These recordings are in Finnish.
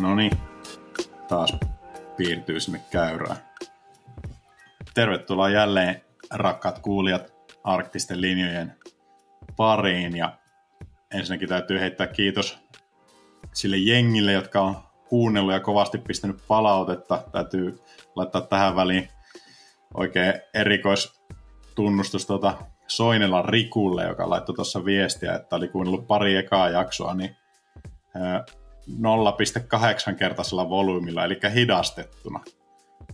No niin, taas piirtyy sinne käyrään. Tervetuloa jälleen rakkaat kuulijat arktisten linjojen pariin ja ensinnäkin täytyy heittää kiitos sille jengille, jotka on kuunnellut ja kovasti pistänyt palautetta. Täytyy laittaa tähän väliin oikein erikoistunnustus tuota Soinelan Rikulle, joka laittoi tuossa viestiä, että oli kuunnellut pari ekaa jaksoa, niin 0,8 kertaisella volyymilla, eli hidastettuna.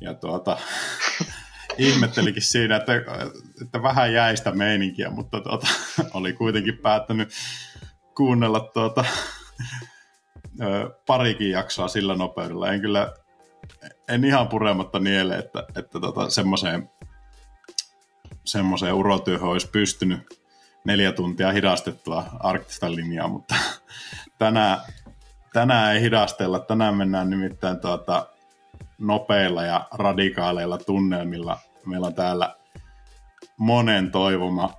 Ja tuota, ihmettelikin siinä, että, että vähän jäi sitä meininkiä, mutta tuota, oli kuitenkin päättänyt kuunnella tuota, parikin jaksoa sillä nopeudella. En kyllä, en ihan purematta niele, että, että tota, semmoiseen, semmoiseen urotyöhön olisi pystynyt neljä tuntia hidastettua arktista linjaa, mutta tänään, tänään ei hidastella. Tänään mennään nimittäin tuota, nopeilla ja radikaaleilla tunnelmilla. Meillä on täällä monen toivoma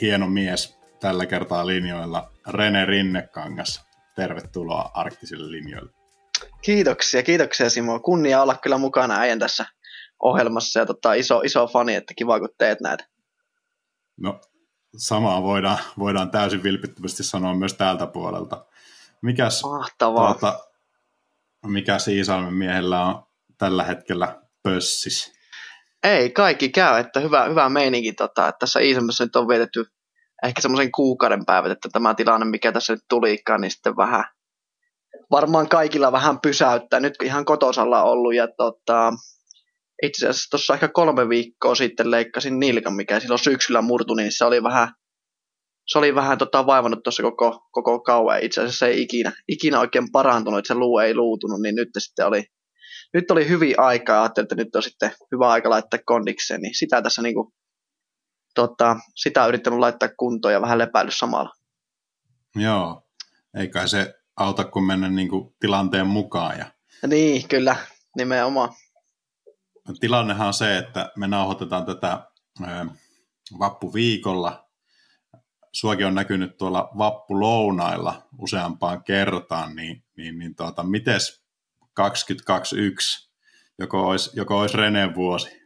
hieno mies tällä kertaa linjoilla, Rene Rinnekangas. Tervetuloa arktisille linjoille. Kiitoksia, kiitoksia Simo. Kunnia olla kyllä mukana äijän tässä ohjelmassa ja tota, iso, iso fani, että kiva kun teet näitä. No, samaa voidaan, voidaan täysin vilpittömästi sanoa myös täältä puolelta. Mikäs, Mahtavaa. Tuota, mikä Iisalmen miehellä on tällä hetkellä pössis? Ei, kaikki käy, että hyvä, hyvä meininki, tota, että tässä Iisalmessa nyt on vietetty ehkä semmoisen kuukauden päivät, että tämä tilanne, mikä tässä nyt tulikaan, niin sitten vähän, varmaan kaikilla vähän pysäyttää. Nyt ihan kotosalla ollut ja tota, itse asiassa tuossa ehkä kolme viikkoa sitten leikkasin nilkan, mikä silloin syksyllä murtui, niin se oli vähän, se oli vähän tota, vaivannut tuossa koko, koko kauan. Itse asiassa se ei ikinä, ikinä oikein parantunut, että se luu ei luutunut, niin nyt sitten oli, nyt oli hyvin aikaa, ajattelin, että nyt on sitten hyvä aika laittaa kondikseen, niin sitä tässä niinku, tota, sitä on yrittänyt laittaa kuntoon ja vähän lepäily samalla. Joo, eikä se auta kun mennä niinku tilanteen mukaan. Ja... Niin, kyllä, nimenomaan. Tilannehan on se, että me nauhoitetaan tätä vappuviikolla suokin on näkynyt tuolla vappulounailla useampaan kertaan, niin, niin, niin tuota, mites 2021, joko olisi, joko olisi Reneen vuosi?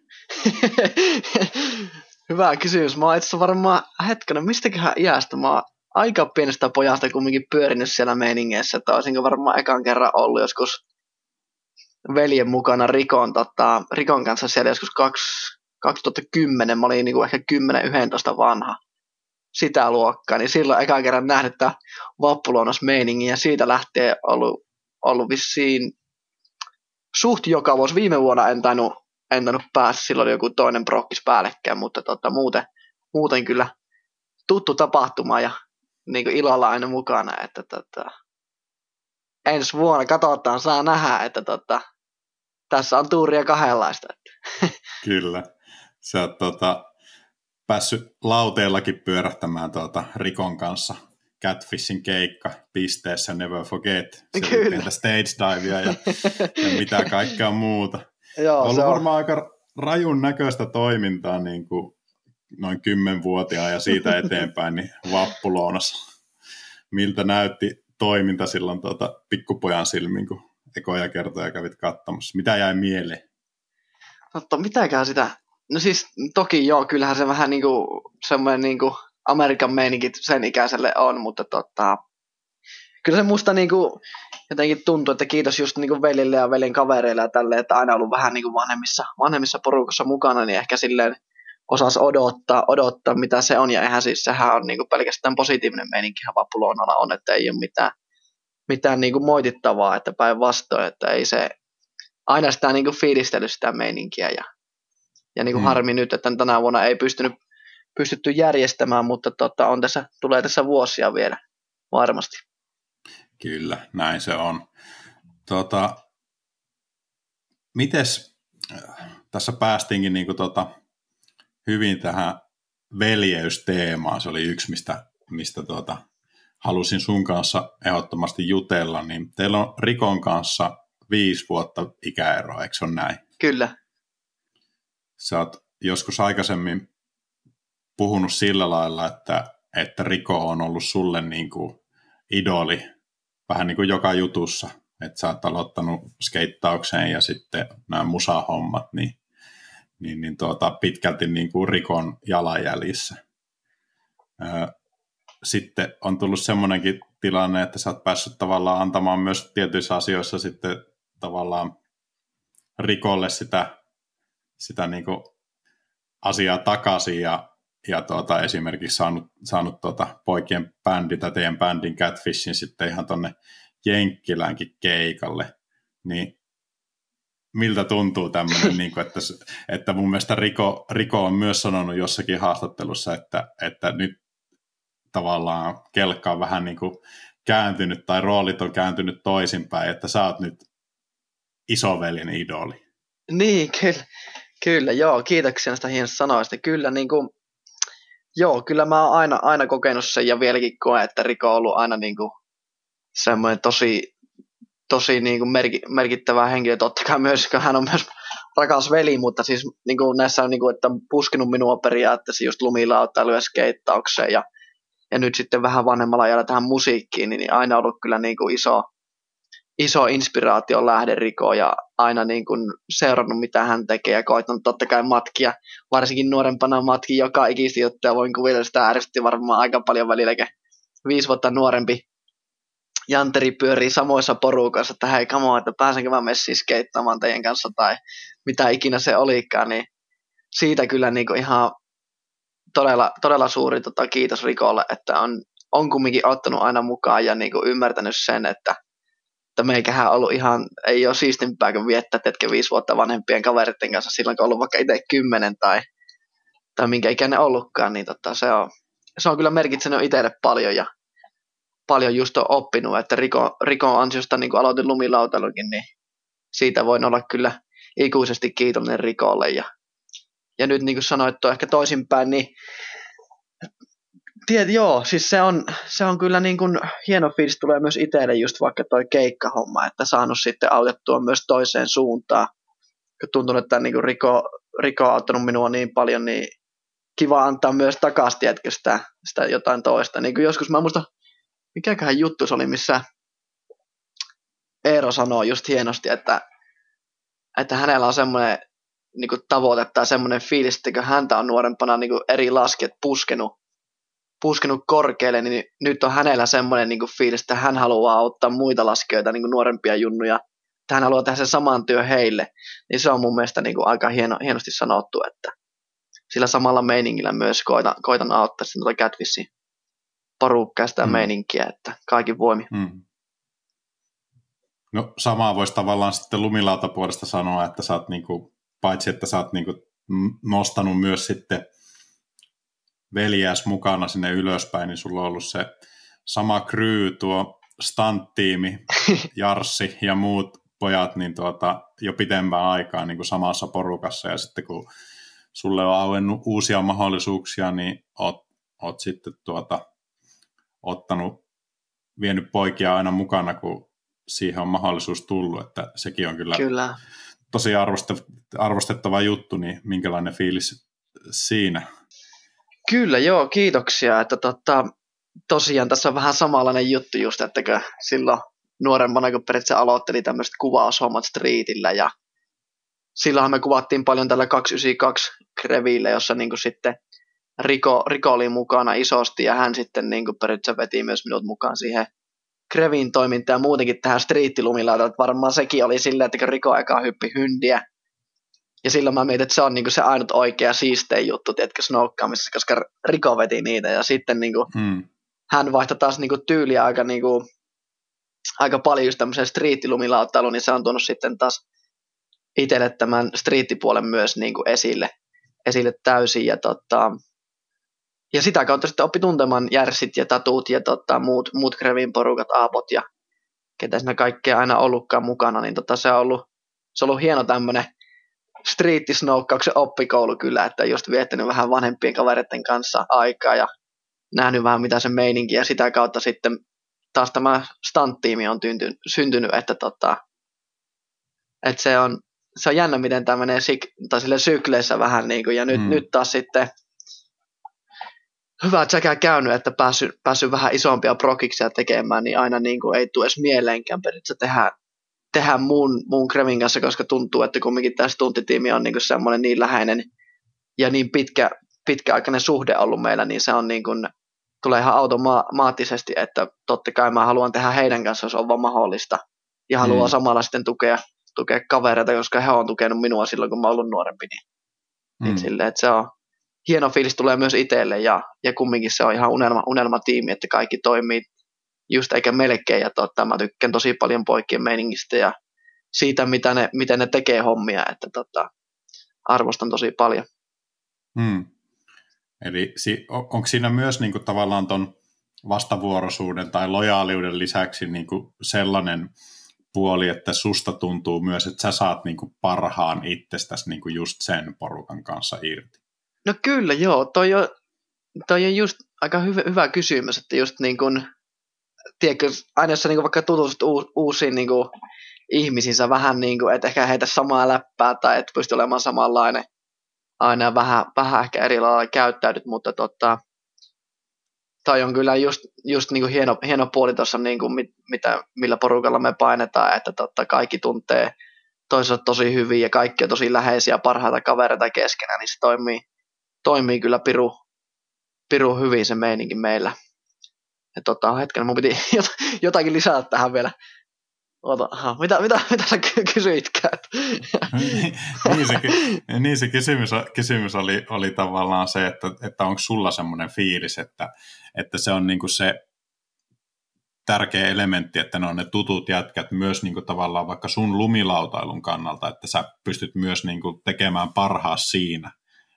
Hyvä kysymys. Mä oon itse varmaan, hetkinen, mistäköhän iästä? Mä oon aika pienestä pojasta kumminkin pyörinyt siellä meiningeissä, että olisinko varmaan ekan kerran ollut joskus veljen mukana Rikon, tota, Rikon kanssa siellä joskus 2010, mä olin niin ehkä 10-11 vanha sitä luokkaa, niin silloin eka kerran nähnyt tämä vappulounas meiningin ja siitä lähtee ollut, ollut vissiin suht joka vuosi. Viime vuonna en tainnut, en tainnut päästä, silloin joku toinen prokkis päällekään, mutta tota, muuten, muuten kyllä tuttu tapahtuma ja niin kuin ilolla aina mukana, että tota, ensi vuonna katsotaan, saa nähdä, että tota, tässä on tuuria kahdenlaista. Kyllä. Sä oot tota, päässyt lauteellakin pyörähtämään tuota Rikon kanssa Catfishin keikka pisteessä Never Forget. Kyllä. stage divea ja, ja mitä kaikkea muuta. Joo, on ollut se on. varmaan aika rajun näköistä toimintaa niin kuin noin kymmenvuotiaan ja siitä eteenpäin niin vappulounassa. Miltä näytti toiminta silloin tuota, pikkupojan silmin, kun ekoja kertoja kävit katsomassa? Mitä jäi mieleen? Totta, mitäkään sitä No siis toki joo, kyllähän se vähän niinku semmoinen niinku Amerikan meininki sen ikäiselle on, mutta tota, kyllä se musta niinku jotenkin tuntuu, että kiitos just niinku velille ja velin kavereille ja tälle, että aina ollut vähän niinku vanhemmissa, vanhemmissa porukassa mukana, niin ehkä silleen osas odottaa, odottaa, mitä se on, ja eihän siis sehän on niinku pelkästään positiivinen meininki vappuloonalla on, että ei ole mitään, mitään niinku moitittavaa, että päinvastoin, että ei se aina sitä niinku fiilistely sitä meininkiä ja ja niin kuin mm. harmi nyt, että tänä vuonna ei pystynyt, pystytty järjestämään, mutta tota, on tässä, tulee tässä vuosia vielä varmasti. Kyllä, näin se on. Tota, mites, tässä päästiinkin niin kuin tota, hyvin tähän veljeysteemaan. Se oli yksi, mistä, mistä tuota, halusin sun kanssa ehdottomasti jutella. Niin teillä on Rikon kanssa viisi vuotta ikäeroa, eikö se ole näin? Kyllä. Sä oot joskus aikaisemmin puhunut sillä lailla, että, että Riko on ollut sulle niin kuin idoli vähän niin kuin joka jutussa, että sä oot aloittanut skeittaukseen ja sitten nämä musahommat, niin, niin, niin tuota, pitkälti niin kuin Rikon jalanjäljissä. Sitten on tullut semmoinenkin tilanne, että sä oot päässyt tavallaan antamaan myös tietyissä asioissa sitten tavallaan Rikolle sitä, sitä niin kuin asiaa takaisin ja, ja tuota, esimerkiksi saanut, saanut tuota poikien bändi tai teidän bändin Catfishin sitten ihan tonne Jenkkilänkin keikalle, niin miltä tuntuu tämmöinen, niin kuin, että, että mun mielestä Riko, Riko on myös sanonut jossakin haastattelussa, että, että nyt tavallaan kelkka on vähän niin kuin kääntynyt tai roolit on kääntynyt toisinpäin, että sä oot nyt isoveljen idoli. Niin, kyllä. Kyllä, joo, kiitoksia näistä hienosta sanoista. Kyllä, niin kuin, joo, kyllä mä oon aina, aina kokenut sen ja vieläkin koen, että Riko on ollut aina niin kuin, semmoinen tosi, tosi niin kuin merki, merkittävä henkilö. Totta kai myös, kun hän on myös rakas veli, mutta siis niin kuin näissä on, niin kuin, että puskinut minua periaatteessa just lumilauttailuun ja skeittaukseen ja, ja nyt sitten vähän vanhemmalla ajalla tähän musiikkiin, niin aina ollut kyllä niin kuin iso, iso inspiraatio lähde Riko ja aina niin kuin seurannut, mitä hän tekee ja koittanut totta kai matkia, varsinkin nuorempana matki joka ikistä juttuja, voin kuvitella sitä ärsytti varmaan aika paljon välillä, viisi vuotta nuorempi Janteri pyörii samoissa porukassa, että hei, on, että pääsenkö mä messiin skeittamaan teidän kanssa tai mitä ikinä se olikaan, niin siitä kyllä niin kuin ihan todella, todella suuri tota, kiitos Rikolle, että on, on kumminkin ottanut aina mukaan ja niin kuin ymmärtänyt sen, että että meikähän on ollut ihan, ei ole siistimpää kuin viettää tetkä viisi vuotta vanhempien kaveritten kanssa silloin, kun on ollut vaikka itse kymmenen tai, tai minkä ikäinen ollutkaan, niin tota, se, on, se on kyllä merkitsenyt itselle paljon ja paljon just on oppinut, että Riko, Riko ansiosta niin kuin aloitin lumilautailukin, niin siitä voin olla kyllä ikuisesti kiitollinen Rikolle ja, ja nyt niin kuin sanoit, ehkä toisinpäin, niin Tiet, joo, siis se on, se on kyllä niin kuin hieno fiilis tulee myös itselle just vaikka toi keikkahomma, että saanut sitten autettua myös toiseen suuntaan. Kun tuntuu, että niin kuin Riko, Riko on auttanut minua niin paljon, niin kiva antaa myös takaisin, tiedätkö, sitä, sitä jotain toista. Niin kuin joskus mä muistan, mikäköhän juttu se oli, missä Eero sanoo just hienosti, että, että hänellä on semmoinen niin tavoite tai semmoinen fiilis, että häntä on nuorempana niin eri lasket puskenut puskenut korkealle, niin nyt on hänellä semmoinen niin fiilis, että hän haluaa auttaa muita laskijoita, niin kuin nuorempia junnuja, että hän haluaa tehdä sen saman työn heille, niin se on mun mielestä niin kuin aika hieno, hienosti sanottu, että sillä samalla meiningillä myös koitan, koitan auttaa sen tuota Catfishin porukkaa sitä mm. meininkiä, että kaikki voimi. Mm. No samaa voisi tavallaan sitten lumilautapuolesta sanoa, että sä oot niinku, paitsi että sä oot niinku nostanut myös sitten veljäs mukana sinne ylöspäin, niin sulla on ollut se sama crew, tuo stunt-tiimi, Jarssi ja muut pojat, niin tuota, jo pitempään aikaa niin kuin samassa porukassa, ja sitten kun sulle on auennut uusia mahdollisuuksia, niin oot, oot sitten tuota, ottanut, vienyt poikia aina mukana, kun siihen on mahdollisuus tullut, että sekin on kyllä, kyllä. tosi arvostettava juttu, niin minkälainen fiilis siinä Kyllä, joo, kiitoksia. Että tota, tosiaan tässä on vähän samanlainen juttu just, että silloin nuorempana, kun periaatteessa aloitteli tämmöiset kuvaushommat streetillä ja silloinhan me kuvattiin paljon tällä 292 Kreville, jossa niin sitten Riko, Riko oli mukana isosti ja hän sitten niin periaatteessa veti myös minut mukaan siihen Krevin toimintaan ja muutenkin tähän striittilumilla, että varmaan sekin oli silleen, että Riko aikaa hyppi hyndiä ja silloin mä mietin, että se on niinku se ainut oikea siistein juttu, tiedätkö, snoukkaamisessa, koska Riko veti niitä. Ja sitten niinku, hmm. hän vaihtoi taas niinku tyyliä aika, niinku, aika paljon just tämmöiseen striittilumilauttailuun, niin se on tuonut sitten taas itselle tämän striittipuolen myös niinku esille, esille täysin. Ja, tota, ja sitä kautta sitten oppi tuntemaan järsit ja tatuut ja tota, muut, muut Krevin porukat, aapot ja ketä siinä kaikkea aina ollutkaan mukana, niin tota, se on ollut, se on ollut hieno tämmöinen striittisnoukkauksen oppikoulu kyllä, että just viettänyt vähän vanhempien kavereiden kanssa aikaa ja nähnyt vähän mitä se meininki ja sitä kautta sitten taas tämä stunt-tiimi on tynty, syntynyt, että tota, että se on, se on jännä, miten tämä menee sik- tai sille sykleissä vähän niin kuin, ja nyt, mm. nyt taas sitten hyvä sekä käynyt, että päässyt, päässyt vähän isompia prokiksia tekemään, niin aina niin kuin ei tule edes mieleenkään periaatteessa tehdä, tehdä muun, muun Krevin kanssa, koska tuntuu, että kumminkin tämä tuntitiimi on niin semmoinen niin läheinen ja niin pitkä, pitkäaikainen suhde ollut meillä, niin se on niin kuin, tulee ihan automaattisesti, että totta kai mä haluan tehdä heidän kanssa, jos on vaan mahdollista. Ja haluan mm. samalla sitten tukea, tukea kavereita, koska he on tukenut minua silloin, kun mä oon ollut nuorempi. Niin, mm. niin silleen, että se on hieno fiilis tulee myös itselle ja, ja kumminkin se on ihan unelma, unelmatiimi, että kaikki toimii just eikä melkein. Ja tota, mä tykkään tosi paljon poikien meiningistä ja siitä, mitä ne, miten ne tekee hommia, että tota, arvostan tosi paljon. Hmm. Eli si- on, onko siinä myös niin kuin, tavallaan ton vastavuoroisuuden tai lojaaliuden lisäksi niin kuin sellainen puoli, että susta tuntuu myös, että sä saat niin kuin parhaan itsestäsi niin kuin just sen porukan kanssa irti? No kyllä, joo. Toi on, toi on just aika hyvä, hyvä kysymys, että just niin kuin, tiedätkö, aina jos sä niin kuin vaikka tutustut uusiin niin kuin, ihmisiin, sä vähän niin kuin, et ehkä heitä samaa läppää tai et pysty olemaan samanlainen, aina vähän, vähän ehkä eri lailla käyttäydyt, mutta tota, toi on kyllä just, just niin kuin hieno, hieno puoli tuossa, niin kuin mit, mitä, millä porukalla me painetaan, että totta, kaikki tuntee toisaalta tosi hyvin ja kaikki on tosi läheisiä parhaita kavereita keskenään, niin se toimii, toimii kyllä piru, piru hyvin se meininki meillä. Ja tota, hetken, mun piti jotakin lisätä tähän vielä. Ota, mitä, mitä, mitä sä kysyitkään? niin, niin, se, niin se kysymys, kysymys oli, oli tavallaan se, että, että onko sulla semmoinen fiilis, että, että se on niinku se tärkeä elementti, että ne on ne tutut jätkät myös niinku tavallaan vaikka sun lumilautailun kannalta, että sä pystyt myös niinku tekemään parhaa siinä.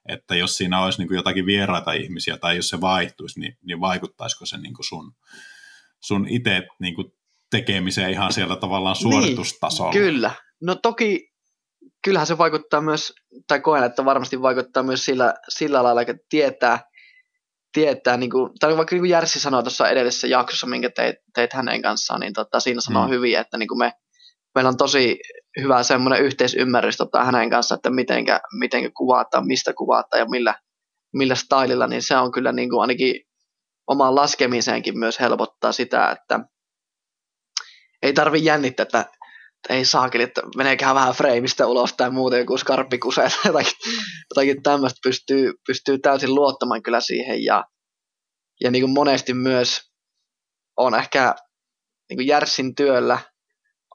Että jos siinä olisi niinku jotakin vieraita ihmisiä tai jos se vaihtuisi, niin, niin vaikuttaisiko se niinku sun, sun itse niinku tekemiseen ihan siellä tavallaan niin, suoritustasolla. Niin, kyllä. No toki kyllähän se vaikuttaa myös, tai koen, että varmasti vaikuttaa myös sillä, sillä lailla, että tietää, tietää niin kuin, tai vaikka niin Järsi sanoi tuossa edellisessä jaksossa, minkä teit, teit hänen kanssaan, niin tota, siinä sanoo mm. hyvin, että niin kuin me, meillä on tosi hyvä semmoinen yhteisymmärrys tota, hänen kanssaan, että mitenkä, mitenkä kuvataan, mistä kuvataan ja millä, millä stylilla, niin se on kyllä niin kuin ainakin omaan laskemiseenkin myös helpottaa sitä, että ei tarvi jännittää, että, että ei saakeli, että meneekään vähän freimistä ulos tai muuten joku skarppi kusee tai jotakin, jotakin tämmöistä. Pystyy, pystyy täysin luottamaan kyllä siihen ja, ja niin kuin monesti myös on ehkä niin kuin Järsin työllä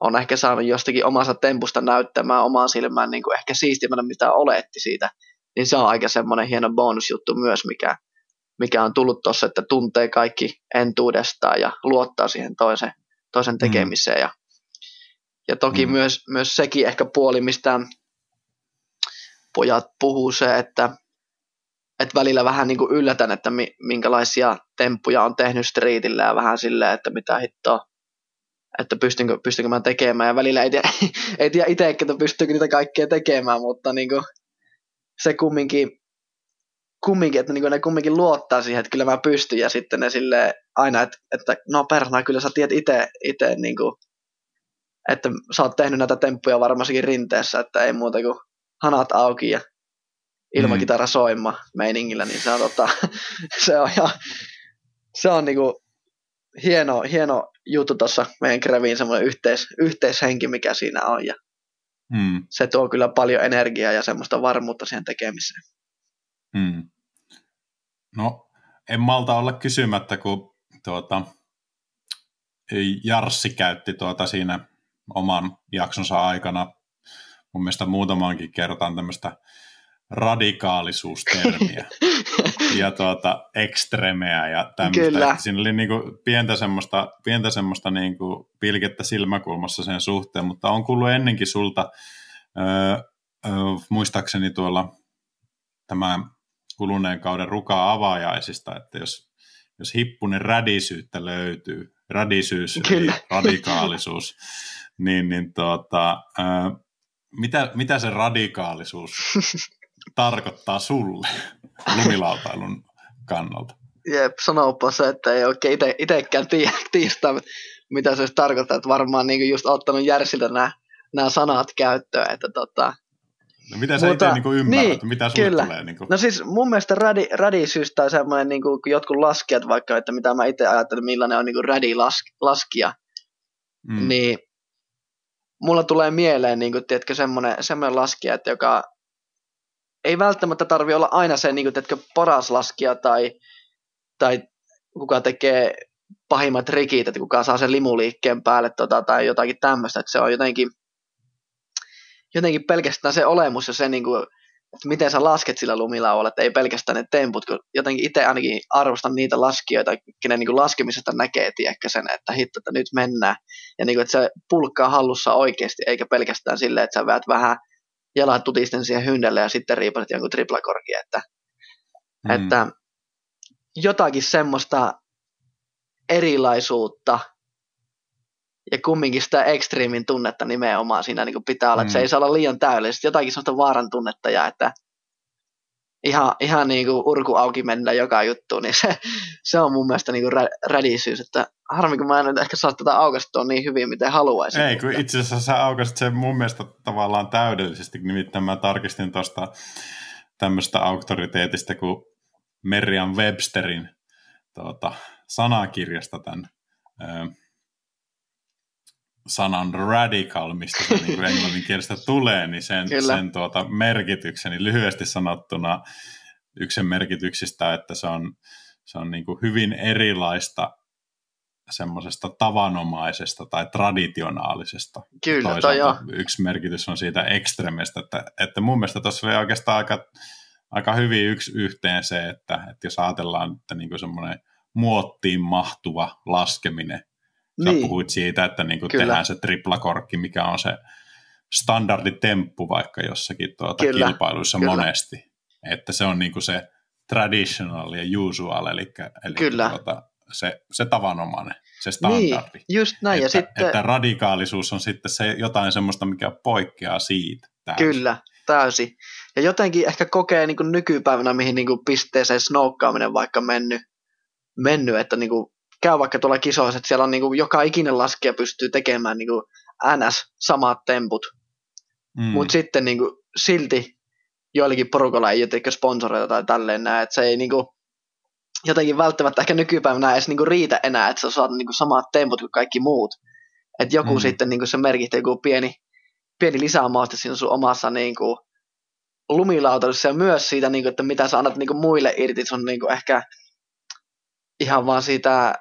on ehkä saanut jostakin omassa tempusta näyttämään omaan silmään niin kuin ehkä siistimmänä, mitä oletti siitä, niin se on aika semmoinen hieno bonusjuttu myös, mikä, mikä on tullut tuossa, että tuntee kaikki entuudestaan ja luottaa siihen toisen, toisen mm. tekemiseen. Mm. Ja, ja toki mm. myös, myös sekin ehkä puoli, mistä pojat puhuu se, että, että välillä vähän niin kuin yllätän, että mi, minkälaisia temppuja on tehnyt streetillä ja vähän silleen, että mitä hittoa, että pystynkö, pystynkö mä tekemään ja välillä ei tiedä, ei tiedä itse, että pystyykö niitä kaikkea tekemään, mutta niin kuin se kumminkin, kumminkin, että niin ne kumminkin luottaa siihen, että kyllä mä pystyn ja sitten ne silleen aina, että, että no persona, kyllä sä tiedät itse, itse niin kuin, että sä oot tehnyt näitä temppuja varmastikin rinteessä, että ei muuta kuin hanat auki ja ilmakitara mm. soima meiningillä, niin se on, tota, se on, ja, se on niinku hieno, hieno juttu tuossa meidän Greviin, semmoinen yhteis, yhteishenki, mikä siinä on, ja mm. se tuo kyllä paljon energiaa ja semmoista varmuutta siihen tekemiseen. Mm. No, en malta olla kysymättä, kun tuota, Jarssi käytti tuota siinä oman jaksonsa aikana mun mielestä muutamankin kertaan tämmöistä radikaalisuustermiä ja tuota, ekstremeä ja tämmöistä. Siinä oli niinku pientä semmoista, pientä semmoista niinku pilkettä silmäkulmassa sen suhteen, mutta on kuullut ennenkin sulta, öö, öö, muistaakseni tuolla tämä kuluneen kauden rukaa avaajaisista, että jos, jos hippunen rädisyyttä löytyy, rädisyys, eli radikaalisuus, niin, niin tuota, ää, mitä, mitä se radikaalisuus tarkoittaa sulle lumilautailun kannalta? Jep, sanopa se, että ei oikein ite, itsekään tiedä, tiistää, mitä se tarkoittaa, että varmaan niin just ottanut Järsiltä nämä, nämä sanat käyttöön, että tota, No mitä sä Mutta, itse niin ymmärrät, niin, mitä sulle kyllä. tulee? Niin kuin? No siis mun mielestä radi, radisyys tai semmoinen, niin kuin jotkut laskijat vaikka, että mitä mä itse ajattelen, millainen on niin kuin laskija, mm. niin mulla tulee mieleen, niin kuin, tiedätkö, semmoinen, semmoinen laskija, että joka ei välttämättä tarvi olla aina se niin kuin, tiedätkö, paras laskija tai, tai kuka tekee pahimmat rikit, että kuka saa sen limuliikkeen päälle tota, tai jotakin tämmöistä, että se on jotenkin, jotenkin pelkästään se olemus ja se, niin kuin, että miten sä lasket sillä lumilaualla, että ei pelkästään ne temput, kun jotenkin itse ainakin arvostan niitä laskijoita, kenen niin kuin laskemisesta näkee, tiedäkö sen, että hitto, että nyt mennään, ja niin kuin, että se pulkkaa hallussa oikeasti, eikä pelkästään silleen, että sä väät vähän jalat tutisten siihen hyndelle ja sitten riipaset jonkun triplakorki, että, mm. että jotakin semmoista erilaisuutta ja kumminkin sitä ekstriimin tunnetta nimenomaan siinä niin pitää olla, mm. että se ei saa olla liian täydellistä, jotakin sellaista vaaran tunnetta ja että ihan, ihan niin kuin urku auki mennä joka juttu, niin se, se on mun mielestä niin kuin rädisyys, että harmi kun mä en ehkä saa tätä aukastua niin hyvin, miten haluaisin. Ei, kun itse asiassa sä aukasit sen mun mielestä tavallaan täydellisesti, nimittäin mä tarkistin tuosta tämmöistä auktoriteetista kuin Merriam Websterin tuota, sanakirjasta tämän ö, sanan radical, mistä se niin englanninkielestä tulee, niin sen, sen tuota, merkityksen, niin lyhyesti sanottuna yksi merkityksistä, että se on, se on niin kuin hyvin erilaista semmoisesta tavanomaisesta tai traditionaalisesta. Kyllä, toi yksi merkitys on siitä ekstremestä, että, että mun mielestä tuossa oli oikeastaan aika, aika hyvin yksi yhteen se, että, että jos ajatellaan, että niin kuin semmoinen muottiin mahtuva laskeminen, Sä niin. puhuit siitä, että niin kuin tehdään se triplakorkki, mikä on se standarditemppu vaikka jossakin tuota Kyllä. kilpailuissa Kyllä. monesti. Että se on niin kuin se traditional ja usual, eli, eli Kyllä. Tuota, se, se tavanomainen, se standardi. Niin, just näin. Että, ja sitten... että radikaalisuus on sitten se jotain semmoista, mikä poikkeaa siitä. Täysin. Kyllä, täysin. Ja jotenkin ehkä kokee niin kuin nykypäivänä, mihin niin kuin pisteeseen snoukkaaminen vaikka mennyt, mennyt että niin kuin käy vaikka tuolla kisoissa, että siellä on niin kuin joka ikinen laskija pystyy tekemään niin kuin NS samat temput, mm. mutta sitten niin kuin silti joillekin porukalla ei ole sponsoreita tai tälleen näin, että se ei niin kuin, jotenkin välttämättä ehkä nykypäivänä edes niin kuin riitä enää, että sä saat niin kuin samat temput kuin kaikki muut. Että joku mm. sitten niin kuin se merkitsee joku pieni, pieni lisämaaste siinä sun omassa niin kuin lumilautailussa ja myös siitä, niin kuin, että mitä sä annat niin kuin muille irti sun niin kuin ehkä ihan vaan siitä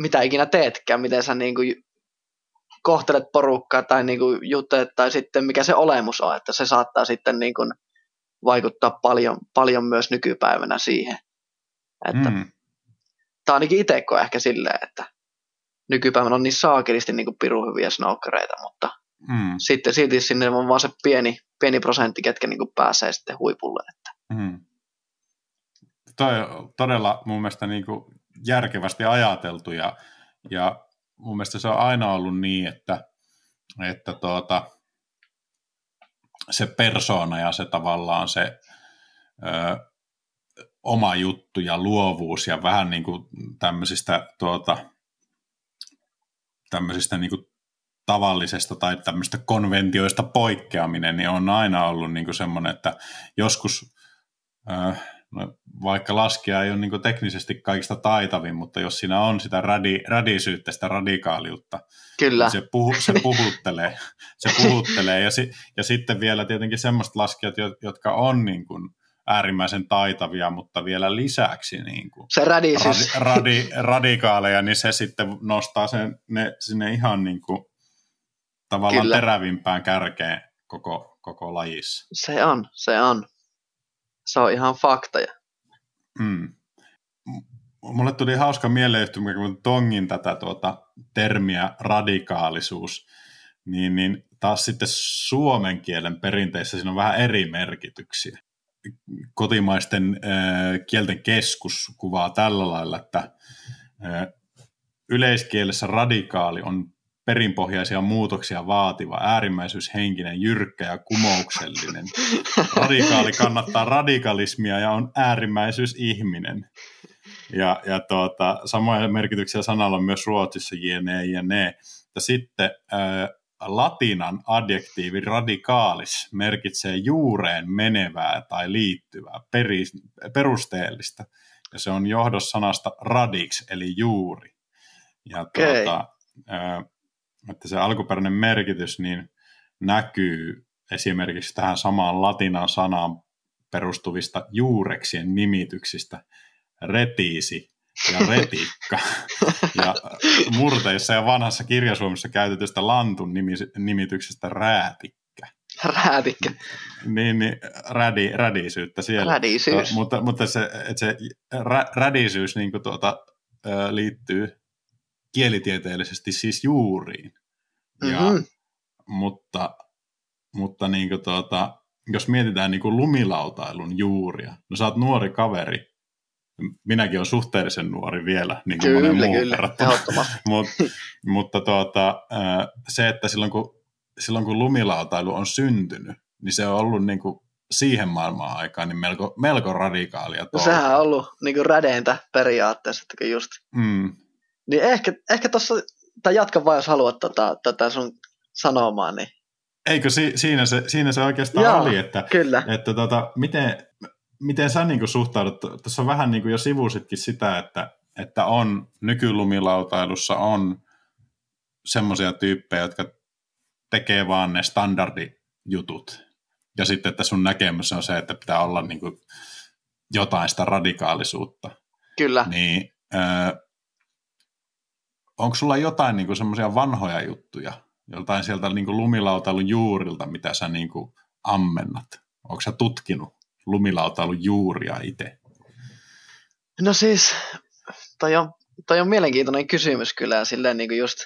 mitä ikinä teetkään, miten sä niin kuin kohtelet porukkaa tai niin kuin juttelet tai sitten mikä se olemus on, että se saattaa sitten niin kuin vaikuttaa paljon, paljon myös nykypäivänä siihen. Että mm. Tämä ainakin itse koe ehkä silleen, että nykypäivänä on niin saakelisti niin kuin pirun hyviä snowkereita, mutta mm. sitten silti sinne on vaan se pieni, pieni prosentti, ketkä niin kuin pääsee sitten huipulle. Että. Mm. Toi on todella mun mielestä niin kuin järkevästi ajateltu ja, ja mun mielestä se on aina ollut niin, että, että tuota, se persona ja se tavallaan se ö, oma juttu ja luovuus ja vähän niin kuin tämmöisistä, tuota, tämmöisistä niin kuin tavallisesta tai tämmöistä konventioista poikkeaminen, niin on aina ollut niin kuin semmoinen, että joskus ö, no, vaikka laskija ei ole niin teknisesti kaikista taitavin, mutta jos siinä on sitä radi, radisyyttä, sitä radikaaliutta, Kyllä. Niin se, puhu, se puhuttelee. se puhuttelee. Ja, si, ja sitten vielä tietenkin semmoista laskijat, jotka on niin kuin äärimmäisen taitavia, mutta vielä lisäksi niin kuin se radi, radi, radikaaleja, niin se sitten nostaa sen, ne sinne ihan niin kuin, tavallaan Kyllä. terävimpään kärkeen koko, koko lajissa. Se on, se on. Se on ihan fakta. Mm. Mulle tuli hauska mieleyhtymä, kun tongin tätä tuota, termiä radikaalisuus, niin, niin taas sitten suomen kielen perinteissä siinä on vähän eri merkityksiä. Kotimaisten äh, kielten keskus kuvaa tällä lailla, että äh, yleiskielessä radikaali on perinpohjaisia muutoksia vaativa, äärimmäisyyshenkinen, jyrkkä ja kumouksellinen. Radikaali kannattaa radikalismia ja on äärimmäisyysihminen. Ja, ja tuota, samoja merkityksiä sanalla on myös ruotsissa jne ja ne. Ja sitten ää, latinan adjektiivi radikaalis merkitsee juureen menevää tai liittyvää, peri, perusteellista. Ja se on johdossanasta radix, eli juuri. Ja okay. tuota, että se alkuperäinen merkitys niin näkyy esimerkiksi tähän samaan latinan sanaan perustuvista juureksien nimityksistä retiisi ja retikka. ja murteissa ja vanhassa kirjasuomissa käytetystä lantun nimityksestä räätikkä. Räätikkä. Niin, niin rädi, rädisyyttä siellä. Rädisyys. To, mutta, mutta se, että se rä, rädisyys niin tuota, liittyy kielitieteellisesti siis juuriin. Ja, mm-hmm. Mutta, mutta niin tuota, jos mietitään niin kuin lumilautailun juuria, no sä oot nuori kaveri, minäkin olen suhteellisen nuori vielä, niin kuin kyllä, monen kyllä, Mut, mutta tuota, se, että silloin kun, silloin kun lumilautailu on syntynyt, niin se on ollut niin kuin siihen maailmaan aikaan niin melko, melko radikaalia. No, sehän on ollut niin kuin rädeintä periaatteessa, että just. Mm, niin ehkä, ehkä tuossa, tai jatka vaan jos haluat tota, tota sun sanomaan, niin Eikö si, siinä, se, siinä se oikeastaan Joo, oli, että, kyllä. että tota, miten, miten sä niin suhtaudut, tuossa vähän niin jo sivusitkin sitä, että, että on nykylumilautailussa on semmoisia tyyppejä, jotka tekee vaan ne standardijutut. Ja sitten, että sun näkemys on se, että pitää olla niin kuin jotain sitä radikaalisuutta. Kyllä. Niin, onko sulla jotain niin semmoisia vanhoja juttuja, jotain sieltä niin kuin lumilautailun juurilta, mitä sä niin kuin ammennat? Onko sä tutkinut lumilautailun juuria itse? No siis, toi on, toi on mielenkiintoinen kysymys kyllä, silleen niin kuin just,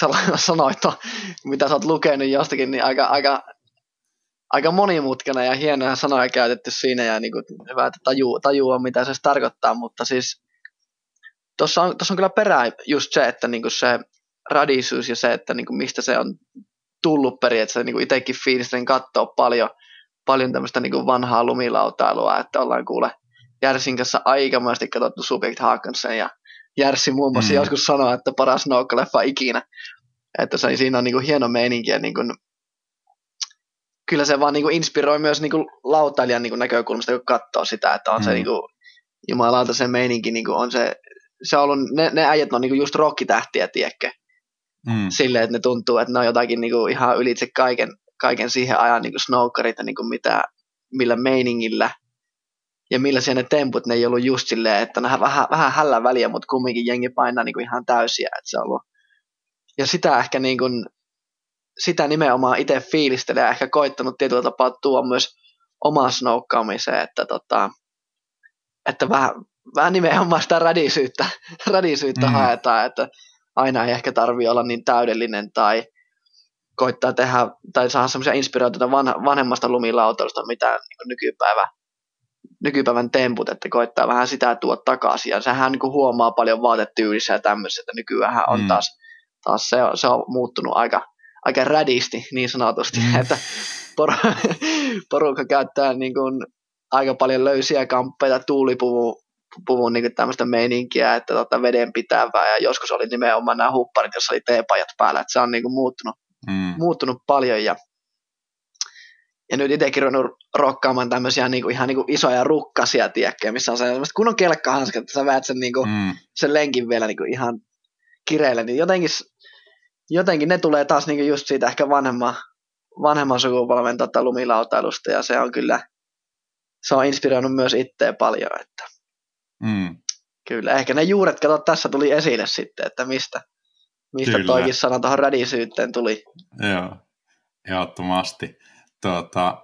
sanoit, to, mitä sä oot lukenut jostakin, niin aika, aika, aika monimutkainen ja hienoja sanoja käytetty siinä, ja niin kuin, hyvä, että tajuu, tajua, mitä se tarkoittaa, mutta siis tuossa on, tossa on kyllä perää just se, että niinku se radisuus ja se, että niinku mistä se on tullut perin, että se niinku itsekin fiilisten katsoo paljon, paljon tämmöistä niinku vanhaa lumilautailua, että ollaan kuule Järsin kanssa aikamoisesti katsottu Subject Haakonsen ja Järsi muun muassa mm. joskus sanoi, että paras noukkaleffa ikinä. Että se, siinä on niinku hieno meininki ja niinku, kyllä se vaan niinku inspiroi myös niinku lautailijan niinku näkökulmasta, kun katsoo sitä, että on mm. se niinku, jumalauta se meininki niinku on se se on ollut, ne, ne äijät on niinku just rockitähtiä, tiedätkö? Mm. Silleen, että ne tuntuu, että ne on jotakin niinku ihan ylitse kaiken, kaiken siihen ajan niinku snowkarit ja niinku mitä, millä meiningillä ja millä siellä ne temput, ne ei ollut just silleen, että ne vähän, vähän hällä väliä, mutta kumminkin jengi painaa niinku ihan täysiä, että se on ollut. Ja sitä ehkä niinku, sitä nimenomaan itse fiilistelee ja ehkä koittanut tietyllä tapaa tuo myös omaan snoukkaamiseen, että, tota, että vähän, vähän nimenomaan sitä radisyyttä, radisyyttä mm. haetaan, että aina ei ehkä tarvi olla niin täydellinen tai koittaa tehdä tai saada semmoisia inspiraatioita vanha, vanhemmasta lumilautailusta, mitä niin nykypäivä, nykypäivän temput, että koittaa vähän sitä tuoda takaisin. Ja sehän niin huomaa paljon vaatetyylissä ja tämmöisessä, että nykyään on mm. taas, taas se, on, se on muuttunut aika, aika rädisti niin sanotusti, mm. että por, porukka käyttää niin kuin aika paljon löysiä kamppeita, tuulipuvun puvun niin tämmöistä meininkiä, että tota, veden pitävää ja joskus oli nimenomaan nämä hupparit, jossa oli teepajat päällä, että se on niin kuin muuttunut, mm. muuttunut paljon ja, ja nyt itsekin ruvennut rokkaamaan tämmöisiä niin kuin, ihan niin kuin isoja rukkasia, tiedäkö, missä on sellaiset kunnon kelkkahanskat, että sä väät sen, niin kuin, mm. sen lenkin vielä niin kuin ihan kireille, niin jotenkin, jotenkin ne tulee taas niin kuin just siitä ehkä vanhemman, vanhemman sukupolven tota, lumilautailusta ja se on kyllä, se on inspiroinut myös itseä paljon, että Mm. Kyllä, ehkä ne juuret, kato, tässä tuli esille sitten, että mistä, mistä Kyllä. toikin sana tuohon rädisyyteen tuli. Joo, ehdottomasti. Tuota,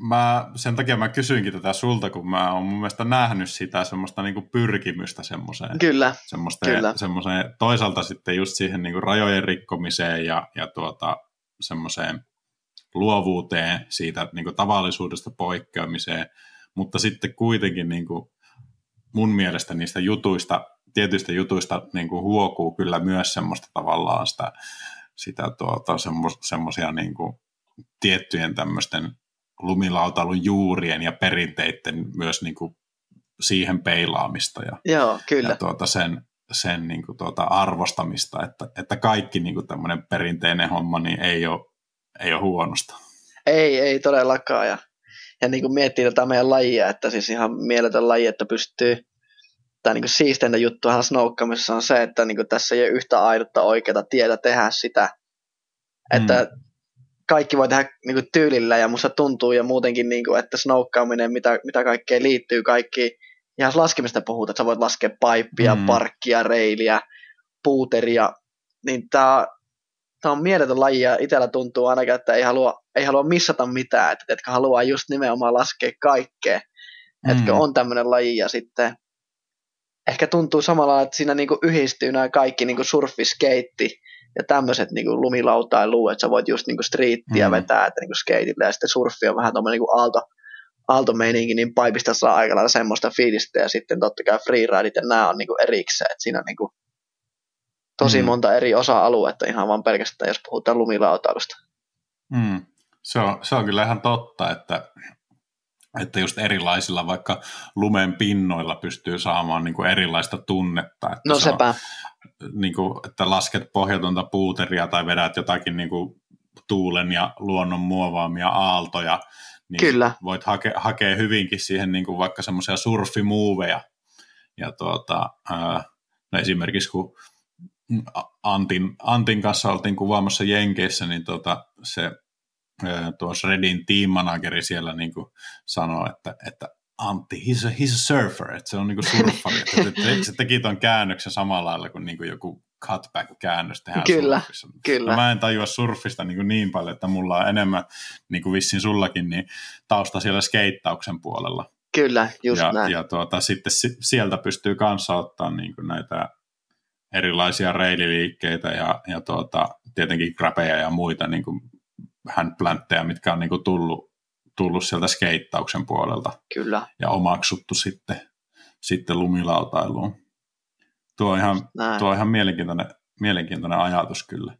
mä, sen takia mä kysyinkin tätä sulta, kun mä oon mun mielestä nähnyt sitä semmoista niinku pyrkimystä semmoiseen. Kyllä, semmoiseen, kyllä. Semmoiseen, toisaalta sitten just siihen niinku rajojen rikkomiseen ja, ja tuota, semmoiseen luovuuteen, siitä niinku tavallisuudesta poikkeamiseen, mutta sitten kuitenkin niin kuin mun mielestä niistä jutuista tietyistä jutuista niin kuin huokuu kyllä myös semmoista tavallaan sitä, sitä tuota, semmoisia niin kuin tiettyjen tämmöisten lumilautailun juurien ja perinteiden myös niin kuin siihen peilaamista ja, Joo, kyllä. ja tuota sen, sen niin kuin tuota arvostamista, että, että kaikki niin kuin tämmöinen perinteinen homma niin ei ole, ei ole huonosta. Ei, ei todellakaan. Ja, ja niin kuin miettii tätä meidän lajia, että siis ihan mieletön laji, että pystyy, tai niin siisteintä juttuahan snowkkamisessa on se, että niin kuin tässä ei ole yhtä ainutta oikeaa tietä tehdä sitä, että mm. kaikki voi tehdä niin kuin tyylillä ja musta tuntuu ja muutenkin, niin kuin, että snowkkaaminen, mitä, mitä kaikkea liittyy, kaikki ihan laskemista puhutaan, että sä voit laskea paippia, mm. parkkia, reiliä, puuteria, niin tämä tämä on mieletön laji ja itsellä tuntuu ainakaan, että ei halua, ei halua missata mitään, että etkä haluaa just nimenomaan laskea kaikkea, mm. etkö on tämmöinen laji ja sitten ehkä tuntuu samalla, että siinä niinku yhdistyy nämä kaikki niinku surfi, skeitti ja tämmöiset niinku lumilautailu, että sä voit just niinku streettiä mm. vetää, että niinku skeitillä ja sitten surfi on vähän tuommoinen niinku aalto, aaltomeininki, niin paipista saa aika lailla semmoista fiilistä ja sitten totta kai freerideit ja nämä on niinku erikseen, että siinä on niinku tosi mm. monta eri osa-aluetta ihan vaan pelkästään, jos puhutaan lumilautailusta. Mm. Se, on, se on kyllä ihan totta, että, että just erilaisilla vaikka lumen pinnoilla pystyy saamaan niin kuin erilaista tunnetta. Että no se sepä. On, niin kuin, että lasket pohjatonta puuteria tai vedät jotakin niin kuin tuulen ja luonnon muovaamia aaltoja, niin Kyllä. voit hake, hakea hyvinkin siihen niin kuin vaikka semmoisia surfimuoveja. Ja tuota, ää, no esimerkiksi kun Antin, Antin kanssa oltiin kuvaamassa Jenkeissä, niin tota, se tuossa Redin team manageri siellä niin kuin sanoi, että, että Antti, he's a, he's a surfer, että se on niin kuin surfari. että se, se teki tuon käännöksen samalla lailla kuin, niin kuin joku cutback-käännös tehdään kyllä, surfissa. Kyllä. Mä en tajua surfista niin, kuin niin paljon, että mulla on enemmän, niin kuin vissiin sullakin, niin tausta siellä skeittauksen puolella. Kyllä, just ja, näin. Ja tuota, sitten sieltä pystyy kanssa ottaa niin kuin näitä erilaisia reililiikkeitä ja, ja tuota, tietenkin grapeja ja muita niin kuin handplantteja, mitkä on niin kuin tullut, tullut sieltä skeittauksen puolelta. Kyllä. Ja omaksuttu sitten, sitten lumilautailuun. Tuo on ihan, tuo on ihan mielenkiintoinen, mielenkiintoinen ajatus kyllä.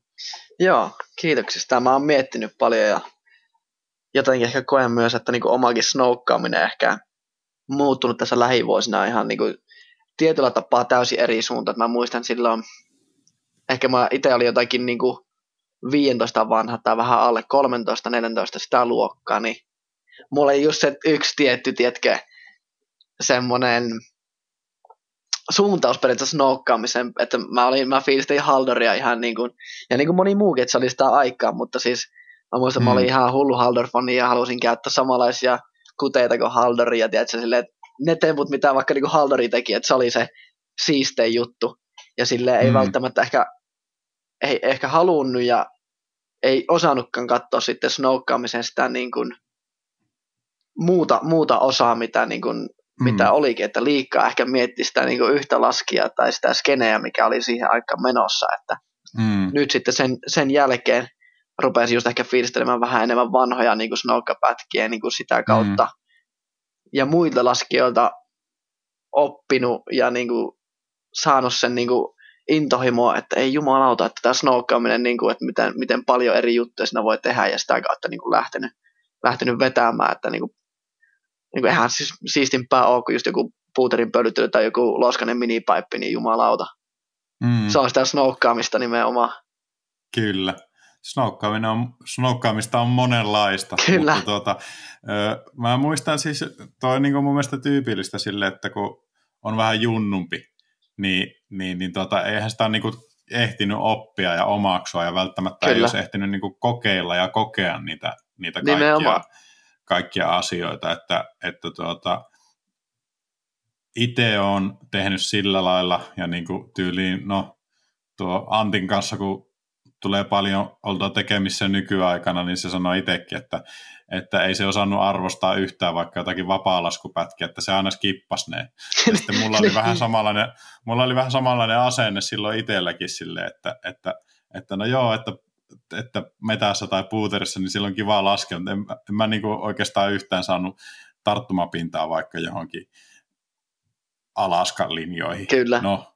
Joo, kiitoksista. Mä oon miettinyt paljon ja jotenkin ehkä koen myös, että niin omakin snowkkaaminen ehkä muuttunut tässä lähivuosina ihan niin kuin tietyllä tapaa täysin eri suuntaan. Mä muistan silloin, ehkä mä itse olin jotakin niin kuin 15 vanha tai vähän alle 13-14 sitä luokkaa, niin mulla oli just se yksi tietty, tietkö, semmoinen suuntaus periaatteessa noukkaamisen, että mä, olin, mä fiilistin Haldoria ihan niin kuin, ja niin kuin moni muukin, että se oli sitä aikaa, mutta siis mä muistan, mm. mä olin mm. ihan hullu Haldor-fani ja halusin käyttää samanlaisia kuteita kuin Haldori, ja tiedätkö, silleen, ne temput, mitä vaikka niin Haldori teki, että se oli se siistein juttu. Ja sille ei mm. välttämättä ehkä, ei ehkä halunnut ja ei osannutkaan katsoa sitten snoukkaamisen sitä niin kuin muuta, muuta osaa, mitä, niin kuin, mm. mitä olikin, että liikaa ehkä mietti sitä niin kuin yhtä laskia tai sitä skeneä, mikä oli siihen aikaan menossa, että mm. nyt sitten sen, sen jälkeen rupesi just ehkä fiilistelemään vähän enemmän vanhoja niin kuin snowkapätkiä niin kuin sitä kautta, mm ja muilta laskijoilta oppinut ja niin kuin, saanut sen niin kuin, intohimoa, että ei jumalauta, että tämä snoukkaaminen, niin kuin, että miten, miten paljon eri juttuja siinä voi tehdä ja sitä kautta niin kuin, lähtenyt, lähtenyt vetämään, että niin kuin, niin kuin, eihän siis siistimpää ole kuin just joku puuterin pölyttely tai joku loskanen minipaippi, niin jumalauta. Mm. Se on sitä snoukkaamista nimenomaan. Kyllä snokkaaminen on, snokkaamista on monenlaista. Kyllä. Mutta tuota, mä muistan siis, toi on niin mun mielestä tyypillistä sille, että kun on vähän junnumpi, niin, niin, niin tuota, eihän sitä niin kuin ehtinyt oppia ja omaksua ja välttämättä Kyllä. ei olisi ehtinyt niin kuin kokeilla ja kokea niitä, niitä kaikkia, kaikkia asioita, että, että tuota, itse on tehnyt sillä lailla ja niin kuin tyyliin, no tuo Antin kanssa, kun tulee paljon oltua tekemissä nykyaikana, niin se sanoi itsekin, että, että ei se osannut arvostaa yhtään vaikka jotakin vapaalaskupätkiä, että se aina skippasi ne. Ja sitten mulla oli vähän samanlainen, mulla oli vähän samanlainen asenne silloin itselläkin sille, että, että, että no joo, että että metässä tai puuterissa, niin silloin on kiva laskea, mutta en, en mä niin oikeastaan yhtään saanut tarttumapintaa vaikka johonkin Alaskan linjoihin. Kyllä. No,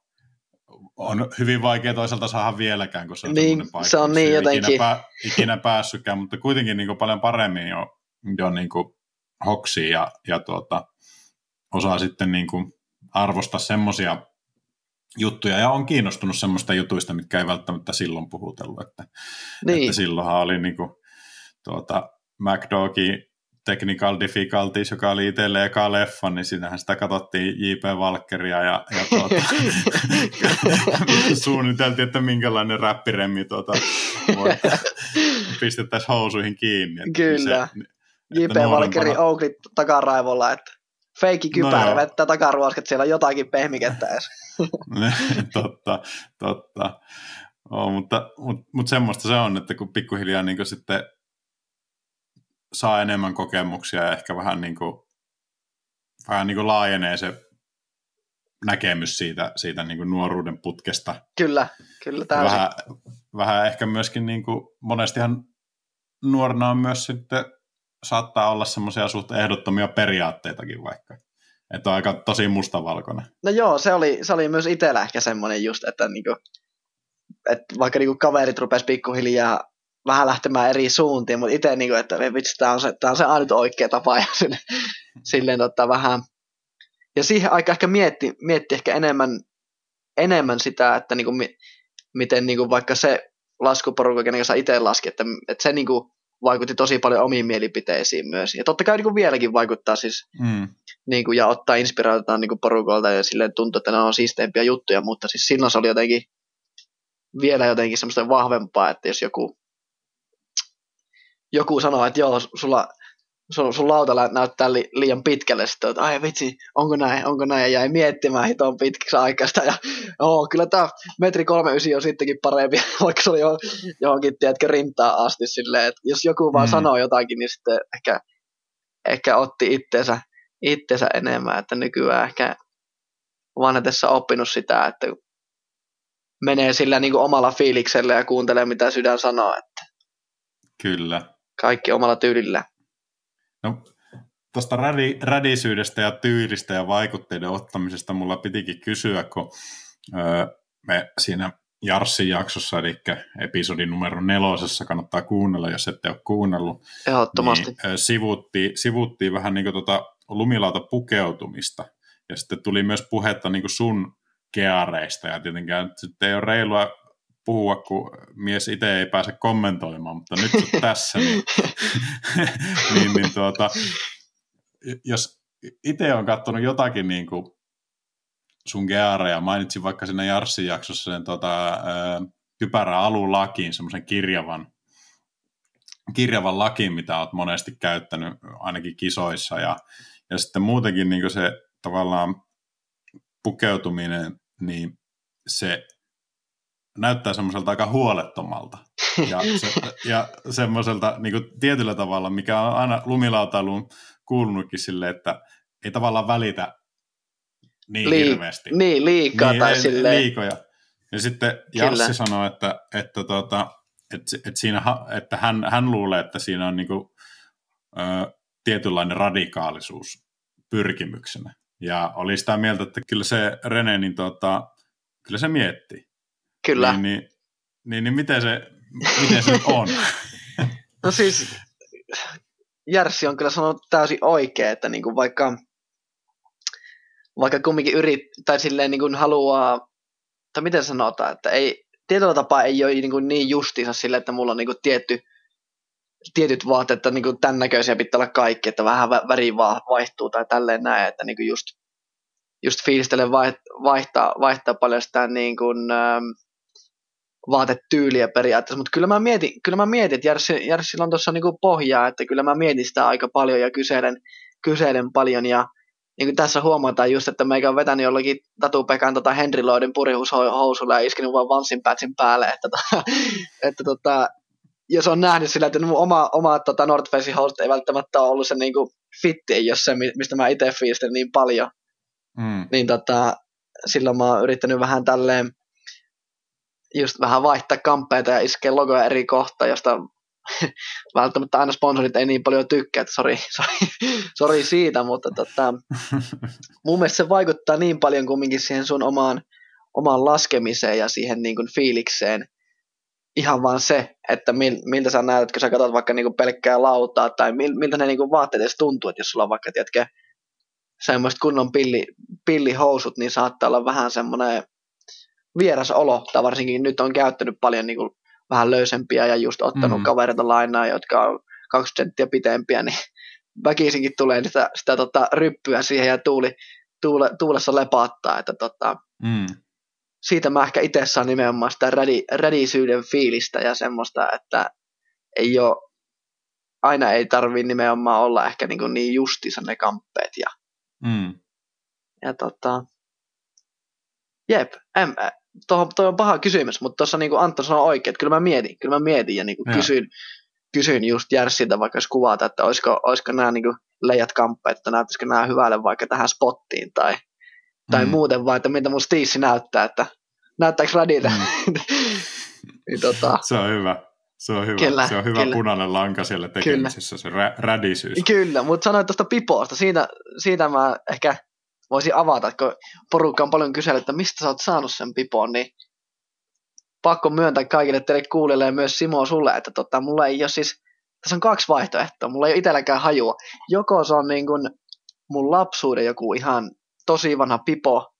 on hyvin vaikea toisaalta saada vieläkään, kun se on niin, paikka, se on niin jotenkin. Ikinä, pää, ikinä päässytkään, mutta kuitenkin niin kuin paljon paremmin jo, jo niin kuin hoksi ja, ja tuota, osaa sitten niin kuin arvostaa semmoisia juttuja ja on kiinnostunut semmoista jutuista, mitkä ei välttämättä silloin puhutellut. Että, niin. että silloinhan oli niin kuin, tuota, McDogi Technical Difficulties, joka oli itselle eka leffa, niin siinähän sitä katsottiin J.P. Valkeria ja, ja tuota, suunniteltiin, että minkälainen räppiremmi tuota, pistettäisiin housuihin kiinni. Että Kyllä. Se, J.P. Valkeri Oakley takaraivolla, että feikki kypärä no vettä takaruosket, siellä on jotakin pehmikettä edes. totta, totta. Oh, mutta, mutta, mutta semmoista se on, että kun pikkuhiljaa niin sitten saa enemmän kokemuksia ja ehkä vähän niin kuin, vähän niin kuin laajenee se näkemys siitä, siitä niin kuin nuoruuden putkesta. Kyllä, kyllä täysin. Vähän, vähän ehkä myöskin niin kuin, monestihan nuorena on myös sitten saattaa olla semmoisia suht ehdottomia periaatteitakin vaikka. Että on aika tosi mustavalkoinen. No joo, se oli, se oli myös itsellä ehkä semmoinen just, että niinku, että vaikka niinku kaverit rupes pikkuhiljaa vähän lähtemään eri suuntiin, mutta itse niinku, että vitsi, tämä on, se, tää on se ainut oikea tapa ja sille, silleen tota, vähän ja siihen aika ehkä mietti, mietti ehkä enemmän, enemmän sitä, että niinku, mi, miten niinku vaikka se laskuporukka, kenen kanssa itse laski, että, että se niinku, vaikutti tosi paljon omiin mielipiteisiin myös. Ja totta kai niin kuin vieläkin vaikuttaa siis, mm. niin kuin, ja ottaa inspiraatiota niin kuin porukolta ja silleen tuntuu, että ne on siisteimpiä juttuja, mutta siis silloin se oli jotenkin vielä jotenkin semmoista vahvempaa, että jos joku, joku sanoo, että joo, sulla sun, sun lauta näyttää li, liian pitkälle, sitten että ai vitsi, onko näin, onko näin, ja jäi miettimään hiton pitkäksi aikaista, ja oo, kyllä tämä metri 39 on sittenkin parempi, vaikka se oli jo, johonkin, tiedätkö, rintaa asti silleen, että jos joku vaan mm. sanoo jotakin, niin sitten ehkä, ehkä otti itteensä, itteensä enemmän, että nykyään ehkä vanhetessa oppinut sitä, että menee sillä niin kuin omalla fiiliksellä ja kuuntelee, mitä sydän sanoo, että Kyllä. Kaikki omalla tyylillä. No, tuosta rädi, rädisyydestä ja tyylistä ja vaikutteiden ottamisesta mulla pitikin kysyä, kun öö, me siinä Jarssin jaksossa, eli episodin numero nelosessa, kannattaa kuunnella, jos ette ole kuunnellut. Ehdottomasti. Niin, öö, sivuttiin, sivuttiin vähän niin kuin tota lumilauta pukeutumista, ja sitten tuli myös puhetta niin kuin sun keareista, ja tietenkään sitten ei ole reilua puhua, kun mies itse ei pääse kommentoimaan, mutta nyt tässä, niin, niin, niin tuota, jos itse on katsonut jotakin niin kuin sun geareja, mainitsin vaikka siinä Jarssin jaksossa sen tuota, kypärä alun lakiin, semmoisen kirjavan, kirjavan lakin, mitä olet monesti käyttänyt ainakin kisoissa, ja, ja sitten muutenkin niin se tavallaan pukeutuminen, niin se näyttää semmoiselta aika huolettomalta. Ja, se, ja semmoiselta niin kuin tietyllä tavalla, mikä on aina lumilautailuun kuulunutkin sille, että ei tavallaan välitä niin Liik- hirveästi. Niin, liikaa niin, tai silleen. Liikoja. Ja sitten Kyllä. sanoi, että, että, tuota, että, että, siinä, että hän, hän luulee, että siinä on niin kuin, ö, tietynlainen radikaalisuus pyrkimyksenä. Ja oli sitä mieltä, että kyllä se Rene, niin tuota, kyllä se miettii. Kyllä. Niin, niin, niin, niin miten, se, miten se on? no siis Järsi on kyllä sanonut täysin oikein, että niin kuin vaikka, vaikka kumminkin yrit, tai silleen niin kuin haluaa, tai miten sanotaan, että ei, tietyllä tapaa ei ole niin, kuin niin justiinsa sille, että mulla on niin kuin tietty, tietyt vaatteet, että niin kuin tämän näköisiä pitää olla kaikki, että vähän väri vaihtuu tai tälleen näin, että niin kuin just, just fiilistelen vaihtaa, vaihtaa paljon sitä niin kuin, ähm, vaatetyyliä periaatteessa, mutta kyllä mä mietin, kyllä mä mietin että Järssi, Järssillä on tuossa niinku pohjaa, että kyllä mä mietin sitä aika paljon ja kyselen, kyselen paljon ja niin kuin tässä huomataan just, että meikä on vetänyt jollakin Tatupekan tota Henry Lloydin purihousulla ja iskenyt vaan vansin pätsin päälle, että, tota, että tota, jos on nähnyt sillä, että mun oma, oma tota North Facein housut ei välttämättä ole ollut se niin kuin fitti, ei ole se, mistä mä itse fiilistelen niin paljon, mm. niin tota, silloin mä oon yrittänyt vähän tälleen just vähän vaihtaa kampeita ja iskeä logoja eri kohtaan, josta välttämättä aina sponsorit ei niin paljon tykkää, että sori, sori, sori siitä, mutta tota, mun mielestä se vaikuttaa niin paljon kumminkin siihen sun omaan, omaan laskemiseen ja siihen niin kuin fiilikseen. Ihan vaan se, että mil, miltä sä näytät, kun sä katsot vaikka niin kuin pelkkää lautaa tai mil, miltä ne niin kuin vaatteet edes tuntuu, että jos sulla on vaikka, tiedätkö, semmoiset kunnon pilli, pillihousut, niin saattaa olla vähän semmoinen vieras olo, tai varsinkin nyt on käyttänyt paljon niin kuin vähän löysempiä ja just ottanut mm. kavereita lainaa, jotka on 20 senttiä pitempiä, niin väkisinkin tulee sitä, sitä tota, ryppyä siihen ja tuuli, tuule, tuulessa lepaattaa, että tota, mm. siitä mä ehkä itse saan nimenomaan sitä rädi, rädisyyden fiilistä ja semmoista, että ei ole, aina ei tarvi nimenomaan olla ehkä niin, kuin niin justissa ne kamppeet ja, mm. ja tota, jep, em, tuo, toi on paha kysymys, mutta tuossa niin kuin Antto sanoi oikein, että kyllä mä mietin, kyllä mä mietin ja niin kuin kysyin, kysyin just Järsiltä vaikka jos kuvata, että olisiko, olisiko nämä niin leijat kamppeet, että näyttäisikö nämä hyvälle vaikka tähän spottiin tai, tai mm. muuten, vai että mitä mun stiissi näyttää, että näyttääkö radilta. Mm. niin, tota, se on hyvä. Se on hyvä, kyllä, se on hyvä kyllä. punainen lanka siellä tekemisessä, kyllä. se rä, rädisyys. Kyllä, mutta sanoit tuosta piposta, siitä, siitä mä ehkä voisin avata, kun porukka on paljon kysellyt, että mistä sä oot saanut sen pipon, niin pakko myöntää kaikille teille kuulijoille ja myös Simo sulle, että tota, mulla ei ole siis, tässä on kaksi vaihtoehtoa, mulla ei ole itselläkään hajua. Joko se on niin kuin mun lapsuuden joku ihan tosi vanha pipo,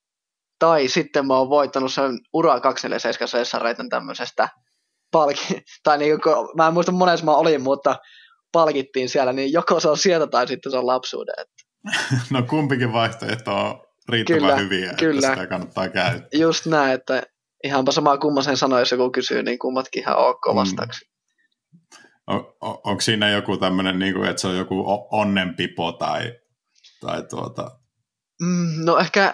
tai sitten mä oon voittanut sen Ura 247 sessareiden tämmöisestä palki, tai niin kuin, mä en muista monessa mä olin, mutta palkittiin siellä, niin joko se on sieltä tai sitten se on lapsuuden. Että. no kumpikin vaihtoehto on riittävän kyllä, hyviä, kyllä. että sitä kannattaa käyttää. Just näin, että ihanpa samaa kumman sen sanoi, jos joku kysyy, niin kummatkin ihan ok vastaksi. Mm. On, on, onko siinä joku tämmöinen, niin kuin, että se on joku onnenpipo tai, tai tuota... Mm, no ehkä,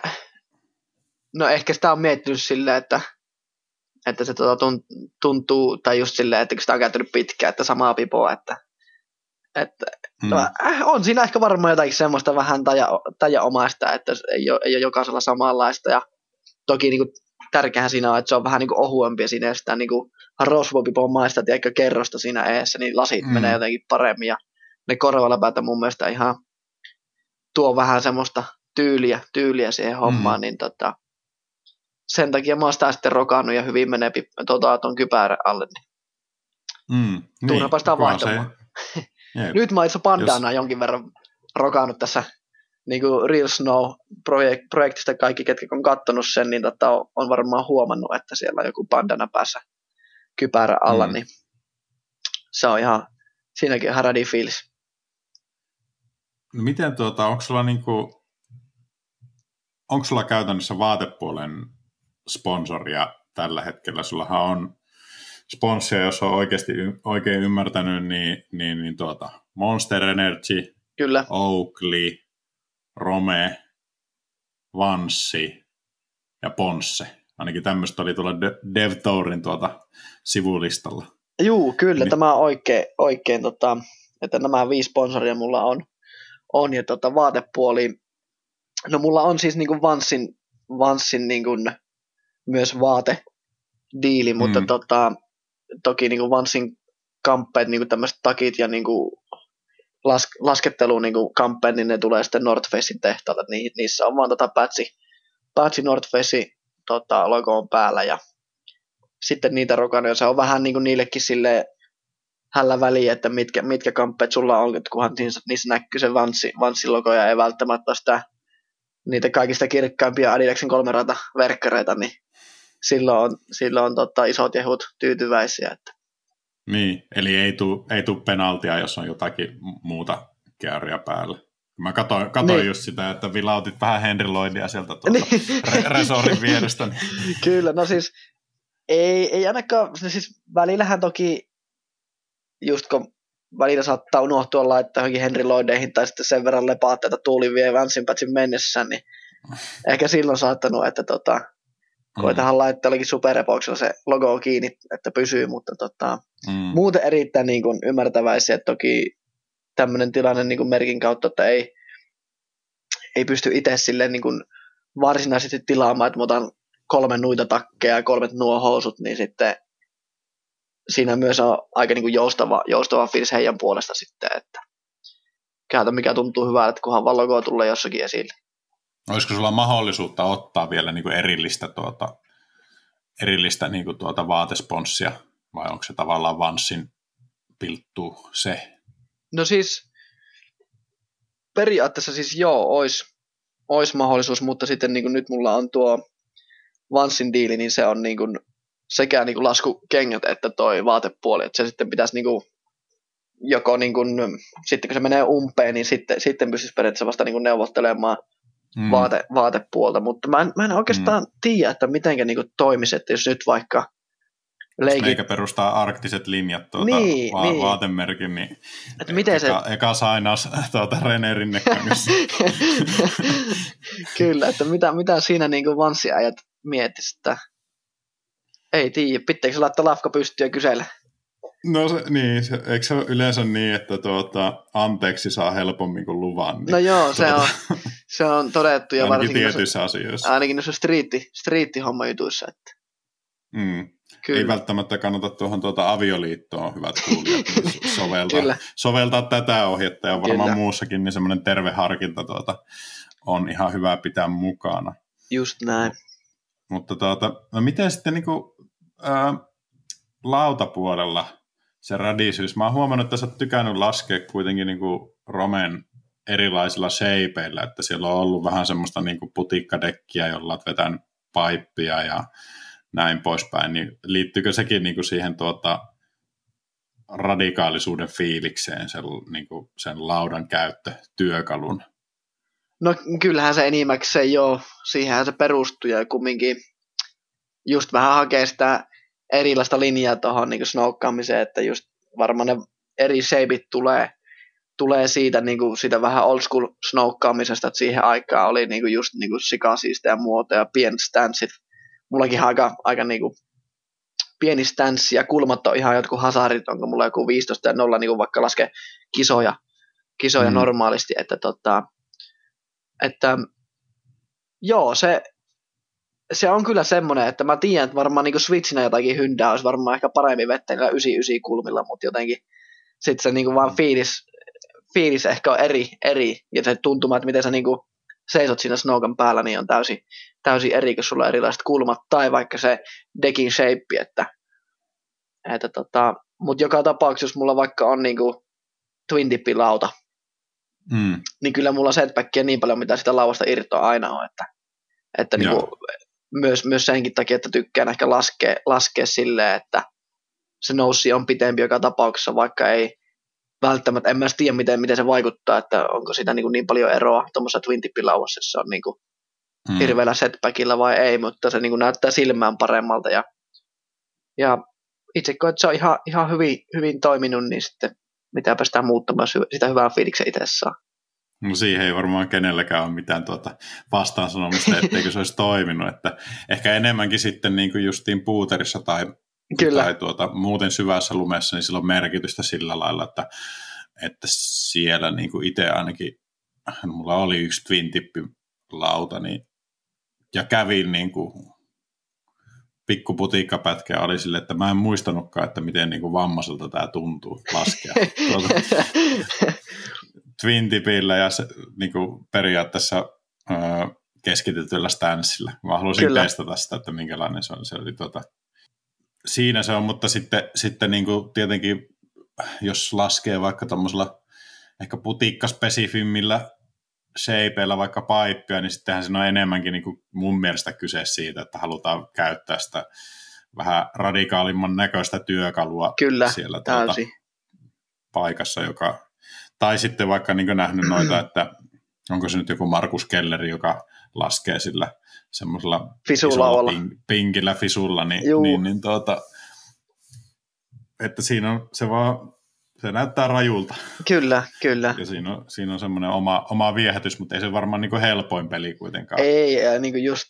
no ehkä sitä on miettinyt silleen, että, että se tuota, tuntuu, tai just silleen, että sitä on käyttänyt pitkään, että samaa pipoa, että, että hmm. Äh, on siinä ehkä varmaan jotakin semmoista vähän taja, tajaomaista, että ei ole, ei ole jokaisella samanlaista, ja toki niin kuin, tärkeää siinä on, että se on vähän niin kuin ohuempi ja siinä sitä niin kuin rosvopipon maista, tiedätkö, kerrosta siinä eessä, niin lasit mm. menee jotenkin paremmin ja ne korvaläpäät mun mielestä ihan tuo vähän semmoista tyyliä, tyyliä siihen hommaan, mm. niin tota, sen takia mä oon sitä sitten rokannut ja hyvin menee tota, ton kypärän alle, niin mm, turhapa sitä vaihtamaan. Nyt mä itse pandana Jos... jonkin verran rokannut tässä niin kuin Real Snow-projektista kaikki, ketkä on katsonut sen, niin tota, on varmaan huomannut, että siellä on joku bandana päässä kypärä alla, mm. niin se on ihan, siinäkin ihan radi fiilis. No miten tuota, onko sulla niinku, onko sulla käytännössä vaatepuolen sponsoria tällä hetkellä? Sullahan on sponssia, jos on oikeasti oikein ymmärtänyt, niin, niin, niin tuota, Monster Energy, Kyllä. Oakley, Rome, Vanssi ja Ponsse. Ainakin tämmöistä oli tuolla DevTourin tuota sivulistalla. Juu, kyllä, niin. tämä on oikein, oikein tota, että nämä viisi sponsoria mulla on, on ja tota, vaatepuoli, no mulla on siis niin kuin Vanssin, Vanssin niin kuin myös vaate diili, mutta mm. tota, toki niin kuin Vanssin kamppeet, niin kuin tämmöiset takit ja niin kuin las, lasketteluun niin kamppeen, niin ne tulee sitten North Facein tehtaalta. Ni, niissä on vaan tota patchi, patchi North Face tota, logo on päällä ja sitten niitä rokanoja, se on vähän niin kuin niillekin sille hällä väliä, että mitkä, mitkä kamppeet sulla on, kunhan niissä, niissä näkyy se Vanssi, Vanssi logo ja ei välttämättä sitä niitä kaikista kirkkaimpia Adidaksen kolmerata verkkareita, niin silloin on, silloin on tota, isot jehut tyytyväisiä. Että niin, eli ei tule ei tuu penaltia, jos on jotakin muuta kääriä päällä. Mä katsoin, katsoin niin. just sitä, että vilautit vähän Henry Lloydia sieltä tuolta niin. re- resorin vierestä. Niin. Kyllä, no siis ei, ei ainakaan, no siis välillähän toki just kun välillä saattaa unohtua laittaa johonkin Henry Lloydeihin tai sitten sen verran lepaatteita tuuli vie mennessä, niin ehkä silloin saattanut, että tota, Koitahan mm. laittaa jollakin superepoksella se logo kiinni, että pysyy, mutta tota, mm. muuten erittäin niin kuin ymmärtäväisiä. Toki tämmöinen tilanne niin kuin merkin kautta, että ei, ei pysty itse silleen niin kuin varsinaisesti tilaamaan, että mä otan kolme nuita takkeja ja kolmet nuo housut, niin sitten siinä myös on aika niin kuin joustava, joustava fiilis heidän puolesta sitten, että käytä mikä tuntuu hyvältä, että kunhan vaan logo tulee jossakin esille. Olisiko sulla mahdollisuutta ottaa vielä niin kuin erillistä tuota erillistä niin kuin tuota vaatesponssia, vai onko se tavallaan Vanssin pilttu se? No siis periaatteessa siis joo, olisi ois mahdollisuus, mutta sitten niin kuin nyt mulla on tuo Vanssin diili, niin se on niin kuin sekä niin kuin laskukengät että toi vaatepuoli, että se sitten pitäisi niin kuin joko niin kuin, sitten kun se menee umpeen, niin sitten, sitten pystyisi periaatteessa vasta niin kuin neuvottelemaan mm. vaate, vaatepuolta, mutta mä en, mä en oikeastaan mm. tiedä, että miten niin toimisi, että jos nyt vaikka leikit... Eikä perustaa arktiset linjat tuota niin, va- niin. vaatemerkin, niin että miten eka, se... eka sainaus tuota René Rinnekangissa. Kyllä, että mitä, mitä siinä niin kuin vanssiajat miettisi, että ei tiedä, pitääkö se laittaa lafka pystyä kysellä? No se, niin, se, eikö se ole yleensä niin, että tuota, anteeksi saa helpommin kuin luvan? Niin, no joo, se, tuota, on, se on todettu. Ja ainakin varsinkin tietyissä noissa, asioissa. Ainakin noissa striitti, striitti-homma jutuissa. Että. Mm. Kyllä. Ei välttämättä kannata tuohon tuota avioliittoon, hyvät kuulijat, niin soveltaa, Kyllä. soveltaa tätä ohjetta ja varmaan Kyllä. muussakin, niin semmoinen terve harkinta tuota, on ihan hyvä pitää mukana. Just näin. Mutta tuota, no miten sitten niin kuin, ää, lautapuolella se radisyys? Mä oon huomannut, että sä oot tykännyt laskea kuitenkin niin kuin Romen erilaisilla shapeilla, että siellä on ollut vähän semmoista niin kuin putikkadekkiä, jolla olet vetänyt paippia ja näin poispäin, niin liittyykö sekin niin kuin siihen tuota, radikaalisuuden fiilikseen, sen, niin kuin sen laudan käyttö työkalun? No kyllähän se enimmäkseen jo, siihenhän se perustuu ja kumminkin just vähän hakee sitä erilaista linjaa tuohon niin snoukkaamiseen, että just varmaan ne eri shapeit tulee, tulee siitä, niin kuin, siitä vähän old school snoukkaamisesta, että siihen aikaan oli niin kuin just niin kuin sikasiista ja muoto ja pienet stanssit. Mullakin aika, aika niin kuin pieni stanssi ja kulmat on ihan jotkut hasarit, onko mulla joku 15 ja 0, niin kuin vaikka laske kisoja, kisoja mm. normaalisti, että, tota, että joo, se, se on kyllä semmoinen, että mä tiedän, että varmaan niin Switchinä jotakin hyndää olisi varmaan ehkä paremmin vettä 99 kulmilla, mutta jotenkin sitten se niin vaan fiilis, fiilis ehkä on eri, eri ja se tuntuma, että miten sä niin seisot siinä snowkan päällä, niin on täysin, täysin eri, kun sulla on erilaiset kulmat tai vaikka se decking shape, että, että tota, mutta joka tapauksessa, jos mulla vaikka on niin twin lauta, mm. niin kyllä mulla setbackia niin paljon, mitä sitä lauvasta irtoa aina on, että, että niin kuin, myös, myös senkin takia, että tykkään ehkä laskea, laskea silleen, että se noussi on pitempi joka tapauksessa, vaikka ei välttämättä, en mä tiedä miten, miten se vaikuttaa, että onko sitä niin, kuin niin paljon eroa tuommoisessa twin lauassa, se on niin kuin hmm. hirveällä setbackilla vai ei, mutta se niin kuin näyttää silmään paremmalta ja, ja itse koen, että se on ihan, ihan hyvin, hyvin toiminut, niin sitten mitä päästään muuttamaan sitä hyvää fiiliksen itse saa. No siihen ei varmaan kenelläkään ole mitään tuota vastaansanomista, etteikö se olisi toiminut. Että ehkä enemmänkin sitten niin kuin justiin puuterissa tai, Kyllä. tai tuota, muuten syvässä lumessa, niin sillä on merkitystä sillä lailla, että, että siellä niin kuin itse ainakin, mulla oli yksi twin lauta, niin, ja kävin niin kuin pikku putikkapätkä oli sille, että mä en muistanutkaan, että miten niin kuin vammaiselta tämä tuntuu laskea. tuota, twin tipillä ja se, niin kuin periaatteessa öö, keskitetyllä stanssilla. Mä halusin Kyllä. testata sitä, että minkälainen se on. Se oli, tuota, siinä se on, mutta sitten, sitten niin kuin tietenkin, jos laskee vaikka tuommoisella ehkä putikkaspesifimmillä shapeilla vaikka paippia, niin sittenhän siinä on enemmänkin niin kuin mun mielestä kyse siitä, että halutaan käyttää sitä vähän radikaalimman näköistä työkalua Kyllä, siellä tuota, paikassa, joka tai sitten vaikka niin nähnyt noita, että onko se nyt joku Markus Kelleri, joka laskee sillä semmoisella pink, pinkillä fisulla, niin, niin, niin tuota, että siinä on se vaan, se näyttää rajulta. Kyllä, kyllä. Ja siinä on, siinä on semmoinen oma, oma viehätys, mutta ei se varmaan niin helpoin peli kuitenkaan. Ei, ja niin kuin just,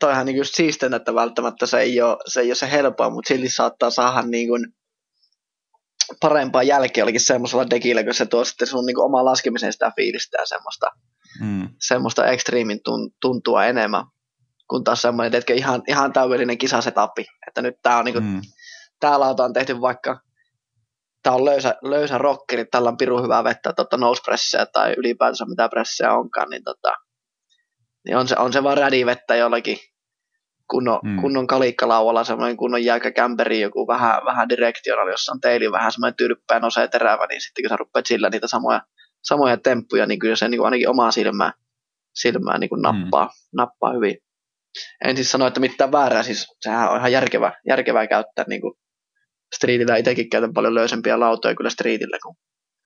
toihan niin just siisten, että välttämättä se ei ole se, ei ole se helpoa, mutta silti saattaa saada niin kuin parempaa jälkeä olikin semmoisella dekillä, kun se tuo sitten sun niin omaa laskemisen sitä fiilistä ja semmoista, mm. semmoista ekstriimin tuntua enemmän, kun taas semmoinen, että ihan, ihan täydellinen kisasetapi, että nyt tää on niin kuin, mm. tää lauta on tehty vaikka tää on löysä, löysä rockeri, tällä on piru hyvää vettä tota nosepressejä tai ylipäätänsä mitä pressejä onkaan, niin, tota, niin on, se, on se vaan rädivettä jollakin kunnon, mm. kunnon kalikkalaualla, semmoinen kunnon jäykkäkämperi, joku vähän, vähän directional, jossa on teili vähän semmoinen tyrppää, nousee terävä, niin sitten kun sä rupeat sillä niitä samoja, samoja temppuja, niin kyllä se niin kuin ainakin omaa silmää, silmää niin kuin nappaa, mm. nappaa hyvin. En siis sano, että mitään väärää, siis sehän on ihan järkevää, järkevää käyttää niin kuin streetillä. Itsekin käytän paljon löysempiä lautoja kyllä streetillä kuin,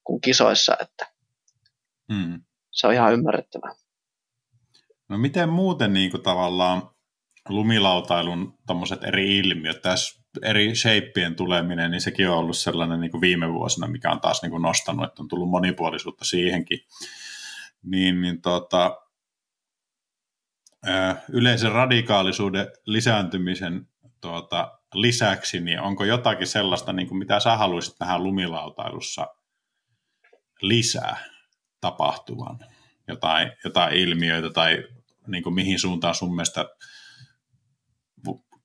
kuin kisoissa, että mm. se on ihan ymmärrettävää. No miten muuten niin kuin tavallaan lumilautailun eri ilmiöt, tässä eri shapeien tuleminen, niin sekin on ollut sellainen niin kuin viime vuosina, mikä on taas niin kuin nostanut, että on tullut monipuolisuutta siihenkin. Niin, niin tota, yleisen radikaalisuuden lisääntymisen tuota, lisäksi, niin onko jotakin sellaista, niin kuin mitä sä haluaisit tähän lumilautailussa lisää tapahtuvan? Jotain, jotain ilmiöitä tai niin kuin mihin suuntaan sun mielestä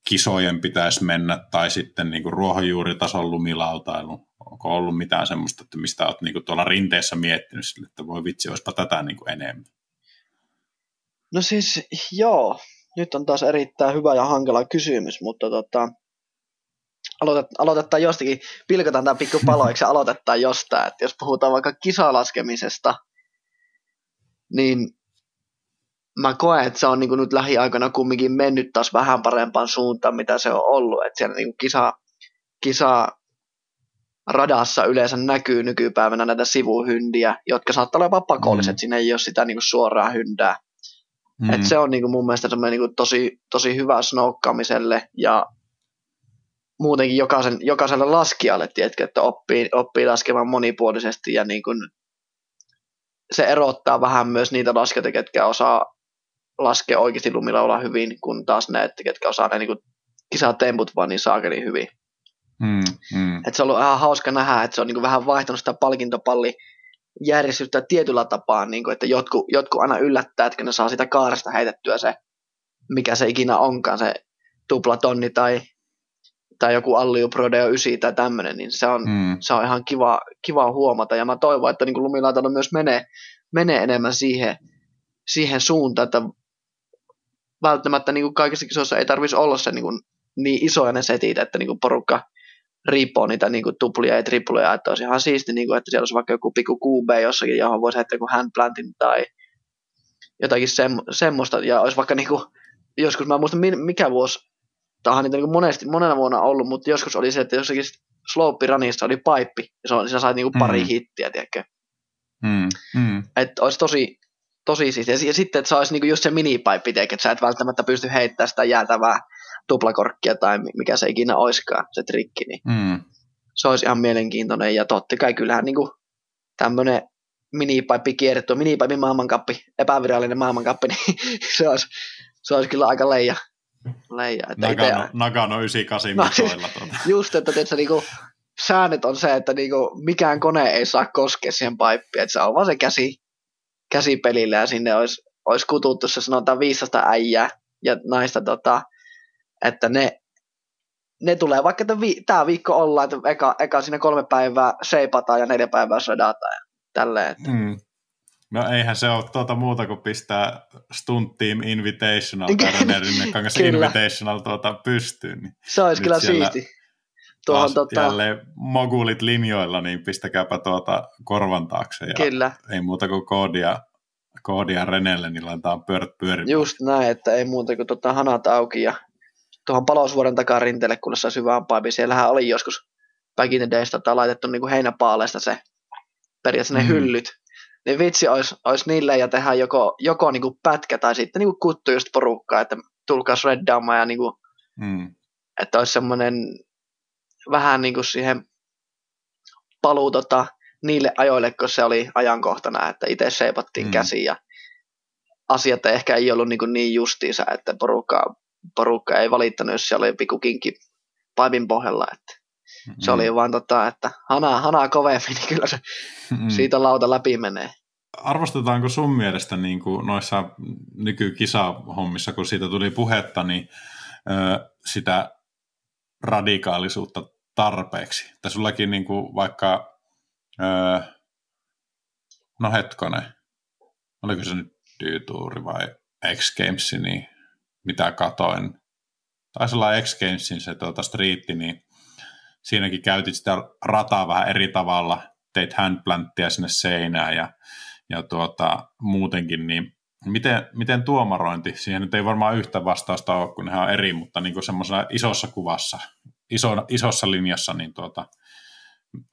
kisojen pitäisi mennä tai sitten niin kuin ruohonjuuritason lumilautailu? Onko ollut mitään semmoista, että mistä olet niin kuin tuolla rinteessä miettinyt sille, että voi vitsi, olisipa tätä niin kuin enemmän? No siis joo, nyt on taas erittäin hyvä ja hankala kysymys, mutta tota, aloitet, aloitetaan jostakin, pilkotaan tämä pikku paloiksi ja aloitetaan jostain. Että jos puhutaan vaikka kisalaskemisesta, niin mä koen, että se on niin nyt lähiaikoina kumminkin mennyt taas vähän parempaan suuntaan, mitä se on ollut. Että siellä niin kisa, kisa radassa yleensä näkyy nykypäivänä näitä sivuhyndiä, jotka saattaa olla jopa pakolliset, mm. siinä ei ole sitä niin suoraa hyndää. Mm. Et se on niin kuin mun mielestä niin kuin tosi, tosi hyvä snoukkaamiselle ja muutenkin jokaisen, jokaiselle laskijalle, tiedätkö, että oppii, oppii laskemaan monipuolisesti ja niin kuin se erottaa vähän myös niitä laskijoita, ketkä osaa laskea oikeasti olla hyvin, kun taas ne, että ketkä osaa ne niin kisatemput vaan niin saakeli hyvin. Mm, mm. Et se on ollut ihan hauska nähdä, että se on niin kuin vähän vaihtanut sitä palkintopalli järjestystä tietyllä tapaa, niin kuin, että jotkut, jotkut aina yllättää, että ne saa sitä kaaresta heitettyä se, mikä se ikinä onkaan, se tuplatonni tai, tai joku Alliu Prodeo 9 tai tämmöinen, niin se on, mm. se on ihan kiva, kiva huomata. Ja mä toivon, että niin lumilautalla myös menee, menee enemmän siihen, siihen suuntaan, että välttämättä niin kuin kaikissa kisoissa ei tarvitsisi olla se niin, kuin, niin isoja ne setit, että niin kuin porukka riippuu niitä niin kuin tuplia ja tripluja, että olisi ihan siisti, niin kuin, että siellä olisi vaikka joku pikku QB jossakin, johon voisi heittää joku handplantin tai jotakin sem, semmoista, ja olisi vaikka niin kuin, joskus, mä muistan mikä vuosi, tämähän niitä niin monesti, monena vuonna ollut, mutta joskus oli se, että jossakin slope runissa oli paippi, ja se on, siinä sait niin kuin pari mm. hittiä, tiedätkö? Mm. Mm. Että olisi tosi, tosi siistiä. Ja sitten, että se olisi niinku just se minipaippi, että sä et välttämättä pysty heittämään sitä jäätävää tuplakorkkia tai mikä se ikinä oiskaan, se trikki, niin mm. se olisi ihan mielenkiintoinen. Ja totta kai kyllähän niin tämmöinen minipaippi kierretty, minipaippi maailmankappi, epävirallinen maailmankappi, niin se olisi, se olisi kyllä aika leija. leija että Nagano, ite, Nagano 98 no, siis, tuota. Just, että tietysti, niinku, säännöt on se, että niinku, mikään kone ei saa koskea siihen paippiin, että se on vaan se käsi, käsipelillä ja sinne olisi, olisi kututtu se sanotaan 500 äijää ja naista tota, että ne, ne tulee, vaikka tämä viikko olla, että eka, eka sinne kolme päivää seipataan ja neljä päivää sodataan ja tälleen. Että. Mm. No eihän se ole tuota muuta kuin pistää Stunt Team Invitational tai kanssa Invitational tuota pystyyn. Niin se olisi kyllä siisti. Tuohon, tota... jälleen mogulit linjoilla, niin pistäkääpä tuota korvan taakse. Ja kyllä. Ei muuta kuin koodia, koodia Renelle, niin laitetaan pyörät pyörimään. Just näin, että ei muuta kuin tota hanat auki ja tuohon palosvuoren takaa rinteelle, kun se syvään paipi. Siellähän oli joskus back in the days tota, laitettu niin kuin heinäpaaleista se periaatteessa ne mm. hyllyt. Niin vitsi olisi, olisi niille ja tehdä joko, joko niin kuin pätkä tai sitten niin kuin kuttu just porukkaa, että tulkaa shreddaamaan ja niin kuin, mm. että olisi semmoinen vähän niin kuin siihen paluu tota, niille ajoille, kun se oli ajankohtana, että itse seipattiin mm. käsiin ja asiat ehkä ei ollut niin, kuin niin justiinsa, että porukka porukka ei valittanut, jos siellä oli pikku kinkki paipin pohjalla, että mm-hmm. se oli vaan tota, että hanaa, hanaa kovemmin, niin kyllä se mm-hmm. siitä lauta läpi menee. Arvostetaanko sun mielestä niin kuin noissa nykykisahommissa, kun siitä tuli puhetta, niin ö, sitä radikaalisuutta tarpeeksi? Tai sullakin niin kuin vaikka, ö, no hetkonen, oliko se nyt Dyytuuri vai X Games, niin mitä katoin, taisi olla X Gamesin se tuota, striitti, niin siinäkin käytit sitä rataa vähän eri tavalla, teit handplanttia sinne seinään ja, ja tuota, muutenkin, niin miten, miten tuomarointi, siihen nyt ei varmaan yhtä vastausta ole, kun ne on eri, mutta niin semmoisena isossa kuvassa, iso, isossa linjassa, niin tuota,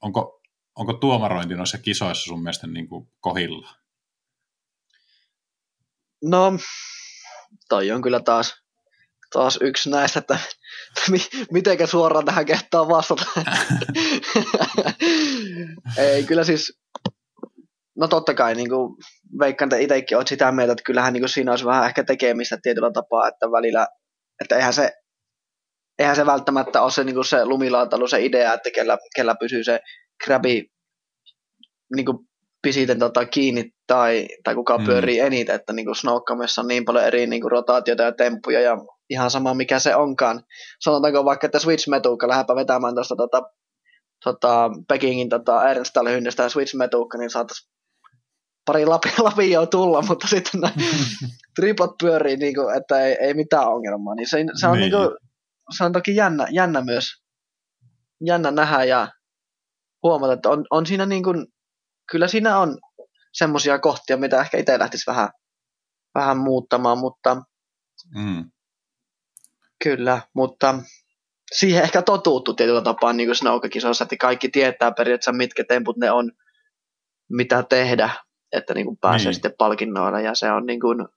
onko, onko tuomarointi noissa kisoissa sun mielestä niin kuin kohilla? No, toi on kyllä taas, taas yksi näistä, että mitenkä suoraan tähän kehtaa vastata. Ei, kyllä siis, no totta kai, niin kuin, veikkaan, että itsekin olet sitä mieltä, että kyllähän niin kuin siinä olisi vähän ehkä tekemistä tietyllä tapaa, että välillä, että eihän se, eihän se välttämättä ole se, niin kuin se lumilautailu, se idea, että kellä, kellä pysyy se krabi niin kuin pisiten tota, kiinni tai, tai kuka mm. pyörii eniten, että niin Snoukkamessa on niin paljon eri niin kuin, rotaatioita ja temppuja ja ihan sama mikä se onkaan. Sanotaanko vaikka, että Switch Metuukka, lähdepä vetämään tuosta tota, tota, Pekingin tota, Ernstall hynnestä Switch Metuukka, niin saataisiin pari lapi, jo tulla, mutta sitten nämä tripot pyörii, niin kuin, että ei, ei mitään ongelmaa. Niin se, se, on, niin. Niin kuin, se on toki jännä, jännä myös jännä nähdä ja huomata, että on, on siinä niin kuin, kyllä siinä on semmoisia kohtia, mitä ehkä itse lähtisi vähän, vähän muuttamaan, mutta mm. kyllä, mutta siihen ehkä totuuttu tietyllä tapaa niin kuin snowkakisoissa, että kaikki tietää periaatteessa, mitkä temput ne on, mitä tehdä, että niin kuin pääsee niin. sitten palkinnoilla, ja se on niin kuin,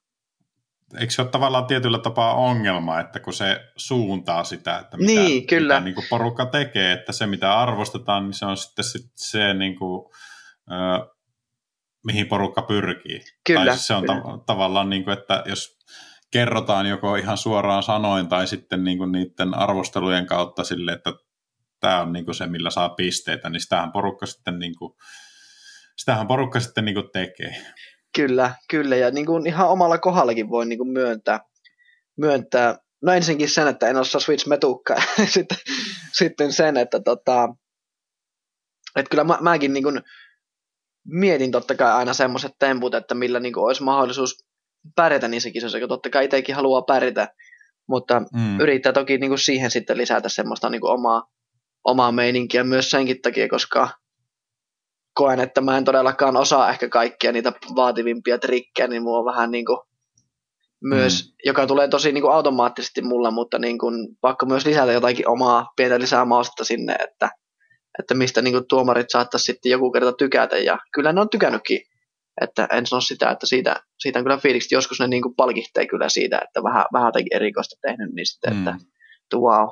Eikö se ole tavallaan tietyllä tapaa ongelma, että kun se suuntaa sitä, että mitä, niin, kyllä. mitä niin kuin porukka tekee, että se mitä arvostetaan, niin se on sitten se, niin kuin, ö, mihin porukka pyrkii. Kyllä, tai siis se on kyllä. Ta- tavallaan, niin kuin, että jos kerrotaan joko ihan suoraan sanoin tai sitten niin kuin niiden arvostelujen kautta sille, että tämä on niin kuin se, millä saa pisteitä, niin sitähän porukka sitten, niin kuin, sitähän porukka sitten niin kuin tekee. Kyllä, kyllä. Ja niin kuin ihan omalla kohdallakin voi niin kuin myöntää, myöntää. No ensinnäkin sen, että en osaa Switch metukkaa. sitten, sitten sen, että tota, että kyllä mä, mäkin niin kuin mietin totta kai aina semmoiset temput, että millä niin kuin olisi mahdollisuus pärjätä niissä kisoissa, kun totta kai itsekin haluaa pärjätä, mutta mm. yrittää toki niin kuin siihen sitten lisätä semmoista niin kuin omaa, omaa meininkiä myös senkin takia, koska koen, että mä en todellakaan osaa ehkä kaikkia niitä vaativimpia trikkejä, niin mulla on vähän niin kuin myös, mm. joka tulee tosi niin kuin automaattisesti mulla, mutta niin kuin, pakko myös lisätä jotakin omaa pientä lisää maustetta sinne, että, että mistä niin kuin tuomarit saattaisi sitten joku kerta tykätä, ja kyllä ne on tykännytkin, että en sano sitä, että siitä, siitä on kyllä fiiliksi, joskus ne niin kuin palkihtee kyllä siitä, että vähän, vähän jotakin erikoista tehnyt, niin sitten, mm. että, että wow.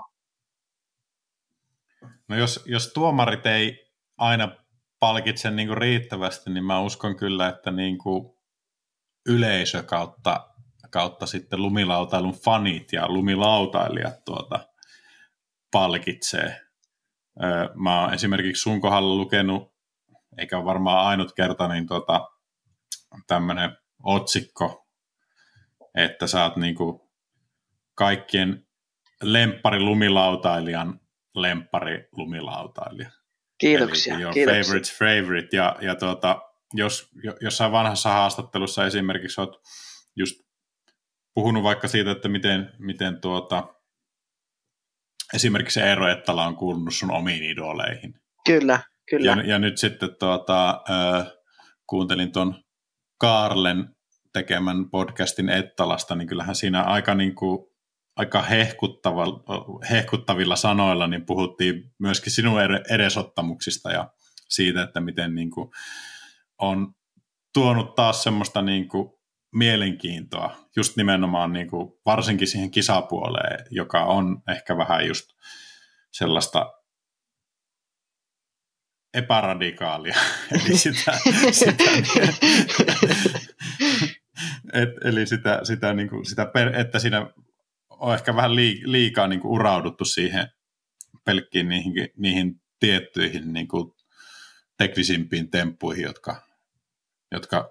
No jos, jos tuomarit ei aina palkitse niin kuin riittävästi, niin mä uskon kyllä, että niin kuin yleisö kautta, kautta sitten lumilautailun fanit ja lumilautailijat tuota, palkitsee. Mä oon esimerkiksi sun kohdalla lukenut, eikä varmaan ainut kerta, niin tuota, tämmöinen otsikko, että sä oot kuin kaikkien lemppari lumilautailijan lemppari lumilautailija. Kiitoksia. Eli your kiitoksia. favorite favorite. Ja, ja tuota, jos jossain vanhassa haastattelussa esimerkiksi olet just puhunut vaikka siitä, että miten, miten tuota, esimerkiksi Eero Ettala on kuulunut sun omiin idoleihin. Kyllä, kyllä. Ja, ja nyt sitten tuota, äh, kuuntelin tuon Kaarlen tekemän podcastin Ettalasta, niin kyllähän siinä aika niin kuin aika hehkuttavilla sanoilla niin puhuttiin myöskin sinun edesottamuksista ja siitä, että miten niin kuin on tuonut taas semmoista niin kuin mielenkiintoa just nimenomaan niin kuin varsinkin siihen kisapuoleen, joka on ehkä vähän just sellaista epäradikaalia. Eli sitä, sitä, et, eli sitä, sitä, niin kuin, sitä per, että siinä on ehkä vähän liikaa niin kuin urauduttu siihen pelkkiin niihin, niihin tiettyihin niin kuin teknisimpiin temppuihin, jotka, jotka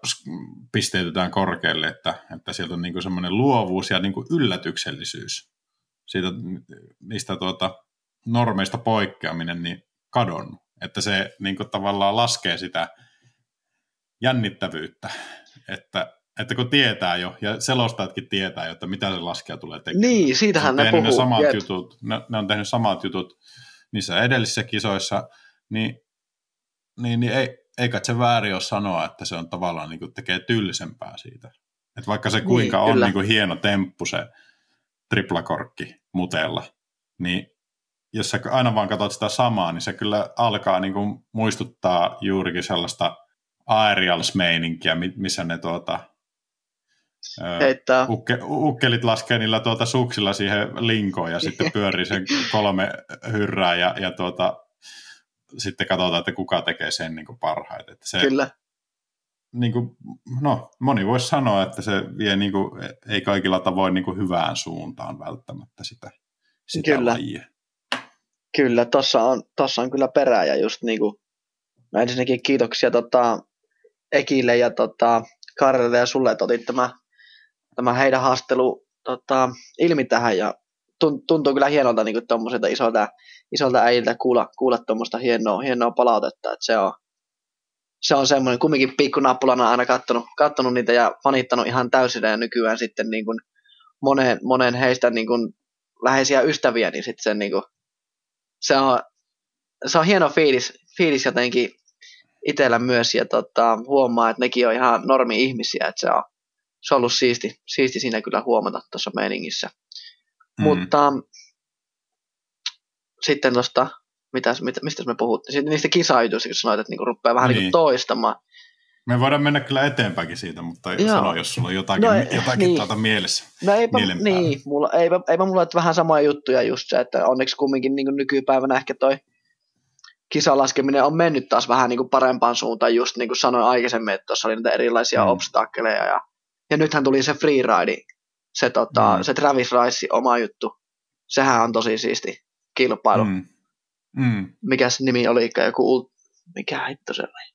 pisteytetään korkealle, että, että sieltä on niin semmoinen luovuus ja niin kuin yllätyksellisyys siitä, niistä tuota, normeista poikkeaminen niin kadonnut. Että se niin kuin tavallaan laskee sitä jännittävyyttä, että että kun tietää jo, ja selostajatkin tietää jo, että mitä se laskija tulee tekemään. Niin, siitähän ne, ne puhuu. Ne, samat Jep. jutut, ne, ne, on tehnyt samat jutut niissä edellisissä kisoissa, niin, niin, niin ei, eikä se väärin ole sanoa, että se on tavallaan niin kuin tekee tylsempää siitä. Että vaikka se kuinka Niin, on kyllä. niin kuin hieno temppu se triplakorkki mutella, niin jos sä aina vaan katsot sitä samaa, niin se kyllä alkaa niin kuin muistuttaa juurikin sellaista mi- missä ne tuota, Heittää. ukke, ukkelit laskee niillä tuota suksilla siihen linkoon ja sitten pyörii sen kolme hyrrää ja, ja tuota, sitten katsotaan, että kuka tekee sen niin kuin parhaiten. Että se, Kyllä. niin kuin, no, moni voisi sanoa, että se vie niin kuin, ei kaikilla tavoin niin kuin hyvään suuntaan välttämättä sitä, sitä Kyllä. lajia. Kyllä, tossa on, tossa on kyllä perää ja just niinku, no ensinnäkin kiitoksia tota, Ekille ja tota, Karille ja sulle, että otit tämä, tämä heidän haastelu tota, ilmi tähän ja tun- tuntuu kyllä hienolta niinku tuommoiselta isolta, isolta äijiltä kuulla, kuulla tuommoista hienoa, hienoa palautetta, että se on, se on semmoinen, kumminkin pikkunappulana aina kattonut, kattonut niitä ja fanittanut ihan täysillä ja nykyään sitten niin kuin monen, monen heistä niin kuin läheisiä ystäviä, niin sitten se, niin kuin, se, on, se on hieno fiilis, fiilis jotenkin itsellä myös ja tota, huomaa, että nekin on ihan normi-ihmisiä, että se on, se on ollut siisti, siisti siinä kyllä huomata tuossa meiningissä. Mm. Mutta sitten tuosta, mitäs, mit, mistä me puhuttiin, sitten niistä kisajutuista, kun sanoit, että niinku rupeaa vähän niin. Niin. Niin toistamaan. Me voidaan mennä kyllä eteenpäinkin siitä, mutta Joo. sano, jos sulla on jotakin, No, jotakin niin. tuota mielessä. No eipä, niin, mulla, eipä, eipä mulla että vähän samoja juttuja just se, että onneksi kumminkin niin nykypäivänä ehkä toi kisalaskeminen on mennyt taas vähän niin kuin parempaan suuntaan, just niin kuin sanoin aikaisemmin, että tuossa oli niitä erilaisia Mm. mm. obstakkeleja ja, ja nythän tuli se freeride, se, tota, Mm. se Travis Rice oma juttu, sehän on tosi siisti kilpailu. Mm. Mm. Mikä se nimi oli, joku, mikä hitto se oli?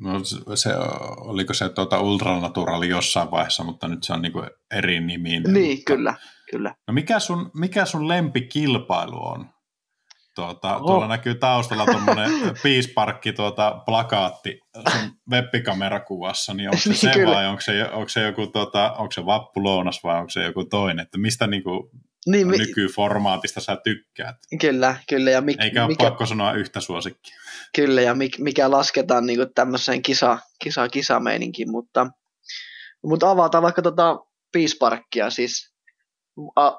No, se, oliko se tuota ultranaturaali jossain vaiheessa, mutta nyt se on niinku eri niminen. Niin, mutta, kyllä, kyllä. No mikä sun, mikä sun lempikilpailu on? Tuota, Oho. tuolla näkyy taustalla tuommoinen piisparkki tuota, plakaatti sun webbikamera-kuvassa, niin onko se Niin, se kyllä. vai onko se, onko se joku tuota, onko se vappulounas vai onko se joku toinen? Että mistä niinku Niin, mi- nykyformaatista sä tykkäät? kyllä, kyllä. Ja mik, Eikä ole mikä, pakko sanoa yhtä suosikkia. Kyllä, ja mikä, mikä lasketaan niin tämmöiseen kisa, kisa, kisameininkiin, mutta, mutta avataan vaikka tota Peace siis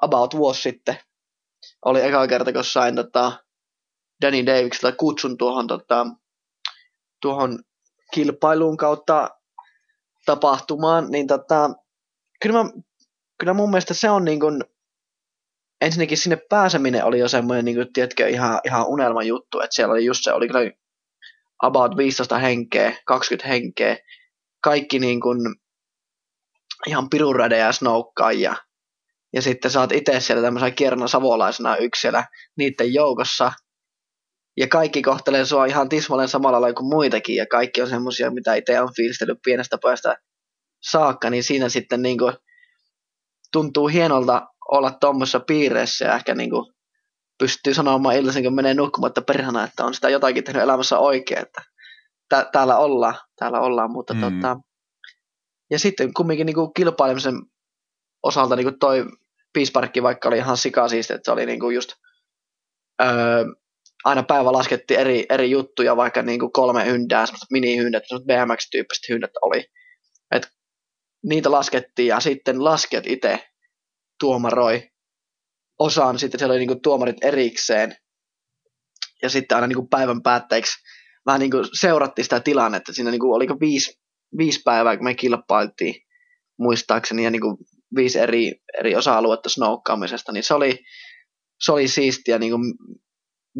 about vuosi sitten oli eka kerta, kun sain tota Danny Davikselta kutsun tuohon, tota, tuohon kilpailuun kautta tapahtumaan, niin tota, kyllä, mä, kyllä mun mielestä se on niin kuin, ensinnäkin sinne pääseminen oli jo semmoinen, niin kuin, tiedätkö, ihan, ihan unelman juttu, että siellä oli just se, oli about 15 henkeä, 20 henkeä, kaikki niin kuin ihan pirurädejä snoukkaajia. Ja sitten sä oot itse siellä tämmöisenä kierrona savolaisena yksi siellä niiden joukossa. Ja kaikki kohtelee sua ihan tismalleen samalla lailla kuin muitakin. Ja kaikki on semmosia, mitä itse on fiilistellyt pienestä pojasta saakka. Niin siinä sitten niin kuin tuntuu hienolta olla tuommoisessa piireissä ja ehkä niin kuin pystyy sanomaan illaisin, kun menee nukkumaan, että perhana, että on sitä jotakin tehnyt elämässä oikein, että tä- täällä ollaan, täällä ollaan, mutta Mm. tota, ja sitten kumminkin niin kuin kilpailemisen osalta niin kuin toi Peace vaikka oli ihan sikasiisti, että se oli niin kuin just öö, aina päivä laskettiin eri, eri juttuja, vaikka niin kuin kolme hyndää, semmoiset mini-hyndät, semmoiset BMX-tyyppiset hyndät oli. Et niitä laskettiin ja sitten laskijat itse tuomaroi osaan, sitten siellä oli niin kuin tuomarit erikseen ja sitten aina niin kuin päivän päätteeksi vähän niin kuin seurattiin sitä tilannetta. Siinä niin kuin, oliko viisi, viisi päivää, kun me kilpailtiin muistaakseni ja niin kuin viisi eri, eri osa-aluetta snoukkaamisesta, niin se oli, se oli siistiä, niin kuin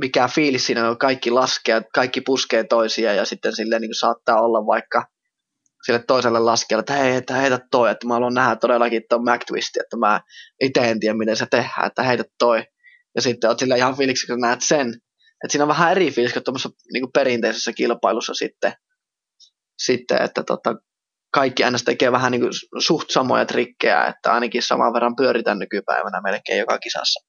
mikä fiilis siinä on, kaikki laskee, kaikki puskee toisia ja sitten silleen niin saattaa olla vaikka sille toiselle laskijalle, että hei, että heitä toi, että mä haluan nähdä todellakin tuon McTwistin, että mä itse en tiedä, miten se tehdään, että heitä toi. Ja sitten oot sillä ihan fiiliksi, kun näet sen. Että siinä on vähän eri fiilis kuin tuommoisessa niin perinteisessä kilpailussa sitten, sitten että tota, kaikki aina tekee vähän niin kuin suht samoja trikkejä, että ainakin saman verran pyöritään nykypäivänä melkein joka kisassa.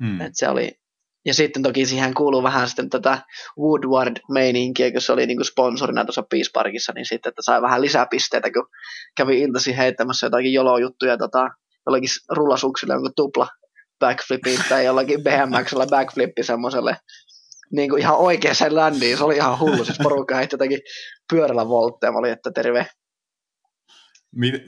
Mm. Et se oli, Ja sitten toki siihen kuuluu vähän sitten tätä Woodward-meininkiä, kun se oli niinku sponsorina tuossa Peace niin sitten, että sai vähän lisäpisteitä, kun kävi iltasi heittämässä jotakin jolojuttuja tota, jollakin rullasuksilla jonkun tupla backflipin tai jollakin BMXllä backflippi semmoiselle niin kuin ihan oikeaan ländiin. Se oli ihan hullu. Siis porukka heitti jotenkin pyörällä voltteja. Mä olin, että terve.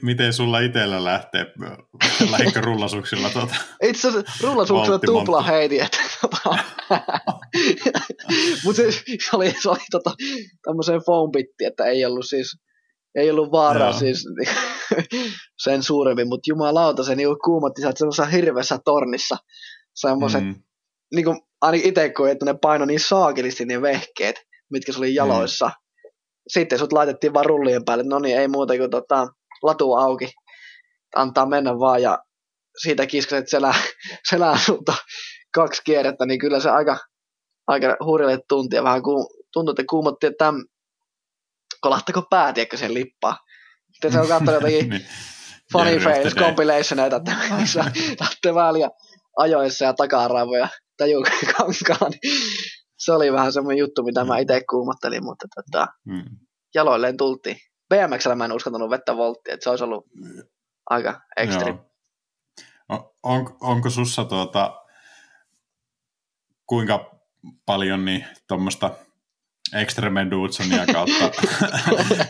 Miten sulla itsellä lähtee? Lähikö rullasuksilla tuota? Itse asiassa rullasuksilla tupla. Että, tota, Mutta se, se, oli, se oli tota, tämmöiseen foam että ei ollut siis ei ollut vaaraa siis sen suurempi, mutta jumalauta se niin kuumotti sä semmoisessa hirveässä tornissa semmoiset, mm. niin kuin ainakin itse koin, että ne paino niin saakelisti ne vehkeet, mitkä se oli mm. jaloissa. Mm. Sitten sut laitettiin vaan rullien päälle, no niin ei muuta kuin tota, latu auki, antaa mennä vaan ja siitä kiskaset selää, selää sulta kaksi kierrettä, niin kyllä se aika, aika hurjalle tuntia vähän ku, tuntui, että kuumotti, että tämän, kolahtako pää, tiedätkö, sen lippaa. Sitten se on katsonut jotakin niin. funny face compilationeita, että missä lähtee väliä ajoissa ja takaraivoja tajukankaan. se oli vähän semmoinen juttu, mitä mä mm. itse kuumottelin, mutta tota, hmm. jaloilleen tultiin. BMXllä mä en uskaltanut vettä volttia, että se olisi ollut aika ekstri. On, onko sussa tuota, kuinka paljon niin tuommoista Extreme Dudsonia kautta,